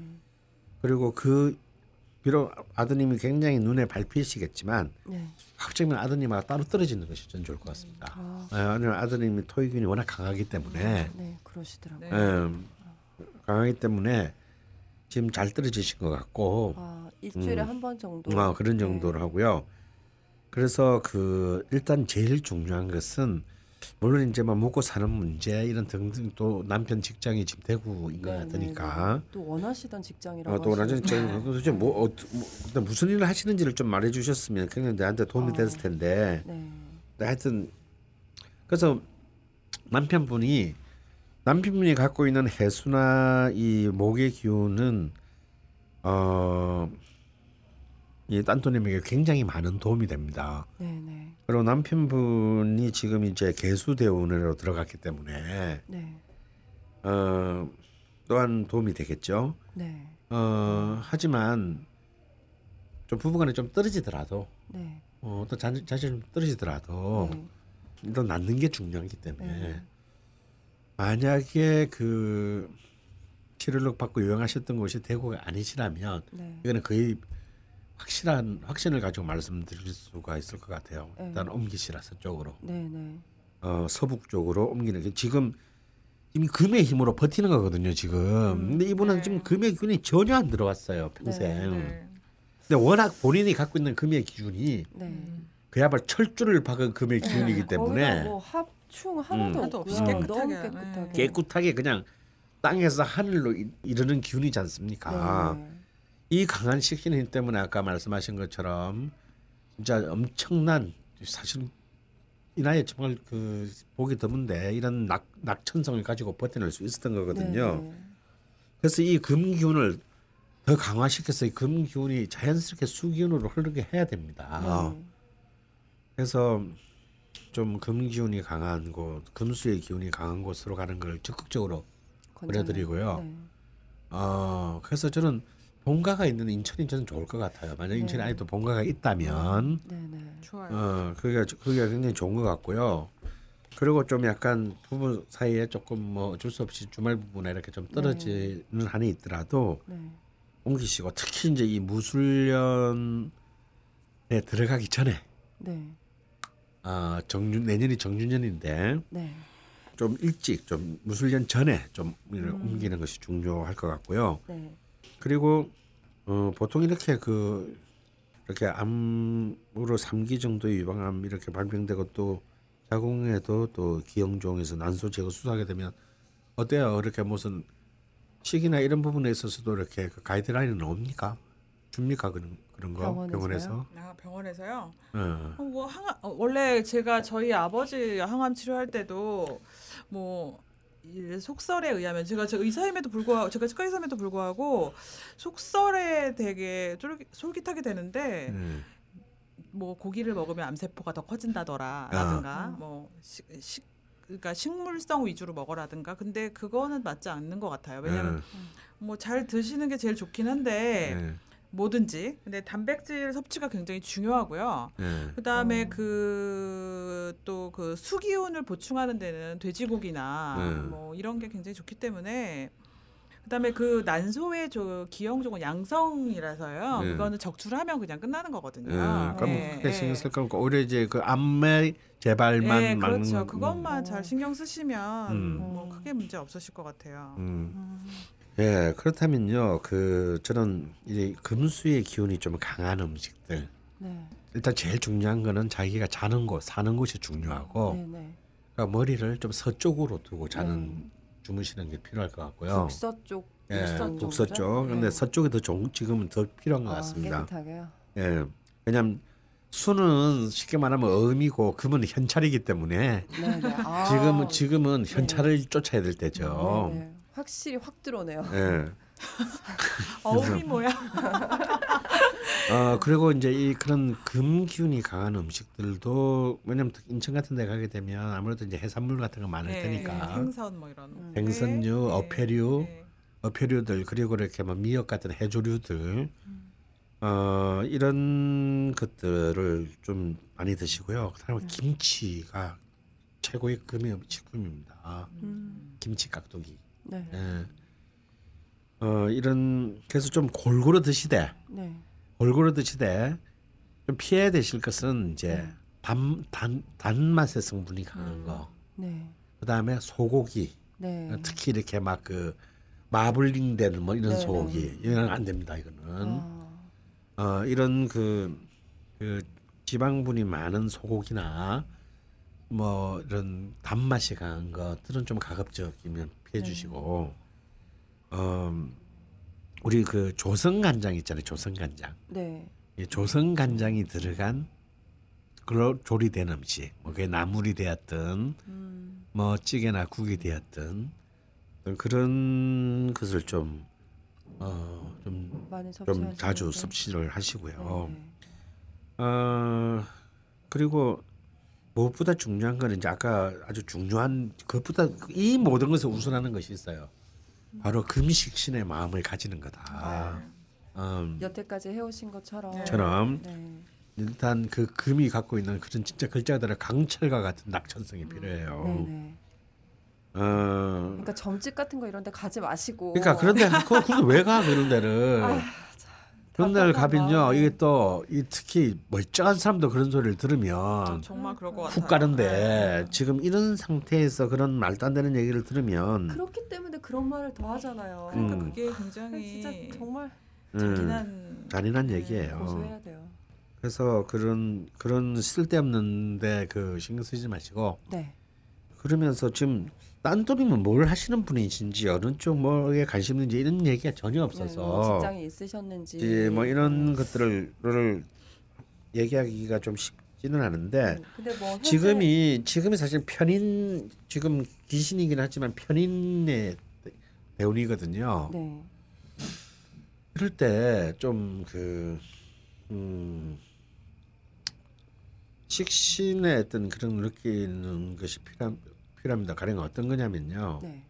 그리고 그 비록 아드님이 굉장히 눈에 밟히시겠지만 네. 합적면 아드님하고 따로 떨어지는 것이 전 좋을 것 같습니다. 아. 예, 왜냐면 아드님이 토이균이 워낙 강하기 때문에 네. 그러시더라고요. 네. 예, 강하기 때문에 지금 잘 떨어지신 것 같고 아, 일주일에 음. 한번 정도. 어, 그런 네. 정도로 하고요. 그래서 그 일단 제일 중요한 것은 물론 이제 뭐 먹고 사는 문제 이런 등등 또 남편 직장이 지금 대구인 것 네, 같으니까 네, 네. 또 원하시던 직장이라고. 어, 또 하시니까. 직장 도대체 뭐, 어, 뭐 무슨 일을 하시는지를 좀 말해주셨으면 굉장히 나한테 도움이 어. 됐을 텐데 네. 근데 하여튼 그래서 남편분이 남편분이 갖고 있는 해수나 이 목의 기운은 어. 이 딴토님에게 굉장히 많은 도움이 됩니다. 네. 네. 그리고 남편분이 지금 이제 개수대운으로 들어갔기 때문에 네. 어, 또한 도움이 되겠죠. 네. 어, 하지만 좀 부부간에 좀 떨어지더라도 네. 어, 또 자신 자신 좀 떨어지더라도 네. 일단 낳는 게 중요하기 때문에 네. 만약에 그 치료를 받고 요양하셨던 곳이 대구가 아니시라면 네. 이거는 거의 확실한 확신을 가지고 말씀드릴 수가 있을 것 같아요. 네. 일단 옮기시라 서쪽으로 네. 네. 어, 서북 쪽으로 옮기는 게 지금 이미 금의 힘으로 버티는 거거든요. 지금 근데 이분은 네. 지금 금의 기운이 전혀 안 들어왔어요 평생. 네. 근데 워낙 본인이 갖고 있는 금의 기운이 네. 음. 그야말로 철줄을 박은 금의 기운이기 때문에 뭐 합충 하나도 음. 없이 깨끗하게. 깨끗하게. 깨끗하게 그냥 땅에서 하늘로 이- 이르는 기운이지 않습니까? 네. 이 강한 식신의 힘 때문에 아까 말씀하신 것처럼 진짜 엄청난 사실 이 나이에 정말 그 보기 드문데 이런 낙, 낙천성을 가지고 버텨낼 수 있었던 거거든요. 네. 그래서 이 금기운을 더 강화시켜서 이 금기운이 자연스럽게 수기운으로 흐르게 해야 됩니다. 네. 그래서 좀 금기운이 강한 곳, 금수의 기운이 강한 곳으로 가는 걸 적극적으로 보내드리고요. 네. 어 그래서 저는 본가가 있는 인천이 저는 좋을 것 같아요. 만약 네. 인천에 아직도 본가가 있다면 네. 네. 좋아요. 어 그게 그게 굉장히 좋은 것 같고요. 그리고 좀 약간 부부 사이에 조금 뭐 어쩔 수 없이 주말 부부나 이렇게 좀 떨어지는 한이 있더라도 네. 옮기시고 특히 이제 이 무술년에 들어가기 전에 네. 아 정준 내년이 정준년인데 네. 좀 일찍 좀 무술년 전에 좀 이렇게 옮기는 것이 중요할 것 같고요. 네. 그리고 어, 보통 이렇게 그 이렇게 암으로 3기 정도의 유방암 이렇게 발병되고 또 자궁에도 또 기형종에서 난소 제거 수술하게 되면 어때요? 이렇게 무슨 식이나 이런 부분에 있어서도 이렇게 그 가이드라인은 옵니까? 줍니까 그런 그런 거 병원에서요? 병원에서? 아, 병원에서요. 어. 어, 뭐 항암 어, 원래 제가 저희 아버지 항암 치료할 때도 뭐. 이 속설에 의하면 제가 저 의사임에도 불구하고 제가 치과 의사임에도 불구하고 속설에 되게 쫄깃, 솔깃하게 되는데 음. 뭐 고기를 먹으면 암세포가 더 아. 커진다더라라든가 뭐 식, 식 그러니까 식물성 위주로 먹어라든가 근데 그거는 맞지 않는 것 같아요 왜냐면 뭐잘 드시는 게 제일 좋긴 한데 예. 뭐든지 근데 단백질 섭취가 굉장히 중요하고요 예. 그다음에 어. 그또그 수기운을 보충하는 데는 돼지고기나 네. 뭐 이런 게 굉장히 좋기 때문에 그다음에 그 난소의 저 기형종은 양성이라서요. 네. 그거는 적출하면 그냥 끝나는 거거든요. 예. 그러니까 뭐 예, 크게 예. 신경 쓸 거고 오히려 이제 그 암의 재발만 예, 막는 그렇죠. 그것만 어. 잘 신경 쓰시면 음. 뭐 크게 문제 없으실 것 같아요. 음. 예, 그렇다면요. 그 저는 이 금수의 기운이 좀 강한 음식들. 네. 일단 제일 중요한 거는 자기가 자는 곳, 사는 곳이 중요하고 네. 네. 그러니까 머리를 좀 서쪽으로 두고 자는 네. 주무시는 게 필요할 것 같고요. 북서쪽, 예, 북서쪽. 북서쪽. 근데 서쪽이 더 좋은 지금은 더 필요한 것 아, 같습니다. 깨끗하게요. 예. 왜냐면 수는 쉽게 말하면 음이고 금은 현찰이기 때문에 네, 네. 아, 지금은 지금은 현찰을 쫓아야 될 때죠. 네, 네. 확실히 확 들어오네요. 예. 어음이 뭐야? 어 그리고 이제 이 그런 금 기운이 강한 음식들도 왜냐면 인천 같은 데 가게 되면 아무래도 이제 해산물 같은 거 많을 네, 테니까 생선 뭐 이런 음. 생선류, 네, 어패류, 네. 어패류들 그리고 이렇게 뭐 미역 같은 해조류들 어 이런 것들을 좀 많이 드시고요. 그다음에 김치가 최고의 금의 식품입니다. 음. 김치 깍두기. 네. 예. 어 이런 그래서 좀 골고루 드시되 네. 골고루 드시되 좀 피해야 되실 것은 이제 네. 단, 단, 단맛의 성분이 강한 거. 네. 그다음에 소고기. 네. 특히 이렇게 막 그 마블링 되는 뭐 이런 네, 소고기 이건 안 됩니다 이거는 아, 어 이런 그, 그 지방분이 많은 소고기나 뭐 이런 단맛이 강한 것들은 좀 가급적이면 피 해 네. 주시고 어 우리 그 조선 간장 있잖아요 조선 간장 네. 이 조선 간장이 들어간 그로 조리된 음식 뭐 그게 나물이 되었든 음. 뭐 찌개나 국이 되었든 그런 것을 좀 어, 좀, 좀 자주 게. 섭취를 하시고요. 네. 어, 그리고 무엇보다 중요한 거는 이제 아까 아주 중요한 그것보다 이 모든 것을 우선하는 것이 있어요. 바로 금식신의 마음을 가지는 거다. 음, 여태까지 해오신 것처럼. 네. 처럼 네. 일단 그 금이 갖고 있는 그런 진짜 글자들의 강철과 같은 낙천성이 필요해요. 네, 네. 어, 그러니까 점집 같은 거 이런 데 가지 마시고. 그러니까 그런데 그 그런데 왜가 그런 데를 아, 그런 데를 답답한 가면요. 이게 또 이 특히 멀쩡한 사람도 그런 소리를 들으면 정말 그럴 것 같아요. 훅 가는데 네. 지금 이런 상태에서 그런 말도 안 되는 얘기를 들으면 그렇기 때문에 그런 말을 더 하잖아요. 그러니까 음. 그게 굉장히 진짜 정말 음, 잔인한 잔인한 네, 얘기예요. 고소해야 돼요. 그래서 그런 그런 쓸데없는데 그 신경 쓰지 마시고 네. 그러면서 지금 딴 돈이면 뭘 하시는 분이신지 어느 쪽 뭐에 관심 있는지 이런 얘기가 전혀 네, 없어서 뭐 직장이 있으셨는지. 이제 뭐 이런 것들을 를 얘기하기가 좀 쉽지는 않은데 음, 뭐 현재- 지금이 지금이 사실 편인 지금 귀신이긴 하지만 편인의 대운이거든요. 네. 그럴 때 좀 그 음, 식신의 어떤 그런 느끼는 것이 필요한 필요합니다. 가령 어떤 거냐면요. 네.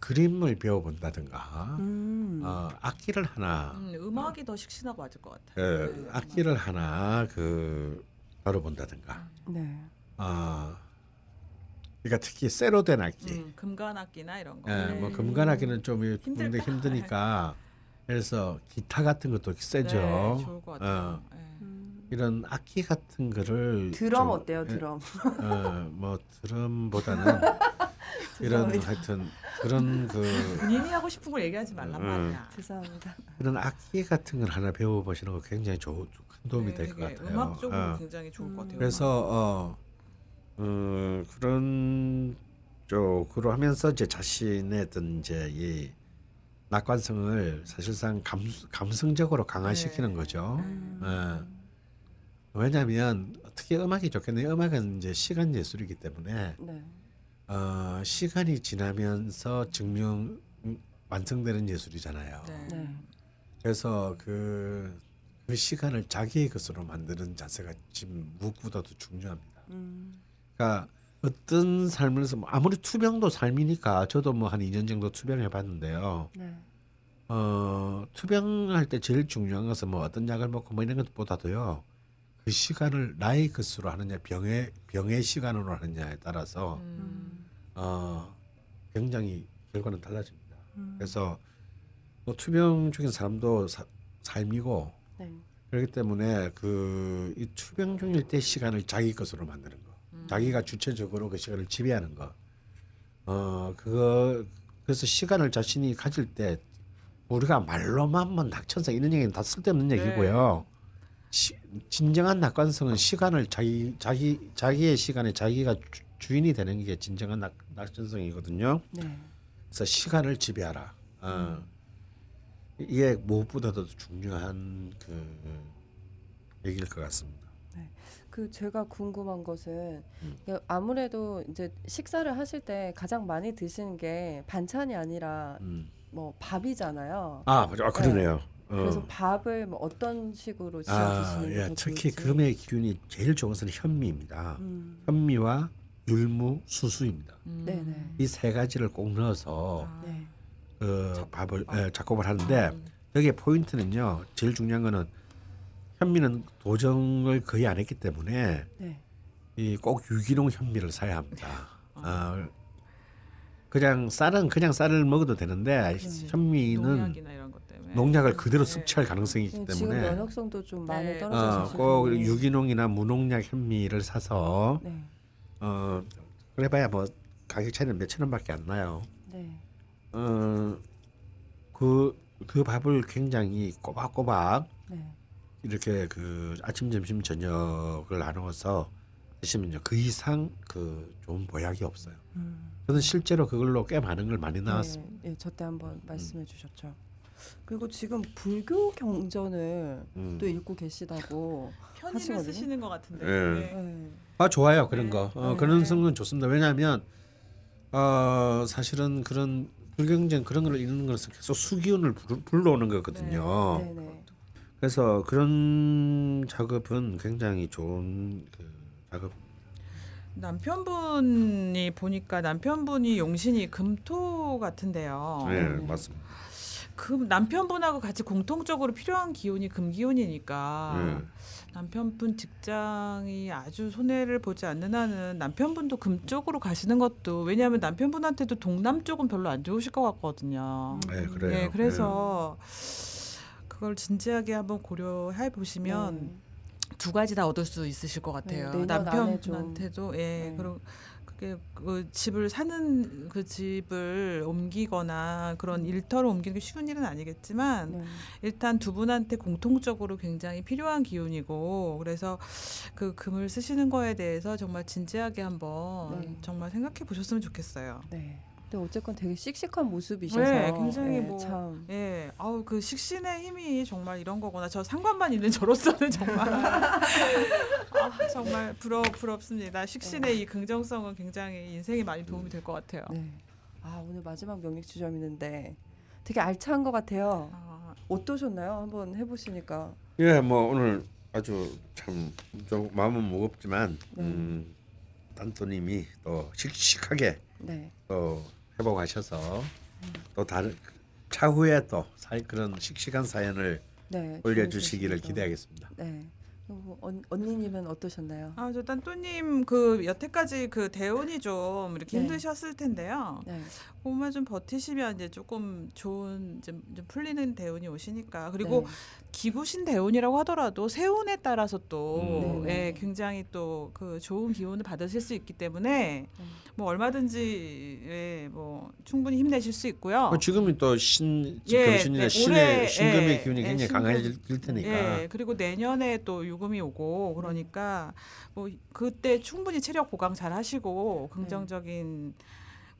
그림을 배워본다든가 음. 어, 악기를 하나 음, 음악이 더 식신하고 맞을 것 같아요. 예, 네, 악기를 하나 그 다뤄본다든가 네. 아 그러니까 특히 쇠로 된 악기 음, 금관 악기나 이런 거. 예, 네. 뭐 금관 악기는 좀 힘들다. 힘들 힘드니까 그래서 기타 같은 것도 세죠 네, 좋을 것 같아요. 어, 네. 음. 이런 악기 같은 거를 드럼 좀, 어때요? 예, 드럼. 어, 뭐 드럼보다는 이런. 하여튼 그런 그 본인이 하고 싶은 걸 얘기하지 말란 음. 말이야. 죄송합니다. 그런 악기 같은 걸 하나 배워보시는 거 굉장히 좋, 큰 도움이 네, 될 것 되게 같아요. 음악 쪽으로 어. 굉장히 좋을 것 같아요. 그래서 어, 어 그런 쪽으로 하면서 이제 자신의 어떤 이제 이 낙관성을 사실상 감, 감성적으로 강화시키는 네. 거죠. 음. 어. 왜냐하면 어떻게 음악이 좋겠네요. 음악은 이제 시간 예술이기 때문에 네. 어, 시간이 지나면서 증명 음, 완성되는 예술이잖아요. 네. 네. 그래서 그, 그 시간을 자기의 것으로 만드는 자세가 지금 무엇보다도 중요합니다. 음. 그러니까 어떤 삶을 서 아무리 투병도 삶이니까 저도 뭐 한 2년 정도 투병해 봤는데요. 네. 어, 투병할 때 제일 중요한 것은 뭐 어떤 약을 먹고 뭐 이런 것보다도요. 그 시간을 나의 것으로 하느냐 병의 병의 시간으로 하느냐에 따라서 음. 어, 굉장히 결과는 달라집니다. 음. 그래서 뭐 투병 중인 사람도 사- 삶이고 네. 그렇기 때문에 그 이 투병 중일 때 시간을 자기 것으로 만드는 거, 자기가 주체적으로 그 시간을 지배하는 거, 어 그거 그래서 시간을 자신이 가질 때 우리가 말로만 뭐 낙천성 이런 얘기는 다 쓸데없는 네. 얘기고요. 시, 진정한 낙관성은 시간을 자기 자기 자기의 시간에 자기가 주, 주인이 되는 게 진정한 낙, 낙천성이거든요. 네. 그래서 시간을 지배하라. 어. 이게 무엇보다도 중요한 그 얘기일 것 같습니다. 그 제가 궁금한 것은 음. 야, 아무래도 이제 식사를 하실 때 가장 많이 드시는 게 반찬이 아니라 음. 뭐 밥이잖아요. 아, 맞아. 아, 그러네요. 그래서 어. 밥을 뭐 어떤 식으로 지어 아, 드시는 게 예, 더 특히 좋을지. 금의 기운이 제일 좋은 것은 현미입니다. 음. 현미와 율무, 수수입니다. 음. 네네. 이세 가지를 꼭 넣어서 아. 네. 그 작- 밥을 아. 예, 작곡을 하는데 음. 여기에 포인트는요. 제일 중요한 거는 현미는 도정을 거의 안 했기 때문에 네. 이꼭 유기농 현미를 사야 합니다. 아, 그냥 쌀은 그냥 쌀을 먹어도 되는데 현미는 농약을 그대로 네. 섭취할 가능성이 있기 지금 때문에 면역성도 좀 많이 네. 떨어져서 어, 꼭 유기농이나 무농약 현미를 사서 네. 어 그래봐야 뭐 가격 차이는 몇천 원밖에 안 나요. 네. 어그 그 밥을 굉장히 꼬박꼬박 네. 이렇게 그 아침 점심 저녁을 나누어서 드시면요 그 이상 그 좋은 보약이 없어요. 음. 저는 실제로 그걸로 꽤 많은 걸 많이 나왔습니다. 네, 예, 저때 한번 말씀해 주셨죠. 그리고 지금 불교 경전을 음. 또 읽고 계시다고 편의를 하시거든요. 쓰시는 것 같은데. 예. 네. 네. 아 좋아요 그런 네. 거 어, 네. 그런 성은 좋습니다 왜냐하면 어 사실은 그런 불경전 그런 걸 읽는 것은 계속 수기운을 불, 불러오는 거거든요 네, 네. 그래서 그런 작업은 굉장히 좋은 그 작업 남편분이 보니까 남편분이 용신이 금토 같은데요. 네 네. 맞습니다 금 남편분하고 같이 공통적으로 필요한 기운이 금기운이니까 네. 남편분 직장이 아주 손해를 보지 않는 한은 남편분도 금 쪽으로 가시는 것도 왜냐하면 남편분한테도 동남 쪽은 별로 안 좋으실 것 같거든요. 네 그래요 네, 그래서 그걸 진지하게 한번 고려해 보시면 네. 두 가지 다 얻을 수 있으실 것 같아요. 네, 좀. 남편한테도 예 네. 그리고 그 집을 사는 그 집을 옮기거나 그런 일터를 옮기는 게 쉬운 일은 아니겠지만 네. 일단 두 분한테 공통적으로 굉장히 필요한 기운이고 그래서 그 금을 쓰시는 거에 대해서 정말 진지하게 한번 네. 정말 생각해 보셨으면 좋겠어요. 네. 근데 어쨌건 되게 씩씩한 모습이셔서 네, 굉장히 네, 뭐 참 예, 아우 그 식신의 힘이 정말 이런 거구나. 저 상관만 있는 저로서는 정말 아, 정말 부러 부럽습니다. 식신의 이 긍정성은 굉장히 인생에 많이 도움이 될 것 같아요. 네. 아 오늘 마지막 명리 지점이는데 되게 알찬 것 같아요. 아, 어떠셨나요? 한번 해보시니까. 예 뭐 오늘 아주 참 좀 마음은 무겁지만 네. 음 단토님이 또 씩씩하게 네. 또 회복하셔서 또 다른 차후에 또 사, 그런 씩씩한 사연을 네. 올려주시기를. 기대하겠습니다. 네. 어, 언, 언니님은 어떠셨나요? 아, 저 딴또님 그 여태까지 그 대운이 좀 이렇게 네. 힘드셨을 텐데요. 네. 그것만 좀 버티시면 이제 조금 좋은 좀, 좀 풀리는 대운이 오시니까 그리고 네. 기부신 대운이라고 하더라도 세운에 따라서 또 음. 네, 예, 네. 굉장히 또 그 좋은 기운을 받으실 수 있기 때문에 음. 뭐 얼마든지 예, 뭐 충분히 힘내실 수 있고요. 뭐 지금이 또 신 예, 금신이나 네, 신의 올해, 신금의 예, 기운이 예, 굉장히 신금. 강해질 테니까. 예, 그리고 내년에 또 유금이 오고 그러니까 뭐 그때 충분히 체력 보강 잘 하시고 긍정적인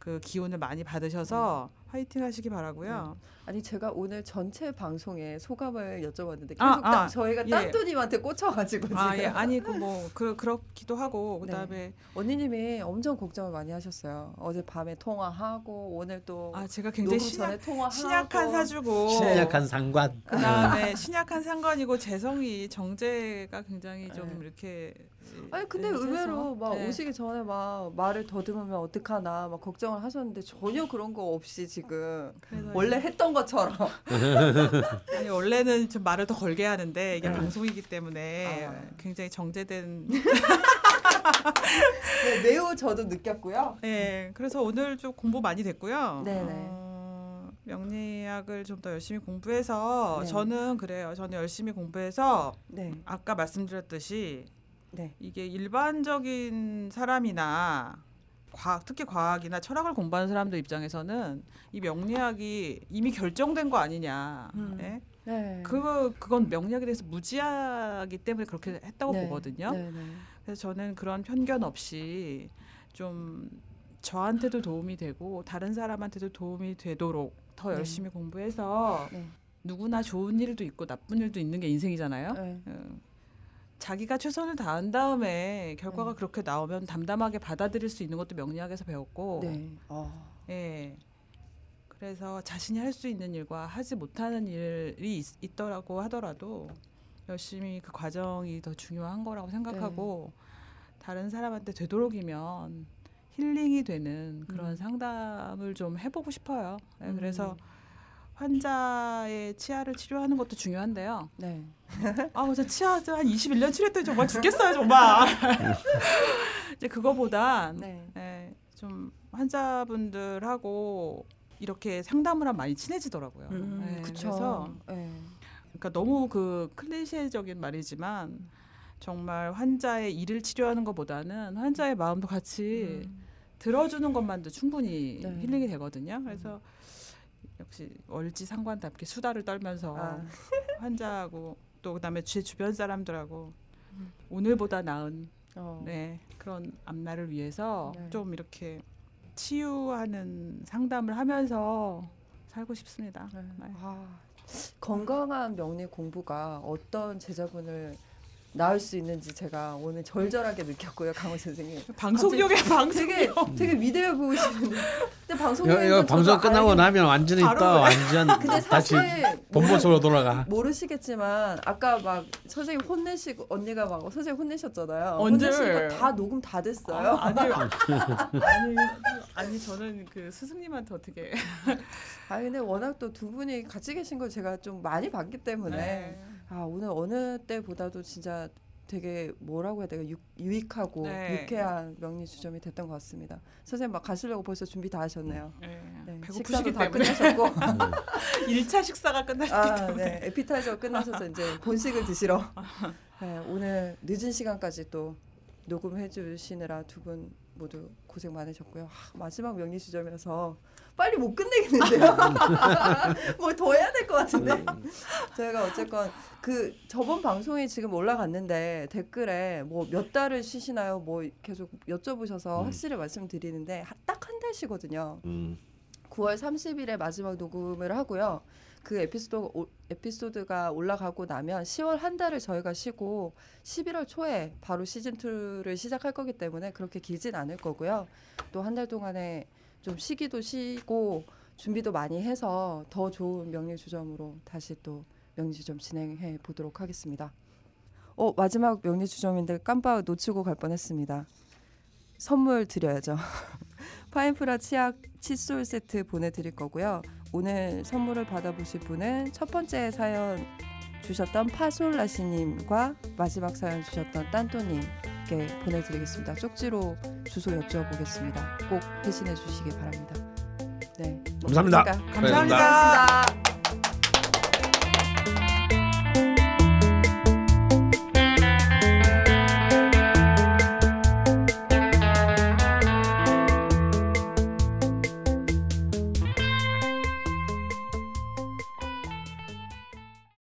그 기운을 많이 받으셔서 화이팅 하시기 바라고요. 아니 제가 오늘 전체 방송에 소감을 여쭤봤는데 계속 아, 딱 아, 저희가 예. 딴뚜님한테 꽂혀가지고 아, 예. 아니 그뭐 그 그렇기도 하고 네. 그다음에 언니님이 엄청 걱정을 많이 하셨어요. 어제 밤에 통화하고 오늘 또 아, 제가 굉장히 신약, 전에 통화하고 신약한 사주고 신약한 상관. 그다음에 신약한 상관이고 재성이 정제가 굉장히 좀 네. 이렇게 아니 근데 네, 의외로 해서. 막 네. 오시기 전에 막 말을 더듬으면 어떡하나 막 걱정을 하셨는데 전혀 그런 거 없이 지금 원래 했던 것처럼 아니, 원래는 좀 말을 더 걸게 하는데 이게 네. 방송이기 때문에 아. 굉장히 정제된 네, 매우 저도 느꼈고요. 예, 그래서 오늘 좀 공부 많이 됐고요. 네네. 어, 명리학을 좀 더 열심히 공부해서 네. 저는 그래요. 저는 열심히 공부해서 네, 아까 말씀드렸듯이 네, 이게 일반적인 사람이나 과학, 특히 과학이나 철학을 공부하는 사람들 입장에서는 이 명리학이 이미 결정된 거 아니냐. 음. 예? 네. 그 그건 명리학에 대해서 무지하기 때문에 그렇게 했다고 네, 보거든요. 네, 네. 그래서 저는 그런 편견 없이 좀 저한테도 도움이 되고 다른 사람한테도 도움이 되도록 더 네. 열심히 공부해서 네. 누구나 좋은 일도 있고 나쁜 일도 있는 게 인생이잖아요. 네. 어, 자기가 최선을 다한 다음에 결과가 네. 그렇게 나오면 담담하게 받아들일 수 있는 것도 명리학에서 배웠고, 네. 어. 예. 그래서 자신이 할 수 있는 일과 하지 못하는 일이 있, 있더라고 하더라도 열심히 그 과정이 더 중요한 거라고 생각하고 네. 다른 사람한테 되도록이면 힐링이 되는 그런 음. 상담을 좀 해보고 싶어요. 예, 음. 그래서 환자의 치아를 치료하는 것도 중요한데요. 네. 아, 저 치아 한 21년 치료했더니 정말 죽겠어요, 정말. 이제 그거보다 네. 예, 좀 환자분들하고 이렇게 상담을 하면 많이 친해지더라고요. 음, 예, 그쵸. 그래서 네. 그러니까 너무 그 클리셰적인 말이지만 정말 환자의 일을 치료하는 것보다는 환자의 마음도 같이 음. 들어주는 것만도 충분히 네. 힐링이 되거든요. 그래서 역시 월지 상관답게 수다를 떨면서 아. 환자하고 또 그다음에 제 주변 사람들하고 음. 오늘보다 나은 어. 네 그런 앞날을 위해서 네. 좀 이렇게 치유하는 상담을 하면서 살고 싶습니다. 네. 네. 아, 건강한 명리 공부가 어떤 제자분을 낳을 수 있는지 제가 오늘 절절하게 느꼈고요, 강호 선생님. 방송용의 방송 되게 되게 위대해 보이시는데, 근데 방송 이거, 이거 방송 끝나고 나면 완전히 또 완전 근데 다시 사실 본모습으로 돌아가. 모르시겠지만 아까 막 선생님 혼내시고 언니가 막 선생님 혼내셨잖아요. 언제? 다 녹음 다 됐어요. 아, 아니 아니 아니 저는 그 스승님한테 어떻게 아 근데 워낙 또 두 분이 같이 계신 걸 제가 좀 많이 봤기 때문에 네. 아 오늘 어느 때보다도 진짜 되게 뭐라고 해야 유, 유익하고 네. 유쾌한 명리 주점이 됐던 것 같습니다. 선생님 막 가시려고 벌써 준비 다 하셨네요. 네. 네, 식사도 다 끝나셨고 1차 식사가 끝났기 아, 때문에 네. 에피타이저 끝나셔서 이제 본식을 드시러 네, 오늘 늦은 시간까지 또 녹음해 주시느라 두 분 모두 고생 많으셨고요. 아, 마지막 명리 주점이라서 빨리 못 끝내겠는데요. 뭐 더 해야 될 것 같은데. 저희가 어쨌건 그 저번 방송이 지금 올라갔는데 댓글에 뭐 몇 달을 쉬시나요? 뭐 계속 여쭤보셔서 음. 확실히 말씀드리는데 딱 한 달씩거든요. 음. 9월 30일에 마지막 녹음을 하고요. 그 에피소드 오- 에피소드가 올라가고 나면 10월 한 달을 저희가 쉬고 11월 초에 바로 시즌 2를 시작할 거기 때문에 그렇게 길진 않을 거고요. 또 한 달 동안에 좀 쉬기도 쉬고 준비도 많이 해서 더 좋은 명리 주점으로 다시 또 명리 주점 진행해 보도록 하겠습니다. 어 마지막 명리 주점인데 깜빡 놓치고 갈 뻔했습니다. 선물 드려야죠. 파인프라 치약 칫솔 세트 보내드릴 거고요. 오늘 선물을 받아보실 분은 첫 번째 사연 주셨던 파솔라시님과 마지막 사연 주셨던 딴또님께 보내드리겠습니다. 쪽지로 주소 여쭤보겠습니다. 꼭 회신해 주시기 바랍니다. 네, 감사합니다. 그러니까 감사합니다. 감사합니다.